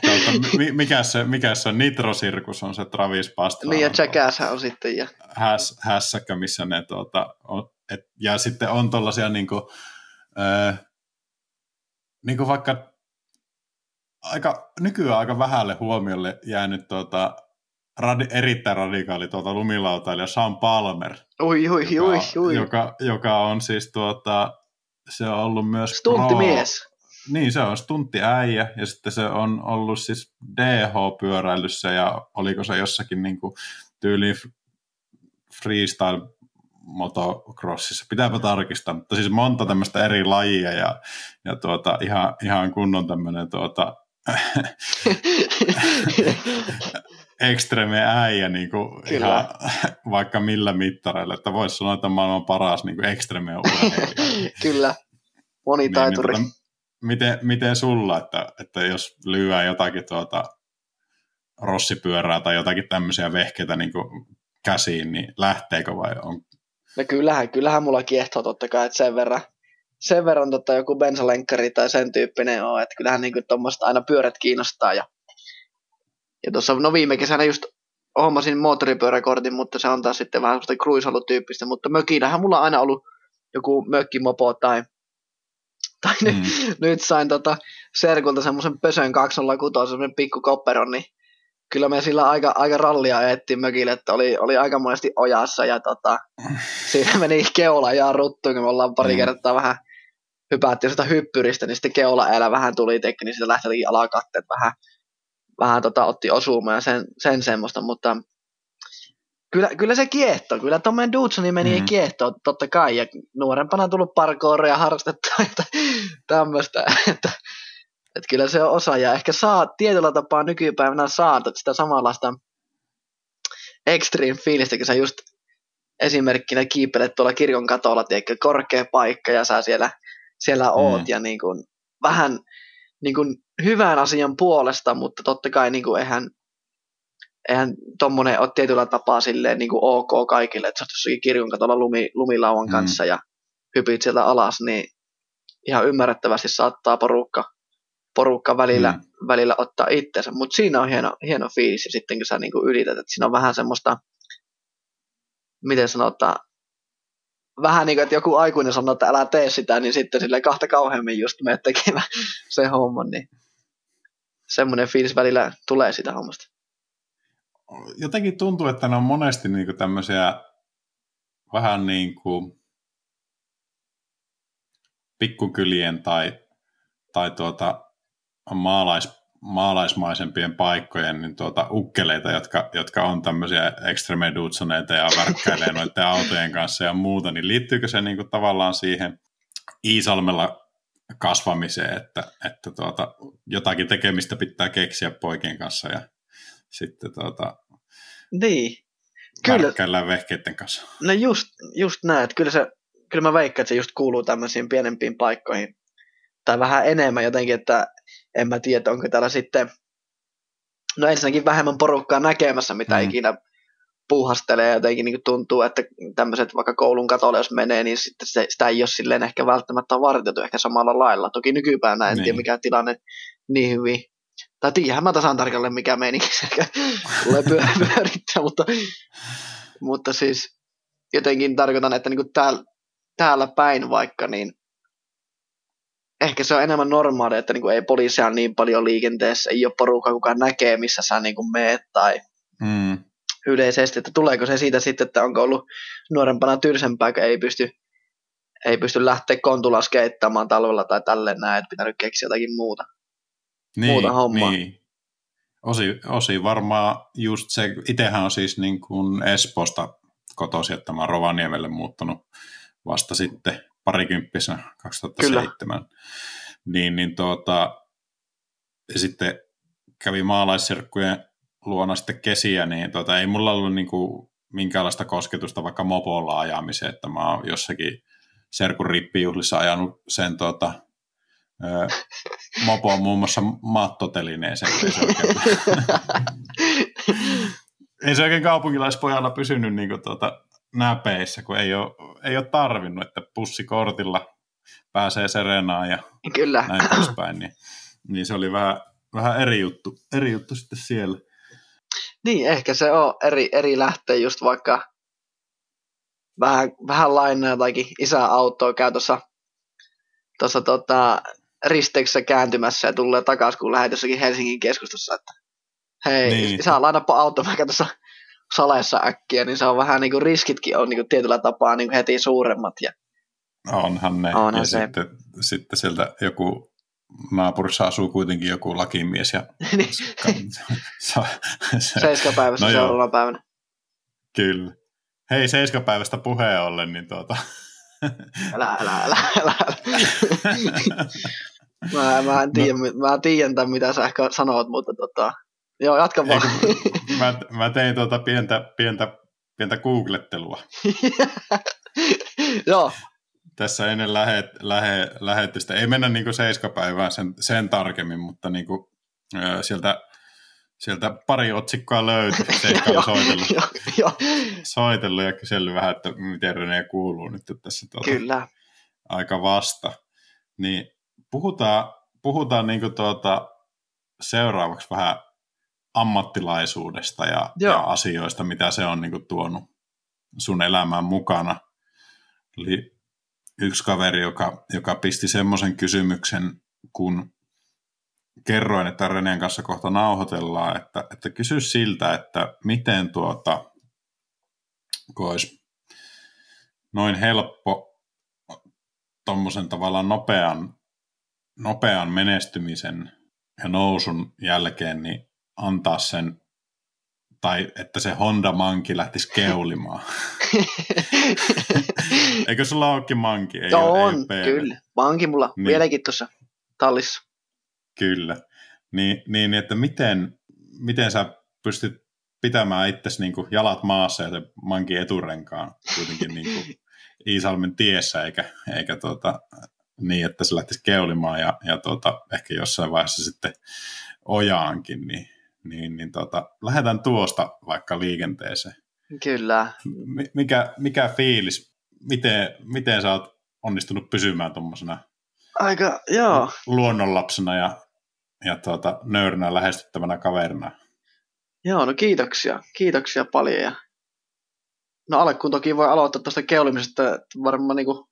kautta mikä, se, mikä se Nitro Circus on se Travis Pastrana. Niin ja Jackass on sitten. Ja... Häs, hässäkkä, missä ne tuota, on, et, ja sitten on tuollaisia niinku, äh, niinku vaikka aika, nykyään aika vähälle huomiolle jäänyt tuota, radi, erittäin radikaali tuota lumilautailija Sean Palmer. Ui, ui, joka, ui, ui. Joka, joka on siis tuota, se on ollut myös Stunttimies. Pro, niin, se on stuntti äijä ja sitten se on ollut siis DH-pyöräilyssä ja oliko se jossakin niin kuin tyyliin freestyle motocrossissa. Pitääpä tarkistaa, mutta siis monta tämmöistä eri lajia ja, ja tuota, ihan, ihan kunnon tämmöinen tuota, ekstreme äijä niin kuin ihan, vaikka millä mittareilla, että voisi sanoa, että maailman paras niin kuin ekstreme Kyllä, monitaituri. Niin, niin, tuota, miten, miten sulla, että, että jos lyöää jotakin tuota rossipyörää tai jotakin tämmöisiä vehkeitä niin käsiin, niin lähteekö vai on? No kyllähän, kyllähän mulla kiehtoo totta kai, että sen verran, sen verran tota joku bensalenkkari tai sen tyyppinen on, että kyllähän niin tuommoista aina pyörät kiinnostaa ja, ja tuossa no viime kesänä just hommasin moottoripyöräkortin, mutta se on taas sitten vähän semmoista cruise-tyyppistä, mutta mökillähän mulla on aina ollut joku mökkimopo tai tai mm. nyt, nyt sain tota Serkulta semmoisen Pösön 206, semmoinen pikku kopperon, niin kyllä me sillä aika, aika rallia eettiin mökille, että oli, oli aika monesti ojassa ja tota, siinä meni keula ja ruttu, kun me ollaan pari mm. kertaa vähän hypättiin sitä hyppyristä, niin sitten keula elä vähän tuli tekki, niin sitten lähti alakatteet vähän, vähän tota, otti osumaan ja sen, sen semmoista, mutta kyllä, kyllä se kiehtoo. Kyllä tuommoinen Dudsoni meni mm. kiehtoo, totta kai. Ja nuorempana on tullut parkouria harrastettua että tämmöistä. Että, että kyllä se on osa. Ja ehkä saa tietyllä tapaa nykypäivänä saatat sitä samanlaista extreme fiilistä, kun sä just esimerkkinä kiipelet tuolla kirkon katolla, tiedätkö, korkea paikka ja sä siellä, siellä oot mm. ja niin kuin, vähän niin kuin, hyvän asian puolesta, mutta totta kai niin kuin, eihän eihän tuommoinen ole tietyllä tapaa silleen niin kuin ok kaikille, että sä oot jossakin kirjon katolla lumi, lumilauan mm. kanssa ja hypit sieltä alas, niin ihan ymmärrettävästi saattaa porukka, porukka välillä, mm. välillä ottaa itsensä, mutta siinä on hieno, hieno fiilis. Ja sitten kun sä niin kuin ylität, että siinä on vähän semmoista, miten sanotaan, vähän niin kuin, että joku aikuinen sanoo, että älä tee sitä, niin sitten sille kahta kauheammin just menet tekemään se homma, niin semmoinen fiilis välillä tulee sitä hommasta. Jotenkin tuntuu, että ne on monesti niin kuin tämmöisiä vähän niin kuin pikkukylien tai, tai tuota maalais, maalaismaisempien paikkojen niin tuota, ukkeleita, jotka, jotka on tämmöisiä extreme ja värkkäilee noiden autojen kanssa ja muuta, niin liittyykö se niin kuin tavallaan siihen Iisalmella kasvamiseen, että, että tuota, jotakin tekemistä pitää keksiä poikien kanssa ja sitten tuota, niin. Kyllä. vehkeiden kanssa. No just, just näin, että kyllä se, kyllä mä veikkaan, että se just kuuluu tämmöisiin pienempiin paikkoihin. Tai vähän enemmän jotenkin, että en mä tiedä, onko täällä sitten, no ensinnäkin vähemmän porukkaa näkemässä, mitä mm. ikinä puuhastelee jotenkin niin tuntuu, että tämmöiset vaikka koulun katolle, jos menee, niin sitten se, sitä ei ole silleen ehkä välttämättä vartettu ehkä samalla lailla. Toki nykypäivänä en niin. tiedä mikä tilanne niin hyvin. Tai tiedähän mä tasan tarkalleen mikä meininki tulee pyörittää, mutta, mutta siis jotenkin tarkoitan, että niin täällä, täällä päin vaikka, niin ehkä se on enemmän normaalia, että niin ei poliisia niin paljon liikenteessä, ei ole porukka, kuka näkee, missä sä niin meet tai mm yleisesti, että tuleeko se siitä sitten, että onko ollut nuorempana tylsempää, kun ei pysty, ei pysty lähteä kontula skeittämään talvella tai tälleen näin, että pitänyt keksiä jotakin muuta, niin, muuta hommaa. Niin. Osi, osi varmaan just se, itsehän on siis niin kuin Espoosta kotosi, että mä Rovaniemelle muuttanut vasta sitten parikymppisenä 2007. Kyllä. Niin, niin tuota, ja sitten kävi maalaisserkkujen luona sitten kesiä, niin tota, ei mulla ollut niin kuin minkäänlaista kosketusta vaikka mopolla ajamiseen, että mä oon jossakin Serkun rippijuhlissa ajanut sen tota, ö, mopoon muun muassa mattotelineeseen. Ei se oikein, ei se oikein kaupunkilaispojalla pysynyt niin kuin, tota, näpeissä, kun ei ole, ei ole tarvinnut, että pussikortilla pääsee Serenaan ja Kyllä. näin poispäin, niin, niin se oli vähän, vähän eri, juttu, eri juttu sitten siellä. Niin, ehkä se on eri, eri lähteä just vaikka vähän, vähän lainaa jotakin isää autoa käy tuossa tuossa tota, risteyksessä kääntymässä ja tulee takaisin, kun lähdet jossakin Helsingin keskustassa, että hei, niin. isä lainapa auto vaikka tuossa salessa äkkiä, niin se on vähän niin kuin riskitkin on niin kuin tietyllä tapaa niin kuin heti suuremmat. Ja... Onhan ne. Onhan ja se. Sitten, sitten sieltä joku naapurissa asuu kuitenkin joku lakimies. Ja niin. Seiskapäivässä no seuraavana päivänä. Kyllä. Hei, seiskapäivästä puheen ollen, niin tuota... älä, älä, älä, älä. mä, mä, en tiedä, no. mä tiedän tämän, mitä sä ehkä sanot, mutta tota... Joo, jatka vaan. mä, mä tein tuota pientä, pientä, pientä googlettelua. Joo, tässä ennen lähet, lähe, lähetystä. Ei mennä niin kuin seiskapäivään sen, sen tarkemmin, mutta niin kuin, ö, sieltä, sieltä pari otsikkoa löytyi. Seikkailu soitellut, soitellut ja kysellyt vähän, että miten Rene kuuluu nyt tässä tuota, Kyllä. aika vasta. Niin puhutaan, puhutaan niin kuin tuota, seuraavaksi vähän ammattilaisuudesta ja, ja asioista, mitä se on niin kuin tuonut sun elämään mukana. Eli yksi kaveri, joka, joka pisti semmoisen kysymyksen, kun kerroin, että Reneen kanssa kohta nauhoitellaan, että, että kysy siltä, että miten tuota, kun olisi noin helppo tuommoisen tavallaan nopean, nopean menestymisen ja nousun jälkeen, niin antaa sen tai että se Honda Manki lähtisi keulimaan. Eikö sulla olekin manki? Ei Joo, ole, on, ei ole kyllä. Manki mulla niin. vieläkin tuossa tallissa. Kyllä. Niin, niin että miten, miten sä pystyt pitämään itsesi niin kuin jalat maassa ja se manki eturenkaan kuitenkin niin kuin Iisalmen tiessä, eikä, eikä tuota, niin, että se lähtisi keulimaan ja, ja tuota, ehkä jossain vaiheessa sitten ojaankin, niin niin, niin tota, lähdetään tuosta vaikka liikenteeseen. Kyllä. Mikä, mikä fiilis, miten, miten sä oot onnistunut pysymään tuommoisena Aika, joo. luonnonlapsena ja, ja tuota, nöyränä lähestyttävänä kaverina? Joo, no kiitoksia. Kiitoksia paljon. Ja... No alkuun toki voi aloittaa tuosta keulimisesta, että varmaan niin kuin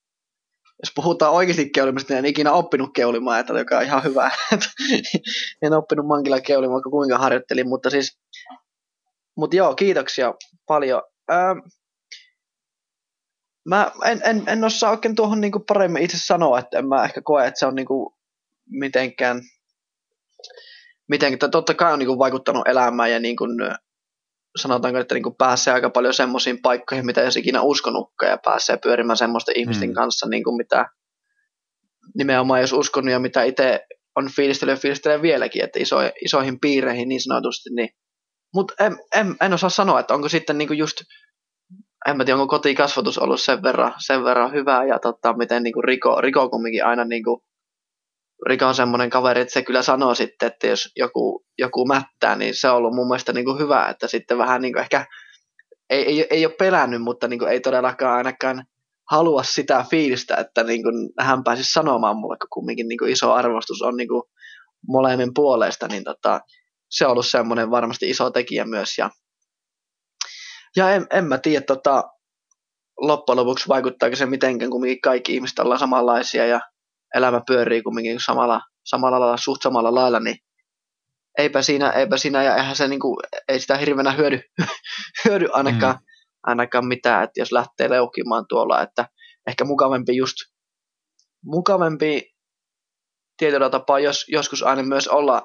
jos puhutaan oikeasti keulimasta, niin en ikinä oppinut keulimaan, että joka on ihan hyvä. en oppinut mankilla keulimaan, vaikka kuinka harjoittelin, mutta siis, mutta joo, kiitoksia paljon. Ähm, mä en, en, en osaa oikein tuohon niinku paremmin itse sanoa, että en mä ehkä koe, että se on niinku mitenkään, mitenkään totta kai on niinku vaikuttanut elämään ja niinku sanotaanko, että niin kuin pääsee aika paljon semmoisiin paikkoihin, mitä ei olisi ikinä uskonutkaan, ja pääsee pyörimään semmoisten ihmisten mm. kanssa, niin kuin mitä nimenomaan jos uskonut ja mitä itse on fiilistellyt ja fiilistelee vieläkin, että iso, isoihin piireihin niin sanotusti, niin mutta en, en, en, osaa sanoa, että onko sitten niinku just en mä tiedä, onko kotikasvatus ollut sen verran, sen verran hyvää ja tota, miten niin kuin Riko, Riko kumminkin aina niin Riko on semmoinen kaveri, että se kyllä sanoo sitten, että jos joku, joku mättää, niin se on ollut mun mielestä niin kuin hyvä, että sitten vähän niin kuin ehkä ei, ei, ei ole pelännyt, mutta niin kuin ei todellakaan ainakaan halua sitä fiilistä, että niin kuin hän pääsisi sanomaan mulle, kun kumminkin niin kuin iso arvostus on niin kuin molemmin puolesta, niin tota, se on ollut semmoinen varmasti iso tekijä myös. Ja, ja en, en mä tiedä, tota, loppujen lopuksi vaikuttaako se mitenkään, kumminkin kaikki ihmiset ollaan samanlaisia ja elämä pyörii kumminkin samalla, samalla lailla, suht samalla lailla, niin eipä siinä, eipä siinä ja eihän se niinku, ei sitä hirveänä hyödy, hyödy ainakaan, mm. ainakaan mitään, että jos lähtee leukimaan tuolla, että ehkä mukavampi just, mukavampi tietyllä tapaa jos, joskus aina myös olla,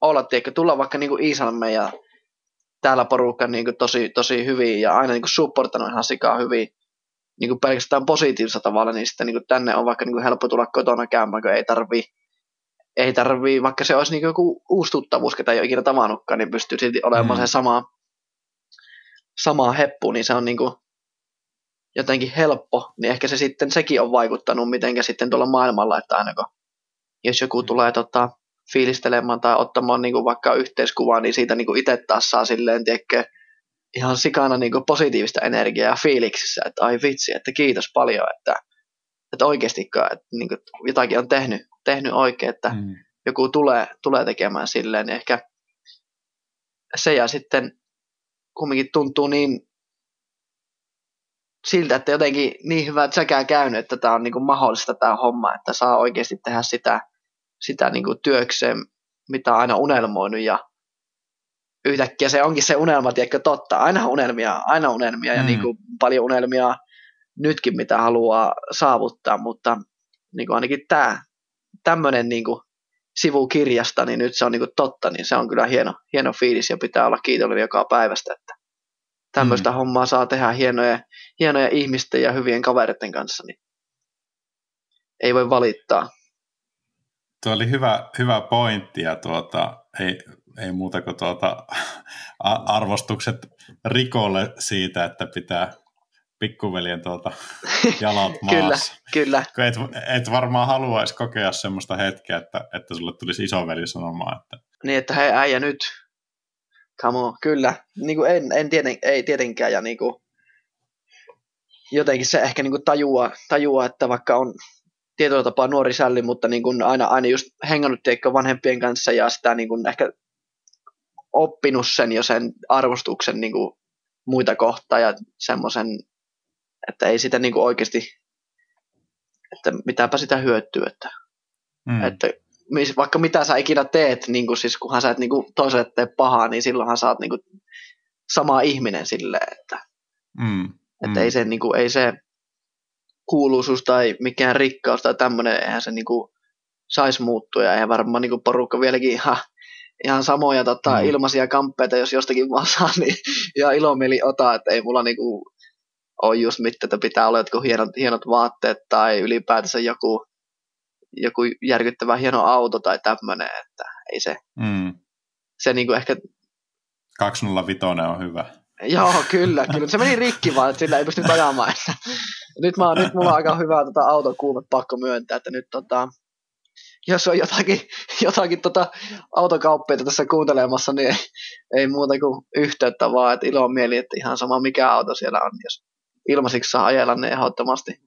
olla tiedätkö, tulla vaikka niinku Iisalmeen ja täällä porukka niinku tosi, tosi hyvin ja aina niinku supportanut ihan sikaa hyvin, niinku pelkästään positiivisella tavalla, niin sitten niinku tänne on vaikka niinku helppo tulla kotona käymään, kun ei tarvii ei tarvii, vaikka se olisi niin joku uusi tuttavuus, ketä ei ole ikinä tavannutkaan, niin pystyy silti olemaan mm. se sama, sama heppu, niin se on niin kuin jotenkin helppo, niin ehkä se sitten sekin on vaikuttanut mitenkä sitten tuolla maailmalla, että aina kun jos joku mm. tulee tota, fiilistelemään tai ottamaan niin kuin vaikka yhteiskuvaa, niin siitä niin kuin itse taas saa silleen, tiedätkö, ihan sikana niin positiivista energiaa fiiliksissä, että ai vitsi, että kiitos paljon, että, että oikeastikaan, että niin kuin jotakin on tehnyt, tehnyt oikein, että mm. joku tulee, tulee tekemään silleen, niin ehkä se ja sitten kumminkin tuntuu niin siltä, että jotenkin niin hyvä säkää käynyt, että tämä on niin kuin mahdollista tämä homma, että saa oikeasti tehdä sitä, sitä niin kuin työkseen, mitä on aina unelmoinut ja yhtäkkiä se onkin se unelma, tiedätkö, totta. Aina unelmia, aina unelmia mm. ja niin kuin paljon unelmia nytkin, mitä haluaa saavuttaa, mutta niin kuin ainakin tämä tämmöinen niin kuin sivu kirjasta, niin nyt se on niin kuin totta, niin se on kyllä hieno, hieno fiilis ja pitää olla kiitollinen joka päivästä, että tämmöistä mm. hommaa saa tehdä hienoja, hienoja ihmisten ja hyvien kavereiden kanssa, niin ei voi valittaa. Tuo oli hyvä, hyvä pointti ja tuota, ei, ei muuta kuin tuota, arvostukset Rikolle siitä, että pitää pikkuveljen tuota jalat maassa. kyllä, kyllä. Et, et varmaan haluaisi kokea semmoista hetkeä, että, että sulle tulisi isoveli sanomaan. Että... Niin, että hei äijä nyt, come on, kyllä. Niin kuin en, en tieten, ei tietenkään, ja niin kuin, jotenkin se ehkä niin kuin tajua, tajua, että vaikka on tietyllä tapaa nuori sälli, mutta niin kuin aina, aina just hengannut vanhempien kanssa ja sitä niin kuin ehkä oppinut sen jo sen arvostuksen niin kuin muita kohtaa ja semmoisen että ei sitä niin kuin oikeasti, että mitäpä sitä hyötyy, että, mm. että vaikka mitä sä ikinä teet, niin kuin siis kunhan sä et niin kuin toiselle tee pahaa, niin silloinhan sä oot niin kuin sama ihminen silleen, että, mm. että mm. ei se, niin kuin, ei se kuuluisuus tai mikään rikkaus tai tämmöinen, eihän se niin kuin saisi muuttua ja eihän varmaan niin kuin porukka vieläkin ihan, ihan samoja tota, mm. ilmaisia kamppeita, jos jostakin vaan saa, niin ihan ilomieli ota, että ei mulla niin kuin, on just mitään, että pitää olla jotkut hienot, hienot vaatteet tai ylipäätänsä joku, joku järkyttävä hieno auto tai tämmöinen, että ei se, mm. se niinku ehkä... 205 on hyvä. Joo, kyllä, kyllä. Se meni rikki vaan, että sillä ei pysty ajamaan. Että nyt, mä, nyt mulla on aika hyvä tota, autokuume, pakko myöntää, että nyt tota, jos on jotakin, jotakin tota autokauppeita tässä kuuntelemassa, niin ei, ei muuta kuin yhteyttä vaan, että ilo mieli, että ihan sama mikä auto siellä on, jos ilmaisiksi saa ajella ne ehdottomasti.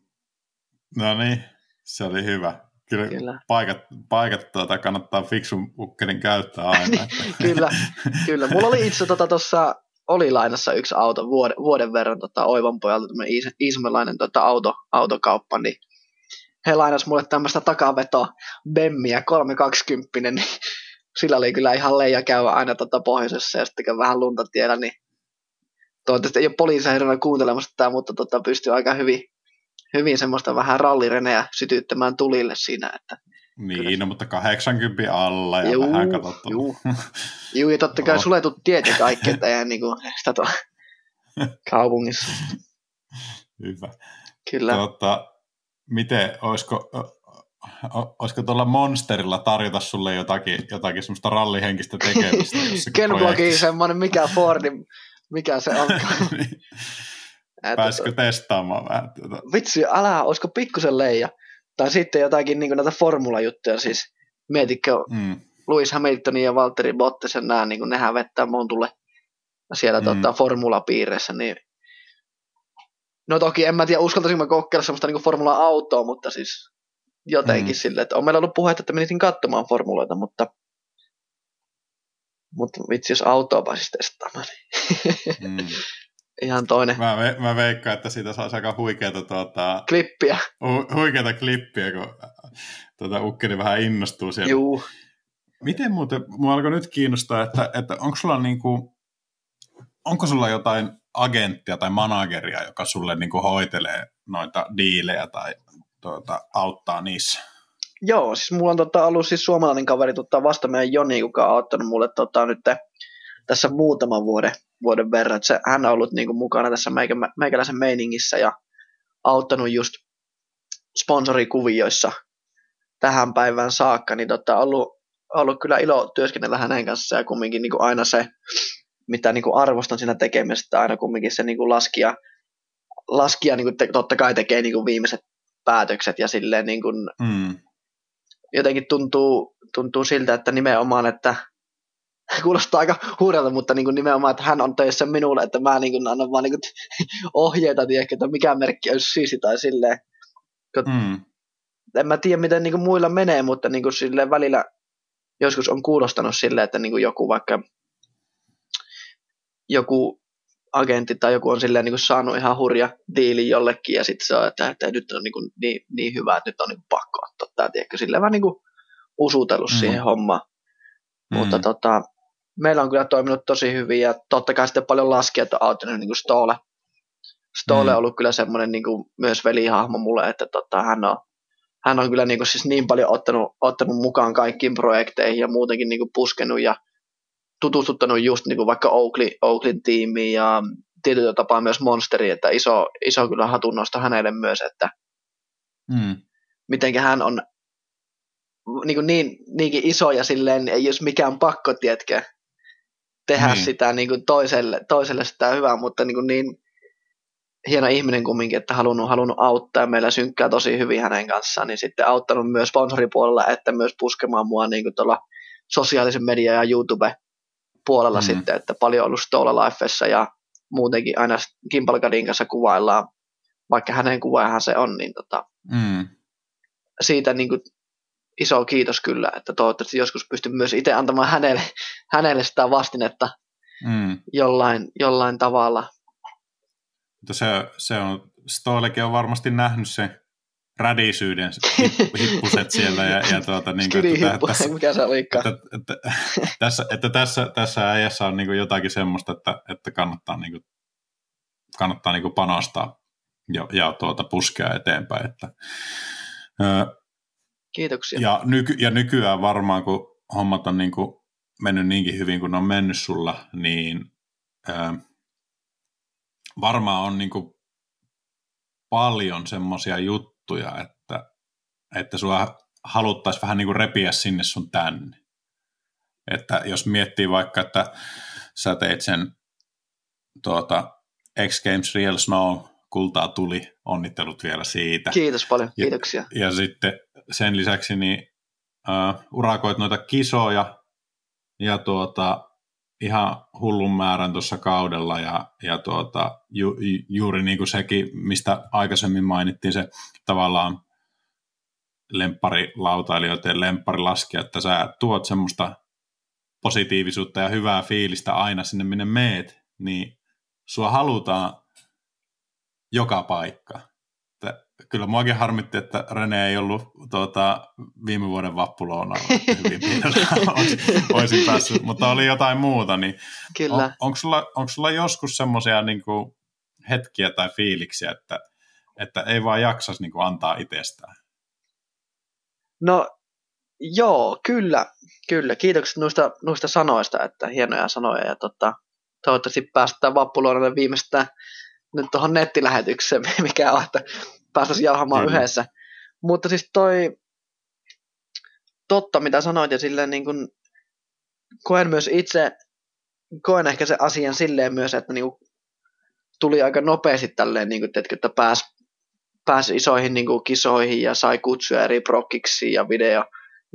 No niin, se oli hyvä. Kyllä, kyllä. paikat, paikat tuota, kannattaa fiksun ukkelin käyttää aina. Niin, kyllä, kyllä. Mulla oli itse tuossa tota, oli lainassa yksi auto vuoden, vuoden verran tota, Oivan pojalta, tämmöinen iis, iismelainen tota, auto, autokauppa, niin he lainas mulle tämmöistä takaveto Bemmiä 320, niin sillä oli kyllä ihan leija käydä aina tota pohjoisessa ja sitten vähän lunta tiellä, niin toivottavasti ei ole poliiseja kuuntelemassa tätä, mutta tota, pystyy aika hyvin, hyvin semmoista vähän rallireneä sytyttämään tulille siinä, että niin, no, mutta 80 alla ja juu, vähän katsottu. Juu. juu, ja totta kai oh. suletut tiet ja kaikki, että ei niinku sitä tuolla kaupungissa. Hyvä. Kyllä. Tuota, miten, olisiko, olisiko tuolla Monsterilla tarjota sulle jotakin, jotakin semmoista rallihenkistä tekemistä? Kenblogi semmoinen, mikä Fordi mikä se on. niin. Pääsikö tota, testaamaan vähän? Tuota. Vitsi, älä, olisiko pikkusen leija. Tai sitten jotakin niin näitä formulajuttuja, siis mietitkö mm. Louis Hamiltonin ja Valtteri Bottasen nämä, niin nehän vettää Montulle siellä mm. tota, formulapiireissä, niin No toki en mä tiedä, uskaltaisinko mä kokeilla semmoista niin formula-autoa, mutta siis jotenkin mm. silleen, että on meillä ollut puhetta, että menisin katsomaan formuloita, mutta mutta vitsi, jos autoa pääsisi testaamaan, niin mm. ihan toinen. Mä, ve, mä veikkaan, että siitä saisi aika huikeata tuota, klippiä. Hu, huikeata klippiä, kun tuota, ukkeli vähän innostuu siellä. Juu. Miten muuten, mua alkoi nyt kiinnostaa, että, että onko sulla niinku, onko sulla jotain agenttia tai manageria, joka sulle niinku hoitelee noita diilejä tai tuota, auttaa niissä? Joo, siis mulla on tota, ollut siis suomalainen kaveri tota, vasta meidän Joni, joka on auttanut mulle tota, nyt tässä muutaman vuoden, vuoden verran. Se, hän on ollut niinku, mukana tässä meikä, meikäläisen meiningissä ja auttanut just sponsorikuvioissa tähän päivään saakka, niin tota, ollut, ollut kyllä ilo työskennellä hänen kanssaan ja kumminkin niin kuin aina se, mitä niin kuin arvostan siinä tekemistä, aina kumminkin se niin kuin laskia, laskia niin kuin te, totta kai tekee niin kuin viimeiset päätökset ja silleen niin kuin, mm jotenkin tuntuu, tuntuu siltä, että nimenomaan, että kuulostaa aika huurelta, mutta niin kuin nimenomaan, että hän on töissä minulle, että mä niin kuin annan vaan niin kuin ohjeita, tiedätkö, että mikä merkki olisi siisti tai silleen. Mm. En mä tiedä, miten niin kuin muilla menee, mutta niin kuin silleen välillä joskus on kuulostanut silleen, että niin kuin joku vaikka joku agentti tai joku on silleen niin kuin saanut ihan hurja diili jollekin ja sitten se on, että, että nyt on niin, kuin niin, niin hyvä, että nyt on niin kuin pakko ottaa tämä, tiedätkö, silleen vähän niin kuin usutellut mm. siihen hommaan. Mm. Mutta tota, meillä on kyllä toiminut tosi hyvin ja totta kai sitten paljon laskijat on auttanut niin kuin Stole. Stole mm. on ollut kyllä semmoinen niin kuin myös velihahmo mulle, että tota, hän on hän on kyllä niin, kuin siis niin paljon ottanut, ottanut mukaan kaikkiin projekteihin ja muutenkin niin kuin puskenut ja tutustuttanut just niin kuin vaikka Oakley, Oakleyn tiimiin ja tietyllä tapaa myös Monsteri, että iso, iso kyllä hatunnosto hänelle myös, että mm. miten hän on niin, kuin niin, niinkin iso ja silleen ei olisi mikään pakko, tietkö, tehdä niin. sitä niin kuin toiselle, toiselle sitä hyvää, mutta niin, kuin niin hieno ihminen kumminkin, että halunnut, halunnut auttaa meillä synkkää tosi hyvin hänen kanssaan, niin sitten auttanut myös sponsoripuolella, että myös puskemaan mua niin kuin tuolla sosiaalisen median ja YouTube puolella mm. sitten, että paljon ollut Stola Lifessa ja muutenkin aina Kimpalkadin kanssa kuvaillaan, vaikka hänen kuvaajahan se on, niin tota, mm. siitä niin kuin iso kiitos kyllä, että toivottavasti joskus pystyn myös itse antamaan hänelle, hänelle sitä vastinetta mm. jollain, jollain tavalla. Mutta se, se on, Stoilekin on varmasti nähnyt se rädisyyden hippuset siellä. Ja, ja tuota, niin kuin, että, tässä, mikä se olikaan. Että, että, tässä, että tässä, tässä äijässä on niin kuin jotakin semmoista, että, että kannattaa, niin kuin, kannattaa niin kuin panostaa ja, ja tuota, puskea eteenpäin. Että, ö, Kiitoksia. Ja, nyky, ja nykyään varmaan, kun hommat on niin kuin mennyt niinkin hyvin kuin ne on mennyt sulla, niin ö, varmaan on niin kuin paljon semmoisia juttuja, juttuja, että, että sua haluttaisiin vähän niin kuin repiä sinne sun tänne. Että jos miettii vaikka, että sä teit sen tuota, X Games Real Snow, kultaa tuli, onnittelut vielä siitä. Kiitos paljon, kiitoksia. Ja, ja sitten sen lisäksi niin uh, urakoit noita kisoja ja tuota, ihan hullun määrän tuossa kaudella ja, ja tuota, ju, juuri niin kuin sekin, mistä aikaisemmin mainittiin se tavallaan lempparilautailijoiden lempparilaskija, että sä tuot semmoista positiivisuutta ja hyvää fiilistä aina sinne, minne meet, niin sua halutaan joka paikka kyllä muakin harmitti, että Rene ei ollut tuota, viime vuoden vappuloonalla hyvin olisin päässyt, mutta oli jotain muuta. Niin kyllä. On, onko, sulla, onko sulla joskus semmoisia niin hetkiä tai fiiliksiä, että, että ei vaan jaksas niin antaa itsestään? No joo, kyllä, kyllä. Kiitokset noista, noista sanoista, että hienoja sanoja ja tota, toivottavasti päästään vappuloinalle viimeistään nyt tuohon nettilähetykseen, mikä on, että päästäisiin jauhamaan Kyllä. yhdessä. Mutta siis toi totta, mitä sanoit, ja silleen niin kuin, koen myös itse, koen ehkä se asian silleen myös, että niin kuin, tuli aika nopeasti tälleen, niin kuin, teetkö, että pääsi pääsi isoihin niin kuin, kisoihin ja sai kutsuja eri prokkiksi ja video,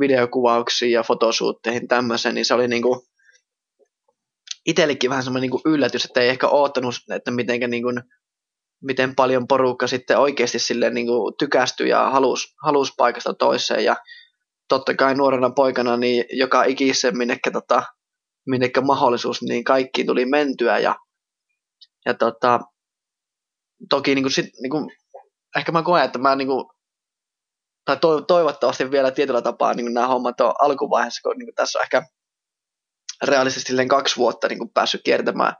videokuvauksiin ja fotosuutteihin tämmöiseen, niin se oli niin kuin, itsellekin vähän semmoinen niin yllätys, että ei ehkä oottanut, että mitenkä, niin kuin, miten paljon porukka sitten oikeasti silleen niin kuin, tykästyi ja halusi, halusi paikasta toiseen ja totta kai nuorena poikana niin joka ikisen minnekä, tota, minnekä mahdollisuus, niin kaikkiin tuli mentyä ja, ja tota, toki niin kuin, sit, niin kuin, ehkä mä koen, että mä niin kuin, tai toivottavasti vielä tietyllä tapaa niin nämä hommat on alkuvaiheessa, kun niin tässä on ehkä realistisesti kaksi vuotta niin kuin päässyt kiertämään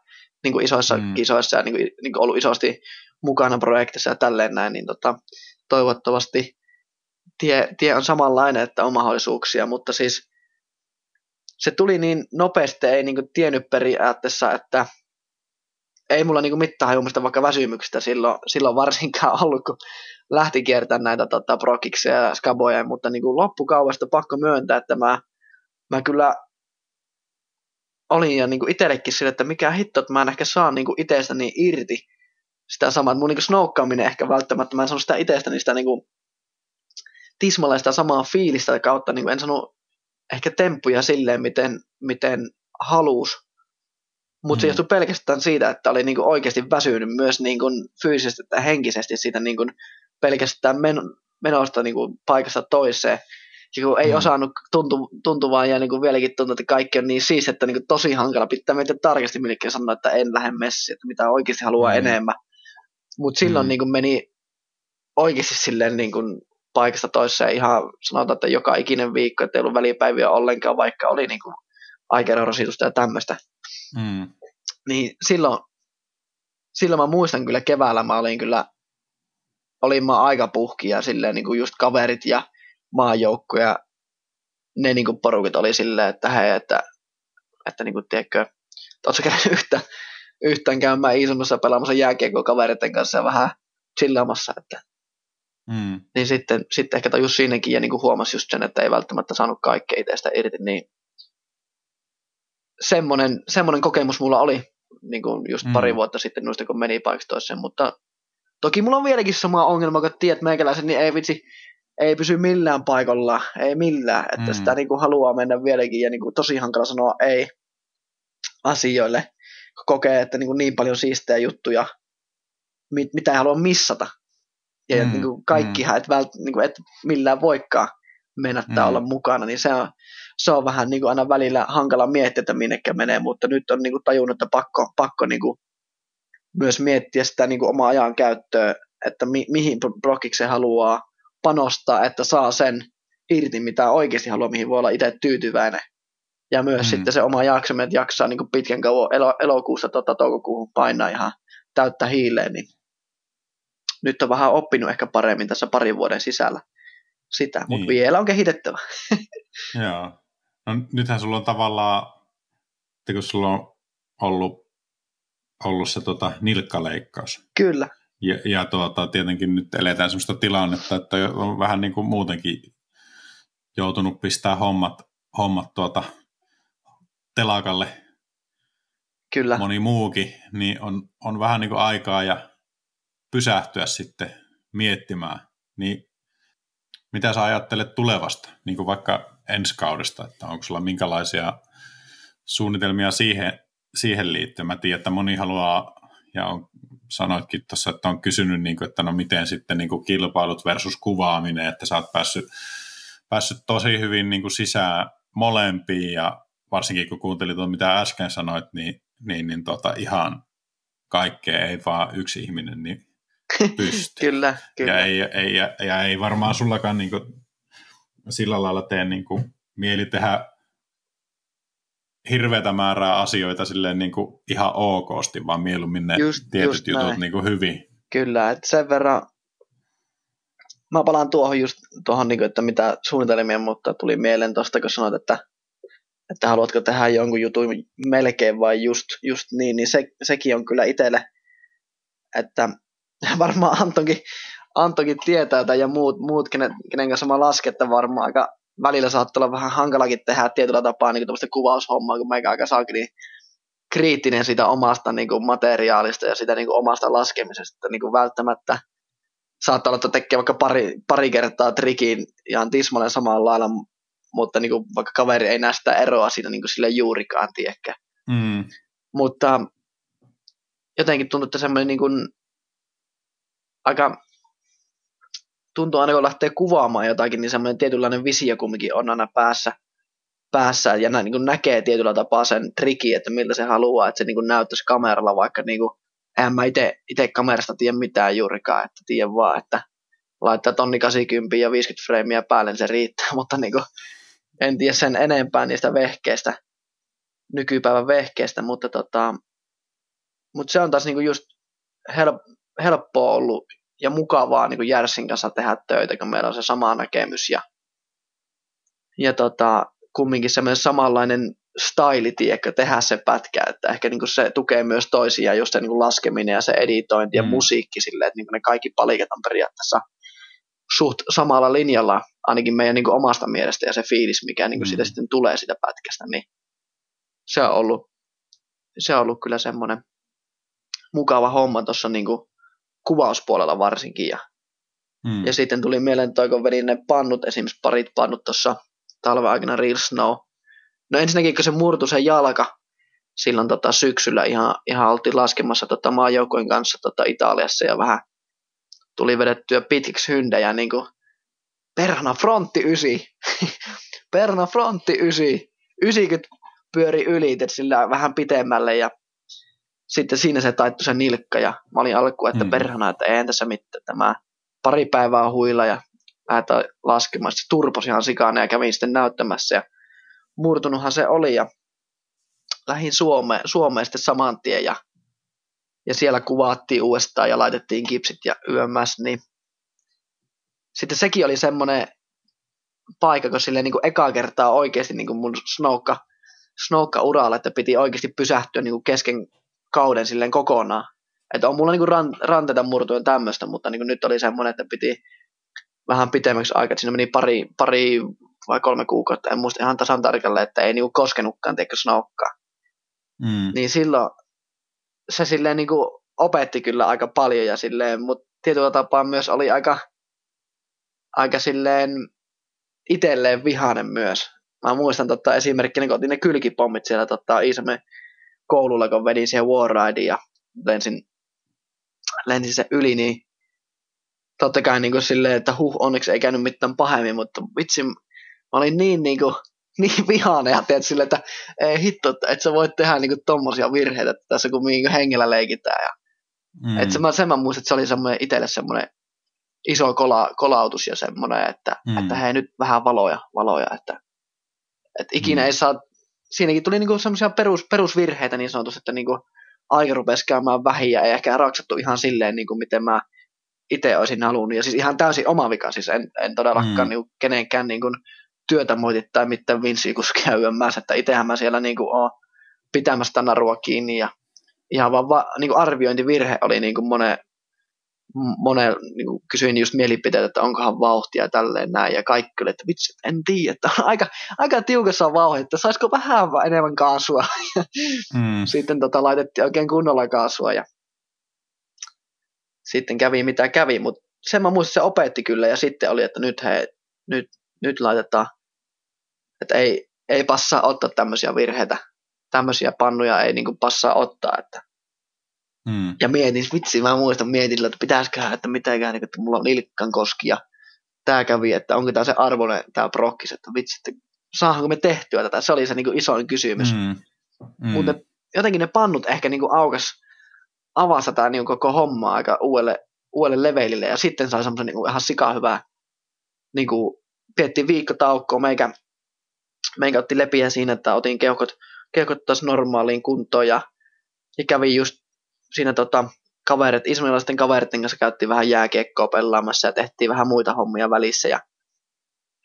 niin kuin isoissa mm. kisoissa ja niin kuin, niin kuin ollut isosti mukana projektissa ja tälleen näin, niin tota, toivottavasti tie, tie on samanlainen, että on mahdollisuuksia, mutta siis se tuli niin nopeasti, ei niin kuin tiennyt periaatteessa, että ei mulla niin mitään hajumista vaikka väsymyksistä silloin, silloin varsinkaan ollut, kun lähti kiertämään näitä tota, prokiksia ja skaboja, mutta niin kuin loppukaudesta pakko myöntää, että mä, mä kyllä olin jo niin itsellekin sille, että mikä hitto, että mä en ehkä saa niin itsestäni irti sitä samaa, että mun niin snoukkaaminen ehkä välttämättä, mä en sano sitä itsestäni sitä niin tismalle sitä samaa fiilistä kautta, niin en sano ehkä temppuja silleen, miten, miten halus, mutta mm. se johtui pelkästään siitä, että oli niinku oikeasti väsynyt myös niinku fyysisesti tai henkisesti siitä niinku pelkästään men, menosta niinku paikasta toiseen. Ja kun ei mm. osannut tuntu, tuntuvaa ja niinku vieläkin tuntuu, että kaikki on niin siis, että niinku tosi hankala pitää meitä tarkasti minnekin sanoa, että en lähde messiin, että mitä oikeasti haluaa mm. enemmän. Mutta silloin mm. niinku meni oikeasti silleen niinku paikasta toiseen ihan sanotaan, että joka ikinen viikko, että ei ollut välipäiviä ollenkaan, vaikka oli niinku aikerorasitusta ja tämmöistä. Mm. Niin silloin, silloin mä muistan kyllä keväällä mä olin kyllä, olin mä aika puhki ja silleen niin kuin just kaverit ja maajoukko ja ne niin kuin porukit oli silleen, että hei, että, että niin kuin, tiedätkö, ootko käynyt yhtä, yhtään käymään Iisunnossa pelaamassa jääkiekkoa kavereiden kanssa ja vähän chillaamassa, että mm. niin sitten, sitten ehkä tajus siinäkin ja niin kuin huomasi just sen, että ei välttämättä saanut kaikkea itsestä irti, niin semmoinen, semmoinen kokemus mulla oli niin kuin just mm. pari vuotta sitten noista, kun meni paikasta toiseen, mutta toki mulla on vieläkin sama ongelma, kun tiedät meikäläisen, niin ei vitsi, ei pysy millään paikalla, ei millään, että mm. sitä niin kuin haluaa mennä vieläkin ja niin kuin tosi hankala sanoa ei asioille, kokee, että niin, kuin niin paljon siistejä juttuja, mit, mitä ei halua missata. Ja mm. niin kuin kaikkihan, mm. et, vält, niin kuin, et millään voikaan mennä mm. olla mukana, niin se on, se on vähän niin kuin aina välillä hankala miettiä, että minnekä menee, mutta nyt on niin kuin tajunnut, että pakko, pakko niin kuin myös miettiä sitä niin kuin omaa ajan käyttöä, että mi, mihin blogiksi haluaa panostaa, että saa sen irti, mitä oikeasti haluaa, mihin voi olla itse tyytyväinen. Ja myös mm. sitten se oma jaksaminen, että jaksaa niin kuin pitkän kauan elo, elokuusta tota, toukokuuhun painaa ihan täyttä hiileen, niin nyt on vähän oppinut ehkä paremmin tässä parin vuoden sisällä sitä, niin. mutta vielä on kehitettävä. Joo. No nythän sulla on tavallaan, että kun sulla on ollut, ollut se tota, nilkkaleikkaus. Kyllä. Ja, ja tuota, tietenkin nyt eletään sellaista tilannetta, että on vähän niin kuin muutenkin joutunut pistää hommat, hommat tuota, telakalle. Kyllä. Moni muukin, niin on, on vähän niin kuin aikaa ja pysähtyä sitten miettimään. Niin mitä sä ajattelet tulevasta, niin kuin vaikka ensi kaudesta, että onko sulla minkälaisia suunnitelmia siihen, siihen liittyen? Mä tiedän, että moni haluaa, ja on, sanoitkin tuossa, että on kysynyt, niin kuin, että no miten sitten niin kuin kilpailut versus kuvaaminen, että sä oot päässyt, päässyt tosi hyvin niin kuin sisään molempiin, ja varsinkin kun kuuntelit tuon, mitä äsken sanoit, niin, niin, niin tota, ihan kaikkea ei vaan yksi ihminen niin pysty. kyllä, kyllä. Ja ei, ei, ja, ja ei varmaan sullakaan niin kuin, sillä lailla tee niin kuin, mieli tehdä hirveätä määrää asioita silleen niin kuin ihan okosti, vaan mieluummin ne just, tietyt just jutut niin kuin hyvin. Kyllä, että sen verran mä palaan tuohon just tuohon, niin kuin, että mitä suunnitelmia, mutta tuli mieleen tuosta, kun sanoit, että, että haluatko tehdä jonkun jutun melkein vai just, just niin, niin se, sekin on kyllä itselle, että varmaan Antonkin, Antonkin tietää tai ja muut, muut kenen, kenen kanssa mä lasken, että varmaan aika välillä saattaa olla vähän hankalakin tehdä tietyllä tapaa niin tämmöistä kuvaushommaa, kun meikä aika saakeli kriittinen siitä omasta niin kuin materiaalista ja sitä niin kuin omasta laskemisesta. Niin kuin välttämättä saattaa olla, että tekee vaikka pari, pari kertaa trikin ihan tismalleen samalla lailla, mutta niin kuin, vaikka kaveri ei näe sitä eroa siinä niin kuin sille juurikaan, tiekkä. Mm. Mutta jotenkin tuntuu, että semmoinen niin kuin, aika tuntuu aina kun lähtee kuvaamaan jotakin, niin semmoinen tietynlainen visio kumminkin on aina päässä, päässä ja nä, niin kuin näkee tietyllä tapaa sen triki, että miltä se haluaa, että se niin kuin näyttäisi kameralla, vaikka niin kuin, eihän mä itse kamerasta tiedä mitään juurikaan, että tiedän vaan, että laittaa tonni 80 ja 50 freimiä päälle, niin se riittää, mutta niin kuin, en tiedä sen enempää niistä vehkeistä, nykypäivän vehkeistä, mutta, tota, mutta se on taas niin kuin just help, helppoa ollut ja mukavaa niin kuin Järsin kanssa tehdä töitä, kun meillä on se sama näkemys ja, ja tota, kumminkin semmoinen samanlainen staili, tiedätkö, tehdä se pätkä, että ehkä niin kuin se tukee myös toisia, just se niin kuin laskeminen ja se editointi ja mm. musiikki silleen, että niin kuin ne kaikki palikat on periaatteessa suht samalla linjalla, ainakin meidän niin kuin omasta mielestä ja se fiilis, mikä niin kuin mm. siitä sitten tulee sitä pätkästä, niin se on ollut, se on ollut kyllä semmoinen mukava homma tuossa niin kuin kuvauspuolella varsinkin. Ja, mm. ja sitten tuli mieleen toi, kun vedin ne pannut, esimerkiksi parit pannut tuossa talven aikana Real Snow. No ensinnäkin, kun se murtui se jalka silloin tota, syksyllä ihan, ihan oltiin laskemassa tota, maajoukojen kanssa tota, Italiassa ja vähän tuli vedettyä pitkiksi hyndejä, niin kuin perhana frontti ysi, perhana frontti ysi, 90 pyöri yli, sillä vähän pitemmälle ja sitten siinä se taittui se nilkka ja mä olin alkuun, että mm. perhana, että ei tässä mitään, tämä pari päivää huilla ja lähdetään laskemaan. Sitten turposi ihan sikana ja kävin sitten näyttämässä ja murtunuthan se oli ja lähin Suomeen, Suomeen sitten saman tien ja, ja siellä kuvattiin uudestaan ja laitettiin kipsit ja YMS, niin sitten sekin oli semmoinen paikka, kun silleen niin kuin ekaa kertaa oikeasti niin kuin mun snowka, snowka uralla, että piti oikeasti pysähtyä niin kuin kesken kauden silleen kokonaan. Että on mulla niinku ran, ranteita murtuen tämmöistä, mutta niinku nyt oli semmoinen, että piti vähän pitemmäksi aikaa, siinä meni pari, pari vai kolme kuukautta, en muista ihan tasan tarkalleen, että ei niinku koskenutkaan, teikö snokkaa. Mm. Niin silloin se silleen niinku opetti kyllä aika paljon ja silleen, mutta tietyllä tapaa myös oli aika silleen itselleen vihainen myös. Mä muistan tota, esimerkkinä, kun otin ne kylkipommit siellä tota, Iisamen koululla, kun vedin siihen Warridein ja lensin, lensin se yli, niin totta kai niin kuin silleen, että huh, onneksi ei käynyt mitään pahemmin, mutta vitsi, mä olin niin, niin, kuin, niin vihainen ja teet silleen, että ei hitto, että et sä voit tehdä niin kuin tommosia virheitä, että tässä kun niin hengellä leikitään. Ja, mm. että mä, sen mä muistan, että se oli semmoinen itselle semmoinen iso kola, kolautus ja semmoinen, että, mm. että hei nyt vähän valoja, valoja että, että ikinä mm. ei saa siinäkin tuli niinku semmoisia perus, perusvirheitä niin sanotusti, että niinku aika rupesi käymään vähiä, ei ehkä raksattu ihan silleen, niinku miten mä itse olisin halunnut. Ja siis ihan täysin oma vika, siis en, en todellakaan mm. niinku kenenkään niinku työtä moiti tai mitään vinssikuskia yömmässä, että itsehän mä siellä niinku oon pitämästä narua kiinni ja ihan vaan va, niinku arviointivirhe oli niinku monen, monen niin kuin kysyin just mielipiteitä, että onkohan vauhtia ja tälleen näin, ja kaikki oli, että vitsi, en tiedä, että on aika, aika tiukassa vauhti, että saisiko vähän enemmän kaasua. Mm. Sitten tota, laitettiin oikein kunnolla kaasua, ja sitten kävi mitä kävi, mutta sen mä muistin, se opetti kyllä, ja sitten oli, että nyt hei, nyt, nyt laitetaan, että ei, ei passaa ottaa tämmöisiä virheitä, tämmöisiä pannuja ei niin kuin passaa ottaa, että Mm. Ja mietin, vitsi, mä muistan mietin, että pitäisiköhän, että mitenkään, että mulla on Ilkkan koski ja tämä kävi, että onko tämä se arvoinen tämä prokkis, että vitsi, että saadaanko me tehtyä tätä, se oli se niin kuin isoin kysymys. Mm. Mm. Mutta jotenkin ne pannut ehkä niin kuin aukas, avasi tämä niin koko homma aika uudelle, uudelle levelille ja sitten sai semmoisen niin ihan sika hyvää, niin kuin piettiin viikkotaukkoa, meikä, meikä otti lepiä siinä, että otin keuhkot, keuhkot taas normaaliin kuntoon ja, ja kävi just siinä tota, kaverit, ismailaisten kaveritten kanssa käytiin vähän jääkiekkoa pelaamassa ja tehtiin vähän muita hommia välissä. Ja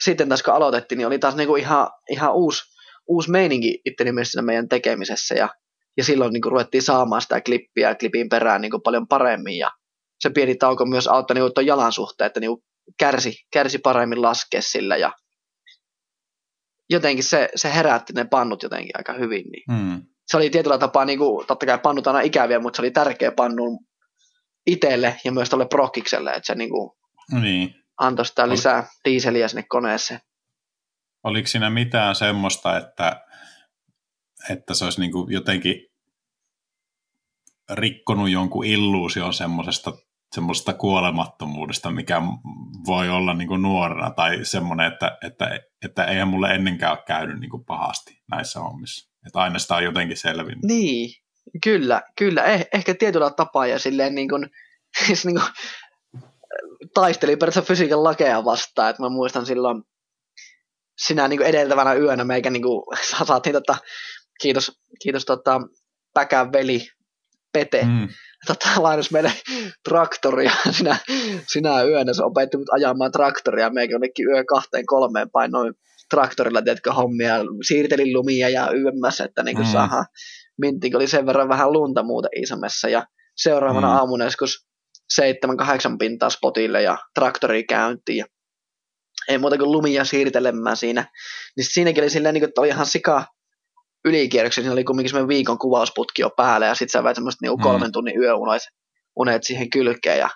sitten taas kun aloitettiin, niin oli taas niinku ihan, ihan uusi, uusi meininki itteni mielestä meidän tekemisessä. Ja, ja silloin niinku ruvettiin saamaan sitä klippiä klipin perään niinku paljon paremmin. Ja se pieni tauko myös auttoi niinku tuon jalan suhteen, että niinku kärsi, kärsi paremmin laskea sillä. Ja jotenkin se, se herätti ne pannut jotenkin aika hyvin. Niin. Hmm se oli tietyllä tapaa, niin kuin, totta kai pannut aina ikäviä, mutta se oli tärkeä pannu itselle ja myös tuolle prokkikselle, että se niin kuin, niin. antoi sitä lisää diiseliä sinne koneeseen. Oliko siinä mitään semmoista, että, että se olisi niin kuin jotenkin rikkonut jonkun illuusion semmoisesta semmoista kuolemattomuudesta, mikä voi olla niin kuin nuorena, tai semmoinen, että, että, että eihän mulle ennenkään ole käynyt niin kuin pahasti näissä hommissa. Että aina sitä on jotenkin selvinnyt. Niin, kyllä, kyllä. Eh, ehkä tietyllä tapaa ja silleen niin kuin, siis niin kuin, taisteli periaatteessa fysiikan lakeja vastaan. Että mä muistan silloin sinä niin kuin edeltävänä yönä meikä niin kuin, saatiin tota, kiitos, kiitos tota, Päkän veli Pete, mm. tota, lainas meille traktoria sinä, sinä yönä. Se opetti mut ajamaan traktoria. Meikin jonnekin yö kahteen kolmeen painoin traktorilla, tiedätkö, hommia. Siirtelin lumia ja yömmässä, että niin kuin mm. saadaan mintti, oli sen verran vähän lunta muuten Iisamessa. Ja seuraavana mm. aamuna joskus seitsemän, kahdeksan pintaa spotille ja traktori käyntiin. Ja ei muuta kuin lumia siirtelemään siinä. Niin siinäkin oli silleen, niin kuin, että oli ihan sika ylikierroksen, siinä oli kumminkin semmoinen viikon kuvausputki jo päällä, ja sitten sä väit semmoista niin kolmen tunnin yöunet unet siihen kylkeen, ja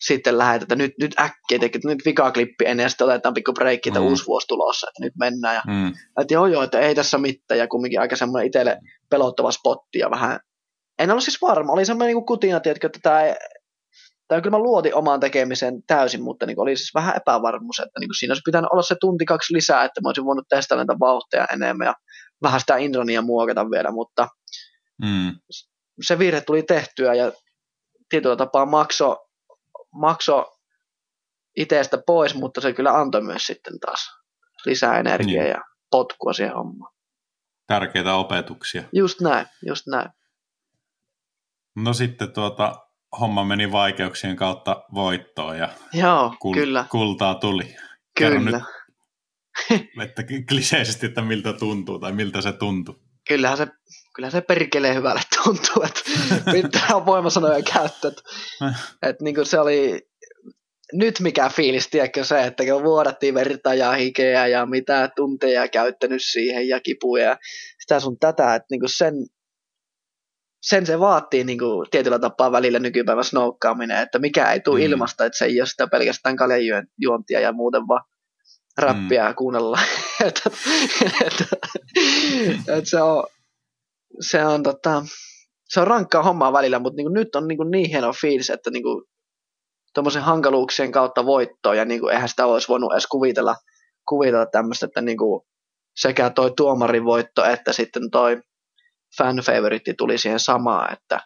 sitten lähdet, että nyt, nyt äkkiä, että nyt vikaklippi ennen, ja sitten otetaan pikku breikki, että mm. uusi vuosi tulossa, että nyt mennään, ja mm. että joo joo, että ei tässä mitään, ja kumminkin aika semmoinen itselle pelottava spotti, ja vähän, en ollut siis varma, oli semmoinen niin kutina, tiedätkö, että tämä tai kyllä mä luotin omaan tekemiseen täysin, mutta niin oli siis vähän epävarmuus, että niin siinä olisi pitänyt olla se tunti kaksi lisää, että mä olisin voinut testata näitä vauhtia enemmän ja vähän sitä Indrania muokata vielä, mutta mm. se virhe tuli tehtyä ja tietyllä tapaa makso, makso itsestä pois, mutta se kyllä antoi myös sitten taas lisää energiaa niin. ja potkua siihen hommaan. Tärkeitä opetuksia. Just näin, just näin. No sitten tuota, homma meni vaikeuksien kautta voittoon ja Joo, kul- kyllä. kultaa tuli. Kyllä. nyt, että kliseisesti, että miltä tuntuu tai miltä se tuntuu. Kyllähän se, kyllähän se perkelee hyvälle tuntuu, että pitää voimasanoja käyttää. Että, että niin se oli nyt mikä fiilis, tiedätkö se, että kun vuodattiin verta ja hikeä ja mitä tunteja käyttänyt siihen ja kipuja ja sitä sun tätä, että niin sen, sen se vaatii niin kuin, tietyllä tapaa välillä nykypäivän snoukkaaminen, että mikä ei tule mm. ilmasta, että se ei ole sitä pelkästään kaljajuontia ja muuten vaan räppiä mm. kuunnella. että, että, että se on, se on, tota, se on rankkaa hommaa välillä, mutta niin nyt on niin, kuin niin hieno fiilis, että niin tuommoisen hankaluuksien kautta voittoa, ja niin kuin, eihän sitä olisi voinut edes kuvitella, kuvitella tämmöistä, että niin kuin, sekä toi tuomarin voitto, että sitten toi fan favorite tuli siihen samaan, että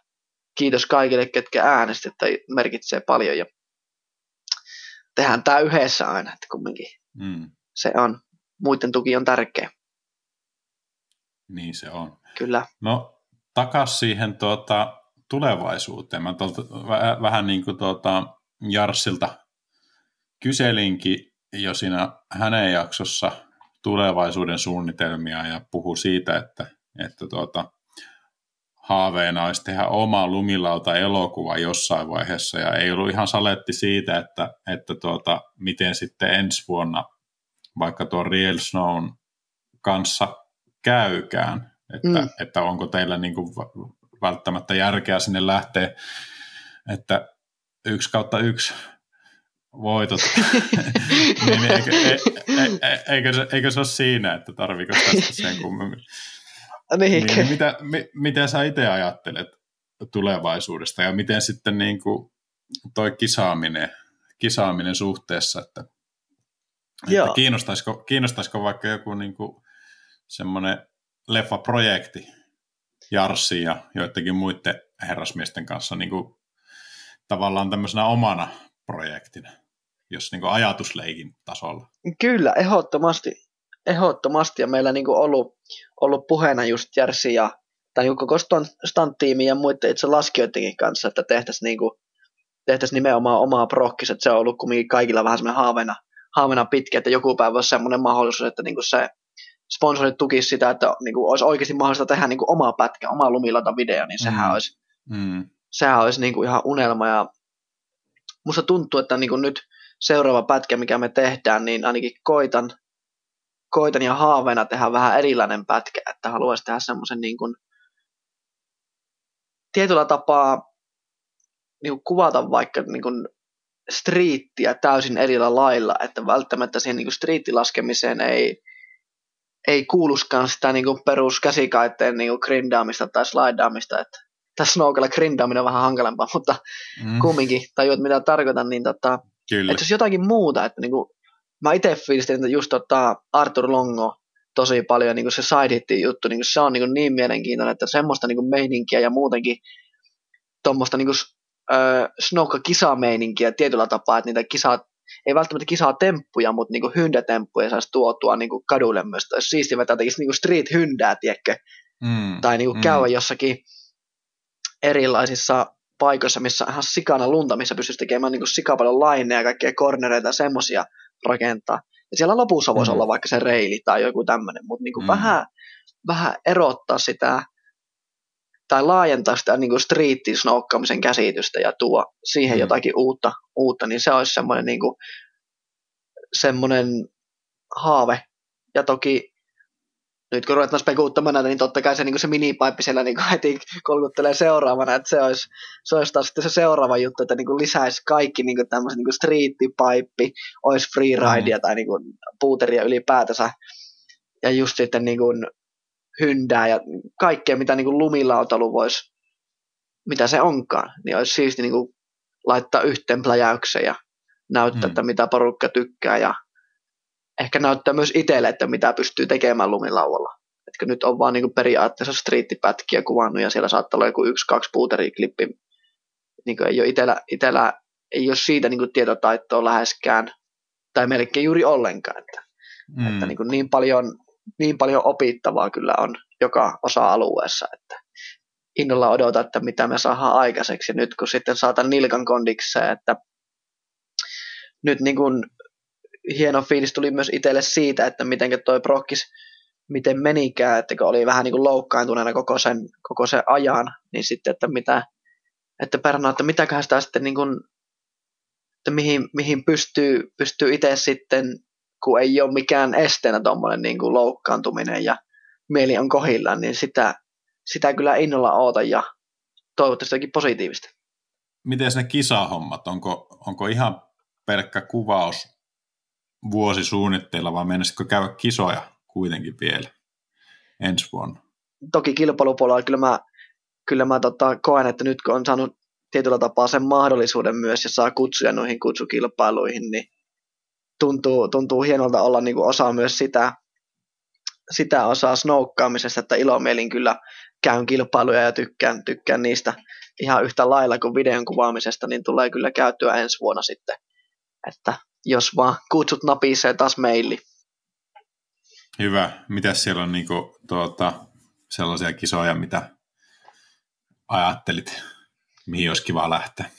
kiitos kaikille, ketkä äänestit, että merkitsee paljon ja tehdään tämä yhdessä aina, että kumminkin mm. se on, muiden tuki on tärkeä. Niin se on. Kyllä. No takas siihen tuota, tulevaisuuteen. Mä tuolta, väh, vähän niin kuin tuota, Jarssilta kyselinkin jo siinä hänen jaksossa tulevaisuuden suunnitelmia ja puhu siitä, että että tuota, haaveena olisi tehdä oma lumilauta elokuva jossain vaiheessa ja ei ollut ihan saletti siitä, että, että tuota, miten sitten ensi vuonna vaikka tuon Real Snown kanssa käykään, että, mm. että onko teillä niin kuin välttämättä järkeä sinne lähteä, että yksi kautta yksi voitot, niin eikö, e, e, e, eikö, se, eikö se ole siinä, että tarviiko tästä sen kummemmin? Niin, niin mitä, mi, mitä sä itse ajattelet tulevaisuudesta ja miten sitten niin kuin toi kisaaminen, kisaaminen suhteessa, että, että kiinnostaisiko, kiinnostaisiko vaikka joku niin kuin semmoinen leffaprojekti Jarssi ja joidenkin muiden herrasmiesten kanssa niin kuin tavallaan tämmöisenä omana projektina, jos niin kuin ajatusleikin tasolla. Kyllä, ehdottomasti ehdottomasti ja meillä niin ollut, ollut puheena just Järsi ja tai niin koko stunt-tiimi ja muiden itse laskijoidenkin kanssa, että tehtäisiin niin kuin, tehtäisiin nimenomaan omaa prokkis, että se on ollut kumminkin kaikilla vähän semmoinen haaveena, haaveena pitkä, että joku päivä olisi semmoinen mahdollisuus, että niin kuin se sponsorit tukisi sitä, että niin kuin olisi oikeasti mahdollista tehdä niin kuin omaa pätkä, omaa lumilata video, niin sehän mm. olisi, mm. Sehän olisi niin kuin ihan unelma ja musta tuntuu, että niin kuin nyt seuraava pätkä, mikä me tehdään, niin ainakin koitan koitan ja haaveena tehdä vähän erilainen pätkä, että haluaisin tehdä semmoisen niin kuin tietyllä tapaa niin kuin kuvata vaikka niin kuin striittiä täysin erillä lailla, että välttämättä siihen niin striittilaskemiseen ei, ei kuuluskaan sitä niin kuin peruskäsikaitteen niin kuin grindaamista tai slidaamista, että tässä snoukella grindaaminen on vähän hankalampaa, mutta mm. kumminkin tajuat mitä tarkoitan, niin tota, Kyllä. että jos jotakin muuta, että niin kuin, mä itse fiilistin, että just tota Arthur Longo tosi paljon niin kuin se side juttu, niin kuin se on niin, kuin niin mielenkiintoinen, että semmoista niin kuin meininkiä ja muutenkin tuommoista niin snokka-kisameininkiä tietyllä tapaa, että niitä kisaa, ei välttämättä kisaa temppuja, mutta niinku hyndätemppuja saisi tuotua niinku kadulle myös. Olisi siistiä vetää tekisi niinku street-hyndää, tiedätkö? Mm, tai niinku mm. käydä jossakin erilaisissa paikoissa, missä on ihan sikana lunta, missä pystyisi tekemään niinku sikapaljon laineja ja kaikkea kornereita ja semmoisia rakentaa. Ja siellä lopussa voisi mm. olla vaikka se reili tai joku tämmöinen, mutta niinku mm. vähän, vähän erottaa sitä tai laajentaa sitä niin streetin snoukkaamisen käsitystä ja tuo siihen mm. jotakin uutta, uutta, niin se olisi semmoinen, niin kuin, semmoinen haave. Ja toki nyt kun ruvetaan spekuuttamaan näitä, niin totta kai se, niin se minipaippi siellä niin heti kolkuttelee seuraavana, että se olisi, se olisi taas sitten se seuraava juttu, että niin lisäisi kaikki niin tämmöiset niin streettipaippi, olisi freeridea mm. tai niin puuteria ylipäätänsä. Ja just sitten niin kuin, hyndää ja kaikkea, mitä niin kuin lumilautalu voisi, mitä se onkaan, niin olisi siisti niin kuin laittaa yhteen pläjäyksen ja näyttää, mm. että mitä porukka tykkää ja ehkä näyttää myös itselle, että mitä pystyy tekemään lumilaualla. Etkö nyt on vaan niin periaatteessa striittipätkiä kuvannut ja siellä saattaa olla joku yksi, kaksi puuteriklippi. Niin kuin ei ole itellä, itellä ei ole siitä niin tietotaitoa läheskään tai melkein juuri ollenkaan. Että, mm. että niin, niin paljon niin paljon opittavaa kyllä on joka osa-alueessa, että innolla odota, että mitä me saadaan aikaiseksi. Nyt kun sitten saatan nilkan kondikseen, että nyt niin kuin hieno fiilis tuli myös itselle siitä, että miten toi prokkis, miten menikään, että kun oli vähän niin kuin loukkaantuneena koko sen, koko sen ajan, niin sitten, että mitä, että perna, että mitäköhän sitä sitten niin kuin, että mihin, mihin pystyy, pystyy itse sitten kun ei ole mikään esteenä tuommoinen niin kuin loukkaantuminen ja mieli on kohillaan, niin sitä, sitä kyllä innolla oota ja toivottavasti jokin positiivista. Miten ne kisahommat, onko, onko ihan pelkkä kuvaus vuosisuunnitteilla vai mennäisikö käydä kisoja kuitenkin vielä ensi vuonna? Toki kilpailupuolella kyllä mä, kyllä mä tota, koen, että nyt kun on saanut tietyllä tapaa sen mahdollisuuden myös ja saa kutsuja noihin kutsukilpailuihin, niin tuntuu, tuntuu hienolta olla niin kuin osa myös sitä, sitä osaa snoukkaamisesta, että ilomielin kyllä käyn kilpailuja ja tykkään, tykkään niistä ihan yhtä lailla kuin videon kuvaamisesta, niin tulee kyllä käyttöä ensi vuonna sitten, että jos vaan kutsut napisee taas meili. Hyvä. Mitäs siellä on niinku, tuota, sellaisia kisoja, mitä ajattelit, mihin olisi kiva lähteä?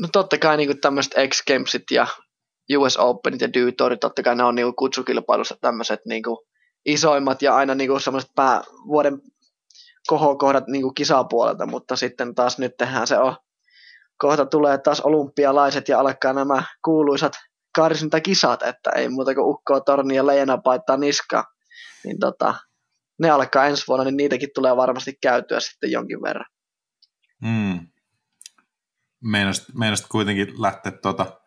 No totta kai niin tämmöiset X Gamesit ja US Openit ja Dewtorit, totta kai ne on niinku kutsukilpailussa tämmöiset niinku isoimmat ja aina niinku semmoiset pää, vuoden kohokohdat niinku kisapuolelta, mutta sitten taas nyt tehdään se on, kohta tulee taas olympialaiset ja alkaa nämä kuuluisat kisat, että ei muuta kuin ukkoa torni ja leijana paittaa niskaa, niin tota, ne alkaa ensi vuonna, niin niitäkin tulee varmasti käytyä sitten jonkin verran. Mm. Meinasit, meinasit kuitenkin lähteä tuota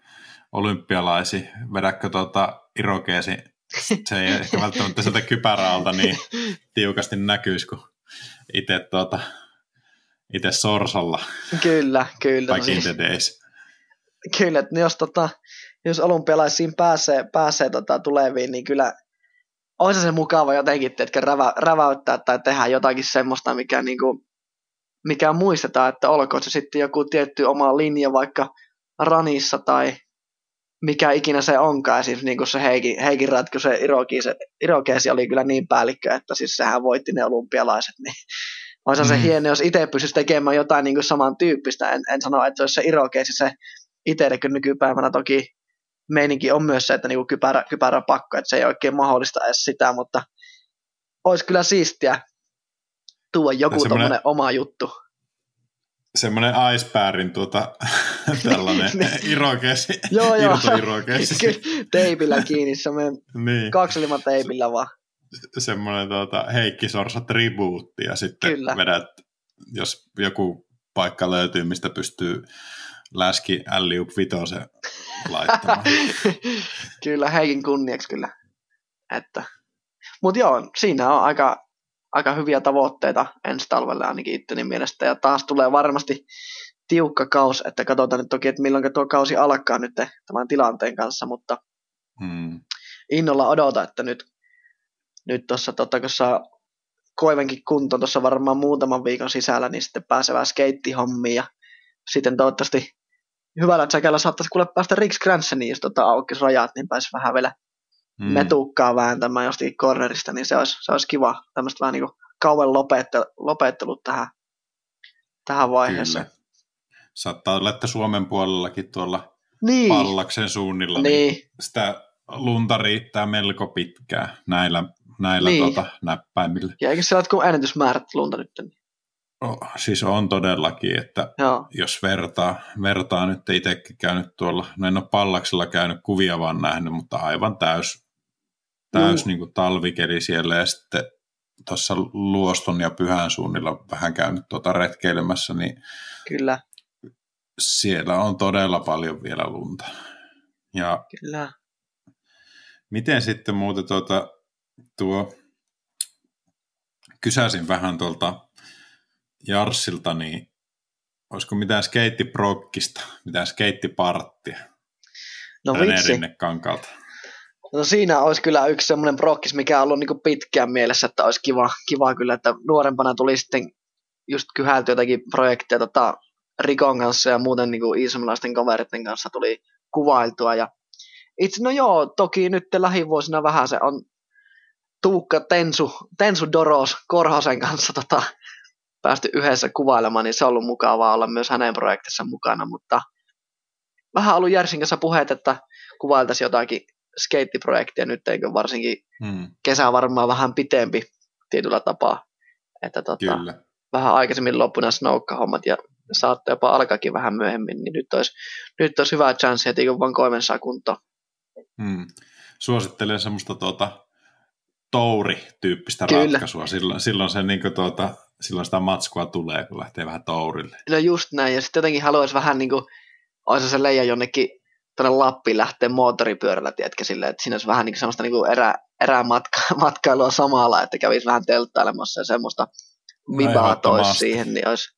olympialaisi, vedäkö tuota irokeesi, se ei ehkä välttämättä sieltä kypärältä niin tiukasti näkyisi, kun itse tuota, itse sorsalla. Kyllä, kyllä. Back in the days. Kyllä, että jos, tota, jos olympialaisiin pääsee, pääsee tota, tuleviin, niin kyllä olisi se mukava jotenkin, että rävä, räväyttää tai tehdä jotakin semmoista, mikä, niinku, mikä muistetaan, että olkoon se sitten joku tietty oma linja vaikka ranissa tai mikä ikinä se onkaan, siis niin kuin se Heikin, Heikin se Iroki, se Irokeesi oli kyllä niin päällikkö, että siis sehän voitti ne olympialaiset, niin olisi mm. se hieno, jos itse pystyisi tekemään jotain niin kuin samantyyppistä, en, en sano, että se olisi se Irokeesi se itselle, kun nykypäivänä toki meininki on myös se, että niin kuin kypärä, kypärä pakko, että se ei oikein mahdollista edes sitä, mutta olisi kyllä siistiä tuoda joku semmoinen... oma juttu semmoinen icebergin tuota, tällainen niin. irokeesi, joo, joo. teipillä kiinni, semmoinen niin. kaksilima teipillä vaan. Semmoinen tuota, Heikki Sorsa tribuutti ja sitten Kyllä. vedät, jos joku paikka löytyy, mistä pystyy läski Alliup vitosen laittamaan. kyllä, heikin kunniaksi kyllä. Että. Mutta joo, siinä on aika, aika hyviä tavoitteita ensi talvelle ainakin itteni mielestä. Ja taas tulee varmasti tiukka kaus, että katsotaan nyt toki, että milloin tuo kausi alkaa nyt tämän tilanteen kanssa, mutta hmm. innolla odota, että nyt, nyt tuossa, tota, kun saa Koivenkin kunto tuossa varmaan muutaman viikon sisällä, niin sitten pääsevää skeittihommiin ja sitten toivottavasti hyvällä säkällä saattaisi kuule päästä Riks Gransseniin, jos tota aukis rajat, niin pääsi vähän vielä mm. metukkaa vääntämään jostakin cornerista, niin se olisi, se olisi kiva. Tämmöistä vähän niin kuin kauan lopettelut, lopettelut tähän, tähän vaiheeseen. Kyllä. Saattaa olla, että Suomen puolellakin tuolla niin. pallaksen suunnilla, niin. niin sitä lunta riittää melko pitkään näillä, näillä niin. tuota, näppäimillä. Ja eikö se ole kuin ennätysmäärät lunta nyt? Niin? Oh, siis on todellakin, että Joo. jos vertaa, vertaa nyt itsekin käynyt tuolla, no en ole pallaksella käynyt kuvia vaan nähnyt, mutta aivan täys, täys niin kuin talvikeli siellä ja sitten tuossa Luoston ja Pyhän suunnilla vähän käynyt tuota retkeilemässä, niin Kyllä. siellä on todella paljon vielä lunta. Ja Kyllä. Miten sitten muuten tuota, tuo, kysäsin vähän tuolta Jarssilta, niin olisiko mitään skeittiprokkista, mitään skeittiparttia? No vitsi. kankalta. No siinä olisi kyllä yksi semmoinen prokkis, mikä on ollut niin pitkään mielessä, että olisi kiva, kiva kyllä, että nuorempana tuli sitten just kyhälty jotakin projekteja tota, Rikon kanssa ja muuten niin isomilaisten kaveritten kanssa tuli kuvailtua. Ja itse, no joo, toki nyt lähivuosina vähän se on Tuukka Tensu, Tensu Doros Korhosen kanssa tota, päästy yhdessä kuvailemaan, niin se on ollut mukavaa olla myös hänen projektissa mukana, mutta vähän ollut Järsin kanssa puheet, että kuvailtaisiin jotakin skeittiprojektia nyt, eikö varsinkin hmm. kesä varmaan vähän pitempi tietyllä tapaa, että tota, Kyllä. vähän aikaisemmin loppuna snoukka-hommat ja saatte jopa alkakin vähän myöhemmin, niin nyt olisi, nyt olisi hyvä chance heti, kun vaan koimen saa kuntoon. Hmm. Suosittelen semmoista tuota, touri-tyyppistä Kyllä. ratkaisua. Silloin, silloin, se, niin kuin, tuota, silloin sitä matskua tulee, kun lähtee vähän tourille. No just näin, ja sitten jotenkin haluaisi vähän niin kuin, olisi se leija jonnekin tuonne Lappiin lähteä moottoripyörällä, tiedätkö, silleen, että siinä olisi vähän niin kuin semmoista niin kuin erä, erämatkailua samalla, että kävisi vähän telttailemassa ja semmoista vibaa toisi siihen, niin olisi,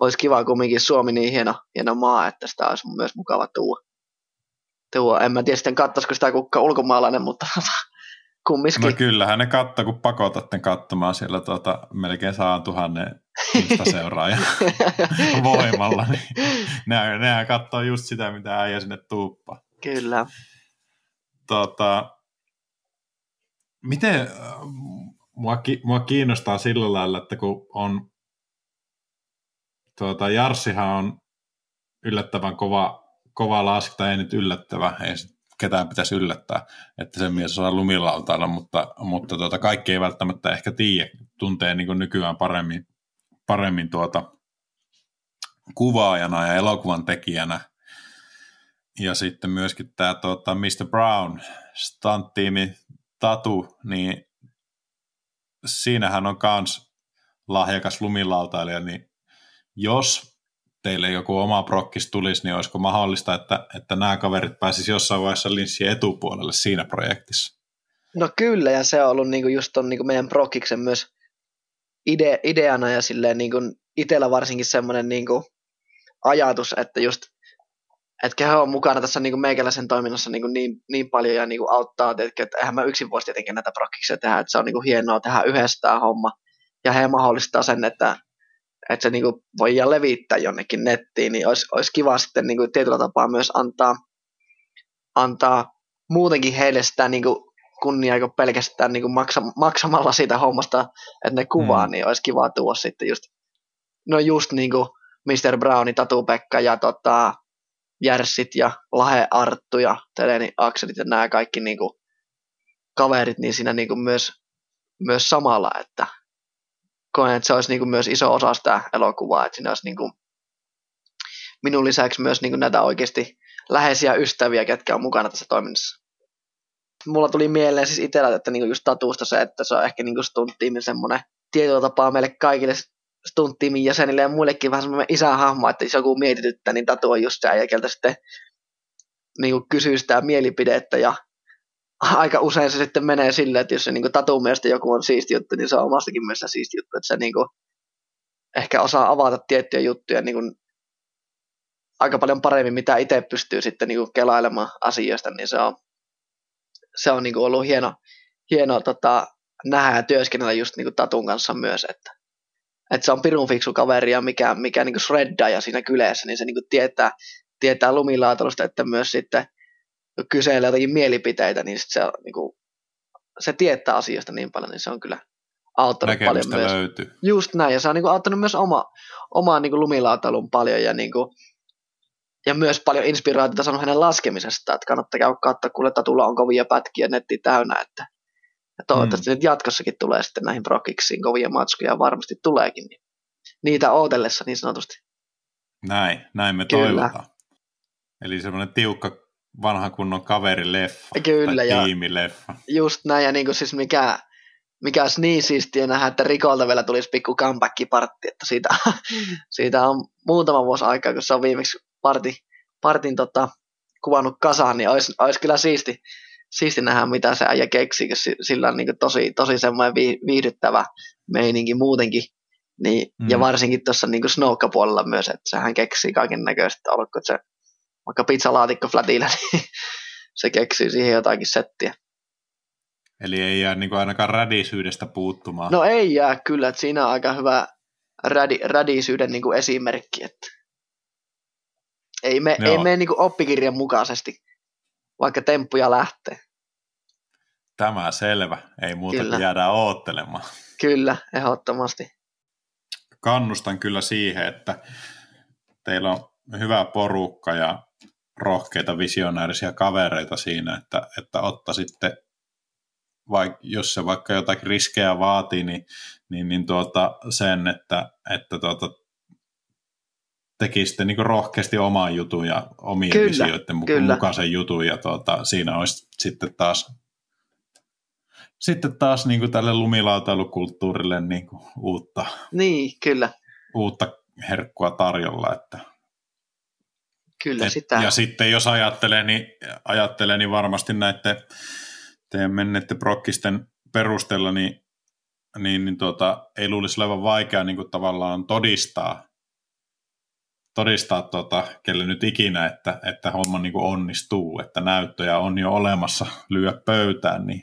olisi kiva kumminkin Suomi niin hieno, hieno maa, että sitä olisi myös mukava tuua. tuua. En mä tiedä sitten katsoisiko sitä kukka ulkomaalainen, mutta kumminkin. No kyllähän ne katsoo, kun pakotatte katsomaan siellä tuota, melkein saa tuhannen seuraaja voimalla, niin nehän, nehän katsoo just sitä, mitä äijä sinne tuuppa. Kyllä. Tota, miten, mua, mua kiinnostaa sillä lailla, että kun on, tuota, Jarssihan on yllättävän kova, kova lasketa, ei nyt yllättävä, ei ketään pitäisi yllättää, että sen mies saa lumilautailla, mutta, mutta tuota, kaikki ei välttämättä ehkä tiedä, tuntee niin kuin nykyään paremmin, paremmin tuota, kuvaajana ja elokuvan tekijänä. Ja sitten myöskin tämä tuota, Mr. Brown, stunt-tiimi Tatu, niin siinähän on kans lahjakas lumilautailija, niin jos teille joku oma prokkis tulisi, niin olisiko mahdollista, että, että nämä kaverit pääsisivät jossain vaiheessa linssiin etupuolelle siinä projektissa? No kyllä, ja se on ollut niinku just ton niinku meidän prokkiksen myös ide, ideana ja silleen niinku itsellä varsinkin semmoinen niinku ajatus, että just että he on mukana tässä niin meikäläisen toiminnassa niin, niin, niin paljon ja niin auttaa, että, että eihän mä yksin voisi tietenkin näitä prokkiksia tehdä, että se on niin hienoa tehdä yhdessä tämä homma. Ja he mahdollistaa sen, että, että se niin kuin voidaan levittää jonnekin nettiin, niin olisi, olisi kiva sitten niin kuin tietyllä tapaa myös antaa, antaa muutenkin heille sitä niin kuin kunniaa kuin pelkästään niin kuin maksa, maksamalla siitä hommasta, että ne kuvaa, mm. niin olisi kiva tuoda sitten just, no just niin kuin Mr. Browni, Tatu Pekka ja tota, Järssit ja Lahe Arttu ja Teleni Akselit ja nämä kaikki niin kuin kaverit, niin siinä niin kuin myös, myös samalla, että koen, että se olisi niin kuin myös iso osa sitä elokuvaa, että siinä olisi niin kuin minun lisäksi myös niin kuin näitä oikeasti läheisiä ystäviä, ketkä on mukana tässä toiminnassa. Mulla tuli mieleen siis itsellä, että niin kuin just tatuusta se, että se on ehkä niin stunttiimin semmoinen tietyllä tapaa meille kaikille stunttiimin jäsenille ja muillekin vähän semmoinen isähahmo, että jos joku mietityttää, niin Tatu on just se äijä, sitten niin kuin kysyy sitä mielipidettä ja aika usein se sitten menee silleen, että jos se niin Tatun mielestä joku on siisti juttu, niin se on omastakin mielestä siisti juttu, että se niin kuin, ehkä osaa avata tiettyjä juttuja niin kuin, aika paljon paremmin, mitä itse pystyy sitten niin kuin kelailemaan asioista, niin se on, se on niin kuin ollut hieno, hieno tota, nähdä ja työskennellä just niin kuin Tatun kanssa myös, että, että se on pirun fiksu kaveri ja mikä, mikä niin shreddaa ja siinä kyleessä, niin se niin kuin tietää, tietää lumilaatolusta, että myös sitten kyselee jotakin mielipiteitä, niin sit se, niin kuin, se tietää asioista niin paljon, niin se on kyllä auttanut paljon myös. löytyy. Just näin, ja se on niin kuin, auttanut myös oma, omaa niin lumilautelun paljon, ja, niin kuin, ja myös paljon inspiraatiota saanut hänen laskemisesta, että kannattaa käydä katsoa, että tulla on kovia pätkiä netti täynnä, että ja toivottavasti mm. nyt jatkossakin tulee sitten näihin prokiksiin kovia matskuja, varmasti tuleekin, niin niitä ootellessa niin sanotusti. Näin, näin me Kyllä. toivotaan. Eli semmoinen tiukka vanha kunnon kaverileffa Kyllä, tai ja tiimileffa. Just näin, ja niin kuin siis mikä, mikä olisi niin siistiä nähdä, että Rikolta vielä tulisi pikku comeback-partti, että siitä, siitä on muutama vuosi aikaa, kun se on viimeksi parti, partin tota, kuvannut kasaan, niin olisi, olisi kyllä siisti, siisti nähdä, mitä se äijä keksii, koska sillä on niin tosi, tosi semmoinen viihdyttävä meininki muutenkin. Niin, mm. Ja varsinkin tuossa niin Snowka-puolella myös, että sehän keksii kaiken näköistä, olkoon se vaikka pizzalaatikko flatilla, niin se keksii siihen jotakin settiä. Eli ei jää niin kuin ainakaan rädisyydestä puuttumaan. No ei jää kyllä, että siinä on aika hyvä rädi, rädisyyden niin kuin esimerkki. Että ei me, ei mene niin kuin oppikirjan mukaisesti, vaikka temppuja lähtee. Tämä selvä. Ei muuta kyllä. kuin jäädään oottelemaan. Kyllä, ehdottomasti. Kannustan kyllä siihen, että teillä on hyvä porukka ja rohkeita visionäärisiä kavereita siinä, että, että ottaisitte, vaik, jos se vaikka jotakin riskejä vaatii, niin, niin, niin tuota, sen, että, että tuota, tekisitte niin rohkeasti oman jutun ja omien kyllä, visioiden kyllä. mukaisen jutun ja tuota, siinä olisi sitten taas sitten taas niin kuin tälle lumilautailukulttuurille niin kuin uutta, niin, kyllä. uutta herkkua tarjolla, että Kyllä Et, sitä. Ja sitten jos ajattelee, niin, ajattelee, niin varmasti näiden teidän menneiden prokkisten perusteella, niin, niin, niin tuota, ei luulisi olevan vaikea niin kuin tavallaan todistaa, todistaa tuota, kelle nyt ikinä, että, että homma niin kuin onnistuu, että näyttöjä on jo olemassa lyö pöytään, niin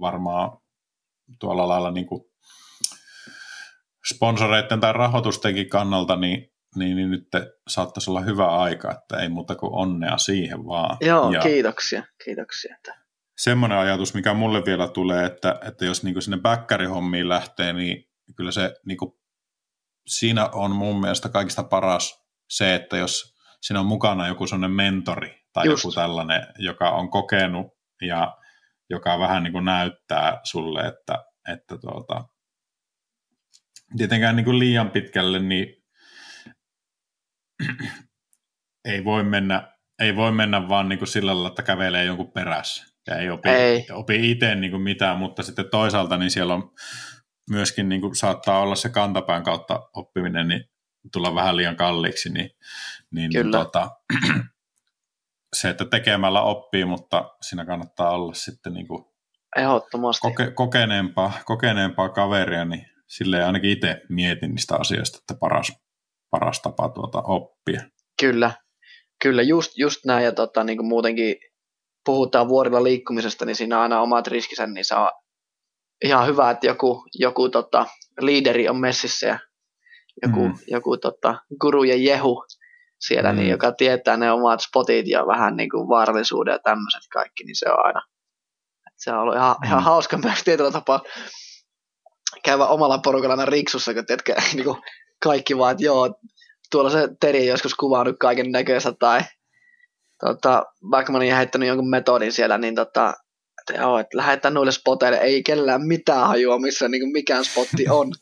varmaan tuolla lailla niin kuin sponsoreiden tai rahoitustenkin kannalta, niin niin, niin nyt saattaisi olla hyvä aika, että ei muuta kuin onnea siihen vaan. Joo, ja kiitoksia, kiitoksia. Semmoinen ajatus, mikä mulle vielä tulee, että, että jos niin sinne bäkkärihommiin lähtee, niin kyllä se niin kuin, siinä on mun mielestä kaikista paras se, että jos siinä on mukana joku sellainen mentori tai Just. joku tällainen, joka on kokenut ja joka vähän niin kuin näyttää sulle, että, että tuota, tietenkään niin kuin liian pitkälle, niin ei voi mennä, ei voi mennä vaan niin kuin sillä lailla, että kävelee jonkun perässä ja ei opi, ei. opi itse niin kuin mitään, mutta sitten toisaalta niin siellä on myöskin niin kuin saattaa olla se kantapään kautta oppiminen niin tulla vähän liian kalliiksi, niin, niin, niin tota, se, että tekemällä oppii, mutta siinä kannattaa olla sitten niin kuin Ehdottomasti. Koke, kokeneempaa, kokeneempaa kaveria, niin silleen ainakin itse mietin niistä asioista, että paras paras tapa tuota oppia. Kyllä, kyllä just, just näin ja tota, niin kuin muutenkin puhutaan vuorilla liikkumisesta, niin siinä on aina omat riskinsä, niin se on ihan hyvä, että joku, joku tota, liideri on messissä ja joku, mm. joku tota, guru ja jehu siellä, niin mm. niin, joka tietää ne omat spotit ja vähän niin kuin vaarallisuuden ja tämmöiset kaikki, niin se on aina, se on ollut ihan, mm. ihan hauska myös tietyllä tapaa käydä omalla porukalla aina riksussa, kun tiedätkö, niin kuin kaikki vaan, että joo, tuolla se Teri joskus kuvannut kaiken näköistä tai tota, Backmanin on heittänyt jonkun metodin siellä, niin tota, että joo, että lähdetään noille spoteille, ei kellään mitään hajua, missä niin mikään spotti on.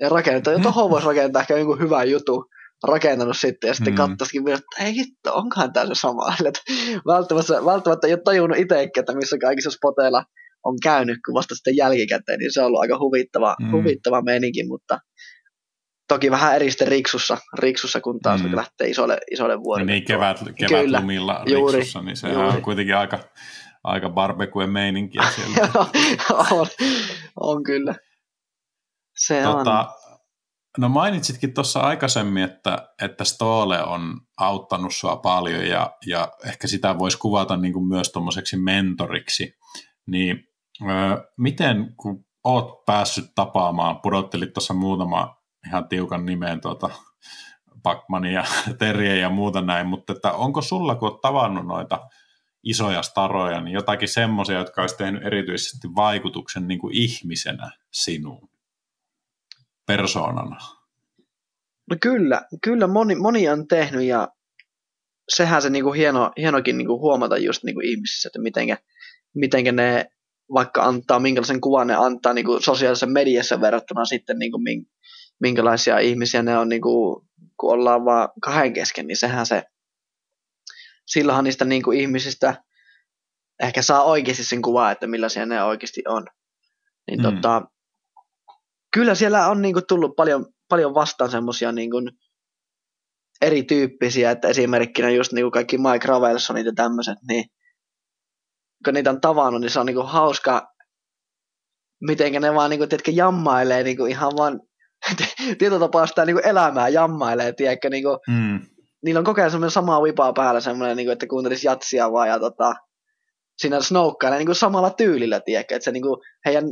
Ja rakennetaan, jo tuohon voisi rakentaa ehkä jonkun hyvä jutu rakentanut sitten, ja sitten mm. katsoisikin myös, että ei hitto, onkohan tämä se sama. Että välttämättä, välttämättä ei ole tajunnut itsekin, että missä kaikissa spoteilla on käynyt, kun vasta sitten jälkikäteen, niin se on ollut aika huvittava, mm. huvittava meininki, mutta toki vähän eri sitten Riksussa, Riksussa kun taas mm. lähtee isolle, isolle vuodelle. Niin kevät, kevätlumilla Kyllä, Riksussa, niin se on kuitenkin aika, aika barbecue meininkiä siellä. on, on kyllä. Se tota, on. No mainitsitkin tuossa aikaisemmin, että, että Stoole on auttanut sua paljon ja, ja ehkä sitä voisi kuvata niin kuin myös tuommoiseksi mentoriksi. Niin ö, miten, kun oot päässyt tapaamaan, pudottelit tuossa muutama ihan tiukan nimeen tuota, Pacmania ja Terje ja muuta näin, mutta että onko sulla, kun oot tavannut noita isoja staroja, niin jotakin semmoisia, jotka olisi tehnyt erityisesti vaikutuksen niin kuin ihmisenä sinuun? persoonana? No kyllä, kyllä moni, moni on tehnyt ja sehän se niinku hieno, hienokin niinku huomata just niinku ihmisissä, että mitenkä, mitenkä ne vaikka antaa, minkälaisen kuvan ne antaa niinku sosiaalisessa mediassa verrattuna sitten niinku minkälaisia ihmisiä ne on, niinku, kun ollaan vaan kahden kesken, niin sehän se, silloinhan niistä niinku ihmisistä ehkä saa oikeasti sen kuvaa, että millaisia ne oikeasti on. Niin mm. tota, kyllä siellä on niin kuin, tullut paljon, paljon vastaan semmoisia niin erityyppisiä, että esimerkkinä just niin kuin kaikki Mike Ravelsonit ja tämmöiset, niin kun niitä on tavannut, niin se on niin kuin, hauska, miten ne vaan niin kuin, tiedätkö, jammailee niin kuin, ihan vaan tietyllä tapaa sitä niin kuin elämää jammailee, tiedätkö, niin kuin, mm. niillä on koko ajan semmoinen sama vipaa päällä, semmoinen, niin kuin, että kuuntelisi jatsia vaan ja tota, siinä snoukkailee niin kuin samalla tyylillä, tiedätkö, että se niin kuin, heidän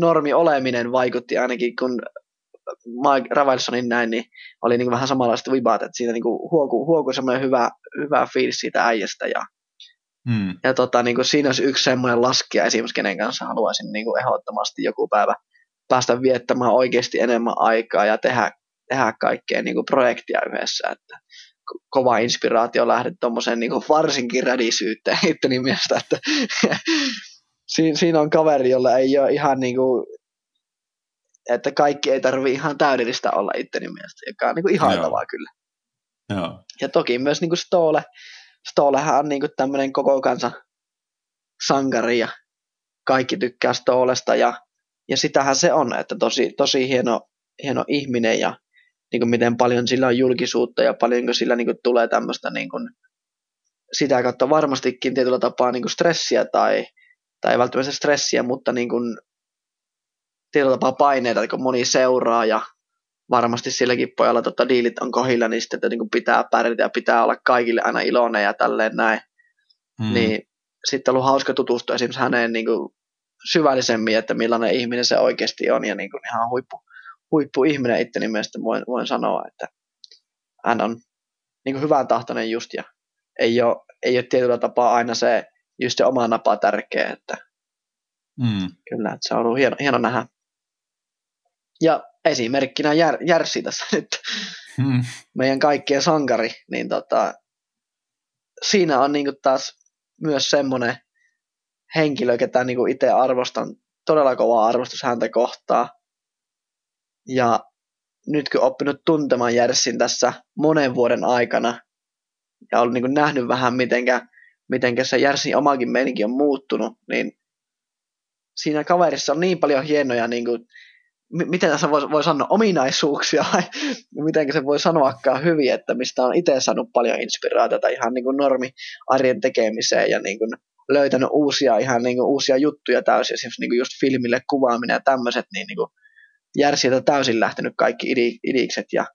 normi oleminen vaikutti ainakin, kun Mike Ravelsonin näin, niin oli niin vähän samanlaista vibaat, että siinä niin huoku, huoku semmoinen hyvä, hyvä fiilis siitä äijästä ja, hmm. ja tota, niin kuin siinä olisi yksi semmoinen laskija esimerkiksi, kenen kanssa haluaisin niin kuin ehdottomasti joku päivä päästä viettämään oikeasti enemmän aikaa ja tehdä, tehdä kaikkea niin kuin projektia yhdessä, että kova inspiraatio lähde tuommoiseen niin varsinkin rädisyyteen itteni mielestä, että siinä, siinä on kaveri, jolla ei ole ihan niin kuin, että kaikki ei tarvi ihan täydellistä olla itteni mielestä, joka on niin kuin ihailtavaa Joo. kyllä. Joo. Ja toki myös niin kuin Stole, Stolehan on niin kuin tämmöinen koko kansa sankari ja kaikki tykkää Stolesta ja, ja sitähän se on, että tosi, tosi hieno, hieno ihminen ja niin kuin miten paljon sillä on julkisuutta ja paljonko sillä niin kuin tulee tämmöistä niin kuin, sitä kautta varmastikin tietyllä tapaa niin kuin stressiä tai tai ei välttämättä stressiä, mutta niin kuin tietyllä tapaa paineita, kun moni seuraa ja varmasti silläkin pojalla tota, diilit on kohilla, niin sitten että niin kuin pitää pärjätä ja pitää olla kaikille aina iloinen ja tälleen näin. Hmm. Niin sitten on ollut hauska tutustua esimerkiksi häneen niin kuin syvällisemmin, että millainen ihminen se oikeasti on ja niin kuin ihan huippu, huippu ihminen itteni mielestä voin, voin sanoa, että hän on niin kuin hyvän tahtoinen just ja ei ole, ei ole tietyllä tapaa aina se just se oma napa tärkeä, että mm. kyllä, että se on ollut hieno, hieno nähdä. Ja esimerkkinä Jär, Järsi tässä nyt, mm. meidän kaikkien sankari, niin tota, siinä on niinku taas myös semmoinen henkilö, ketä niinku itse arvostan todella kovaa arvostus häntä kohtaa. Ja nyt kun oppinut tuntemaan Järsin tässä monen vuoden aikana ja olen niin nähnyt vähän, mitenkä miten se Järsin omakin meininki on muuttunut, niin siinä kaverissa on niin paljon hienoja, niin kuin, miten tässä voi, voi sanoa, ominaisuuksia, miten se voi sanoakaan hyvin, että mistä on itse saanut paljon inspiraatiota ihan niin kuin normi arjen tekemiseen ja niin kuin löytänyt uusia, ihan niin kuin uusia juttuja täysin, esimerkiksi niin kuin just filmille kuvaaminen ja tämmöiset, niin, niin kuin Järsiltä täysin lähtenyt kaikki idikset ja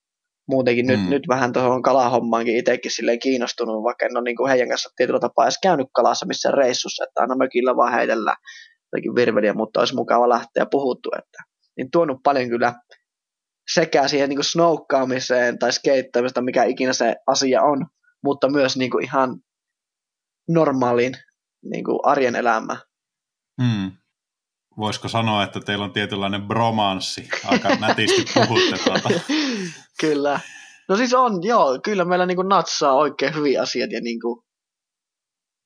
muutenkin mm. nyt, nyt vähän tuohon kalahommaankin itsekin silleen kiinnostunut, vaikka en ole niin kuin heidän kanssa tietyllä tapaa edes käynyt kalassa missään reissussa, että aina mökillä vaan heitellä jotakin virveliä, mutta olisi mukava lähteä puhuttu, että niin tuonut paljon kyllä sekä siihen niin kuin snoukkaamiseen tai skeittämistä, mikä ikinä se asia on, mutta myös niin kuin ihan normaaliin niin kuin arjen elämään. Mm voisiko sanoa, että teillä on tietynlainen bromanssi, aika nätisti puhutte tuota. kyllä. No siis on, joo, kyllä meillä niin natsaa oikein hyviä asiat ja niin kuin,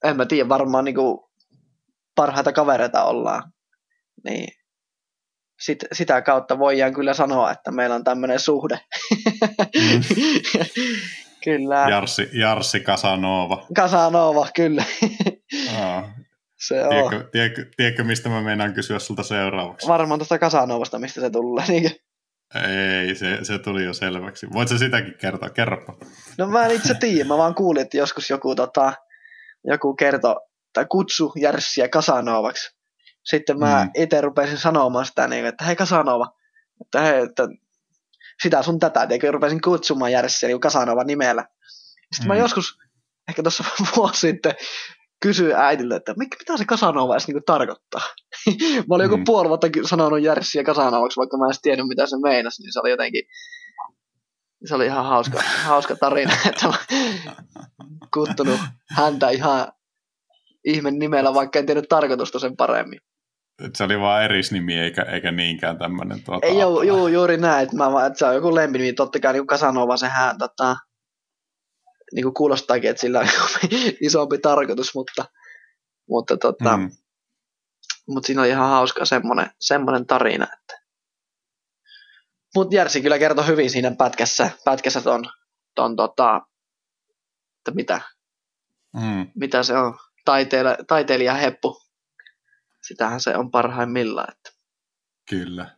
en mä tiedä, varmaan niin kuin parhaita kavereita ollaan. Niin sit, sitä kautta voidaan kyllä sanoa, että meillä on tämmöinen suhde. Mm. kyllä. Jarssi, Jarssi Casanova. Casanova, kyllä. Se tiedätkö, on. Tiedätkö, tiedätkö, mistä mä meinaan kysyä sulta seuraavaksi? Varmaan tuosta Kasanovasta, mistä se tulee. Niin. Ei, se, se tuli jo selväksi. Voit sä sitäkin kertoa? Kerropa. No mä en itse tiedä, mä vaan kuulin, että joskus joku, tota, joku kertoi tai kutsu Järssiä Kasanovaksi. Sitten mä mm. itse rupesin sanomaan sitä, niin, että hei Kasanova, että, hei, että sitä sun tätä, ja rupesin kutsumaan Järssiä niin Kasanova nimellä. Sitten mm. mä joskus, ehkä tuossa vuosi sitten, kysyin äidille, että mitä se Kasanova edes niin tarkoittaa. mä olin mm. joku puoli vuotta sanonut Järssiä Kasanovaksi, vaikka mä en edes tiennyt, mitä se meinasi, niin se oli jotenkin, se oli ihan hauska, hauska tarina, että mä kuttunut häntä ihan ihmen nimellä, vaikka en tiennyt tarkoitusta sen paremmin. Et se oli vaan erisnimi eikä, eikä niinkään tämmöinen tuota... Ei, joo, joo, juuri näin, että, mä, että se on joku lempinimi, totta kai niin Kasanova sehän tota, niin kuin kuulostaakin, että sillä on isompi tarkoitus, mutta, mutta, tota, mm. mutta siinä on ihan hauska semmoinen, semmoinen tarina. Että. Mutta Järsi kyllä kertoi hyvin siinä pätkässä, pätkässä ton, ton tota, että mitä, mm. mitä se on, taiteilija, taiteilija heppu. Sitähän se on parhaimmillaan. Että. Kyllä.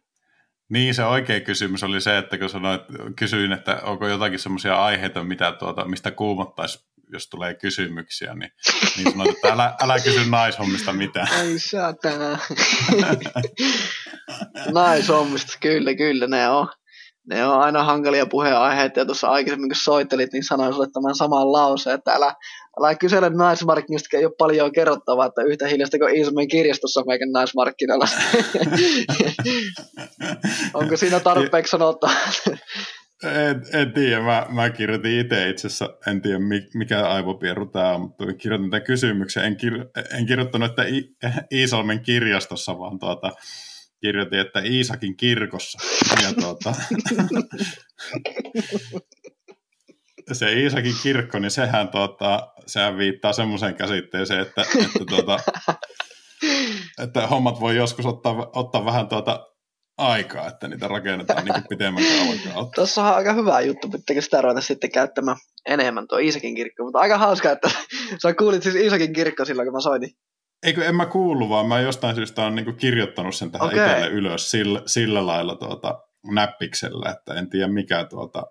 Niin, se oikea kysymys oli se, että kun sanoit, kysyin, että onko jotakin semmoisia aiheita, mitä tuota, mistä kuumottaisi, jos tulee kysymyksiä, niin, niin sanoit, että älä, älä kysy naishommista mitään. Ei satana. naishommista, kyllä, kyllä, ne on ne on aina hankalia puheenaiheita, ja tuossa aikaisemmin kun soittelit, niin sanoin sulle tämän saman lauseen, että älä, älä kysele naismarkkinoista, ei ole paljon kerrottavaa, että yhtä hiljasta kuin Iisalmen kirjastossa meikän naismarkkinoilla. Onko siinä tarpeeksi sanottaa? En, en tiedä, mä, mä kirjoitin itse itse asiassa, en tiedä mikä aivopieru tämä on, mutta kirjoitin tämän kysymyksen. En, kir, en kirjoittanut, että Iisalmen kirjastossa, vaan tuota, kirjoitin, että Iisakin kirkossa. Ja tuota, se Iisakin kirkko, niin sehän, tuota, sehän viittaa semmoiseen käsitteeseen, että, että, tuota, että hommat voi joskus ottaa, ottaa vähän tuota aikaa, että niitä rakennetaan niin pitemmän kauan kautta. Tuossa on aika hyvä juttu, pitääkö sitä ruveta sitten käyttämään enemmän tuo Iisakin kirkko, mutta aika hauska, että sä kuulit siis Iisakin kirkko silloin, kun mä soitin Eikö, en mä kuullut, vaan mä jostain syystä olen niin kirjoittanut sen tähän okay. itselle ylös sillä, sillä lailla tuota, näppiksellä, että en tiedä mikä tuota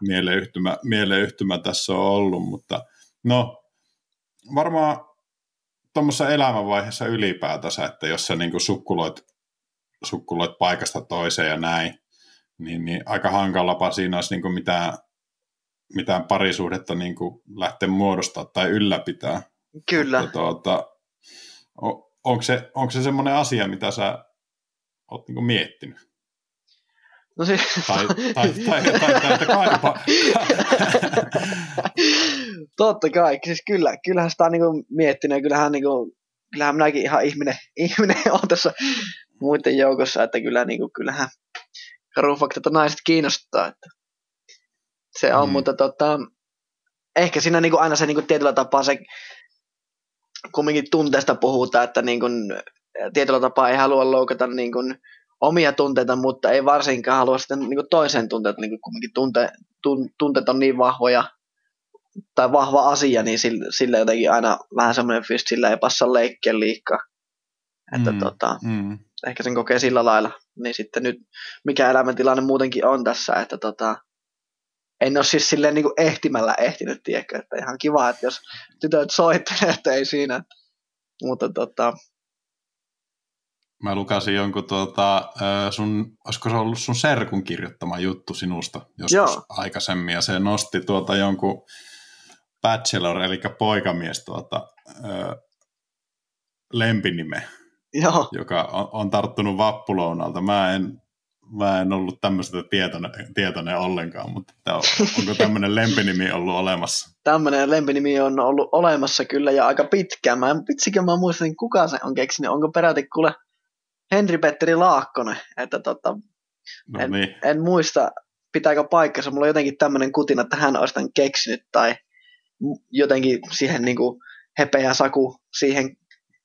mieleyhtymä, mieleyhtymä tässä on ollut, mutta no varmaan tuommoisessa elämänvaiheessa ylipäätänsä, että jos sä niin sukkuloit, sukkuloit paikasta toiseen ja näin, niin, niin aika hankalapa siinä olisi niin mitään, mitään parisuhdetta niin lähteä muodostaa tai ylläpitää. Kyllä. Mutta, tuota, onko se, onko se semmoinen asia, mitä sä oot niin miettinyt? No se... Tai, tai, tai, tai, tai, tai kaipa. Totta kai, siis kyllä, kyllähän sitä on niin miettinyt, kyllähän, niin kuin, kyllähän minäkin ihan ihminen, ihminen on tässä muiden joukossa, että kyllä, niin kuin, kyllähän karufaktat on naiset kiinnostaa, että se on, mm. mutta tota, ehkä siinä niin kuin aina se niin kuin tietyllä tapaa se kumminkin tunteesta puhutaan, että niin kuin, tietyllä tapaa ei halua loukata niin kuin, omia tunteita, mutta ei varsinkaan halua sitten niin kuin toisen tunteet, niin kuin kumminkin tunte, tun, tunteet on niin vahvoja tai vahva asia, niin sille, sille jotenkin aina vähän semmoinen fyys, sillä ei passa leikkiä liikaa. Että mm, tota, mm. ehkä sen kokee sillä lailla. Niin sitten nyt, mikä elämäntilanne muutenkin on tässä, että tota, en ole siis silleen niin kuin ehtimällä ehtinyt, tiedäkö, että ihan kiva, että jos tytöt soittelee, että ei siinä. Mutta tota... Mä lukasin jonkun tuota, sun, olisiko se ollut sun serkun kirjoittama juttu sinusta joskus Joo. aikaisemmin, ja se nosti tuota jonkun bachelor, eli poikamies tuota, lempinime, Joo. joka on, on tarttunut vappulounalta. Mä en mä en ollut tämmöistä tietoinen, tietoinen ollenkaan, mutta onko tämmöinen lempinimi ollut olemassa? Tämmöinen lempinimi on ollut olemassa kyllä ja aika pitkään. Mä en vitsikään mä muistin, kuka se on keksinyt. Onko peräti kuule Henri Petteri Laakkonen, että tota, no en, niin. en, muista pitääkö paikkansa. Mulla on jotenkin tämmöinen kutina, että hän olisi tämän keksinyt tai jotenkin siihen niin kuin hepeä saku siihen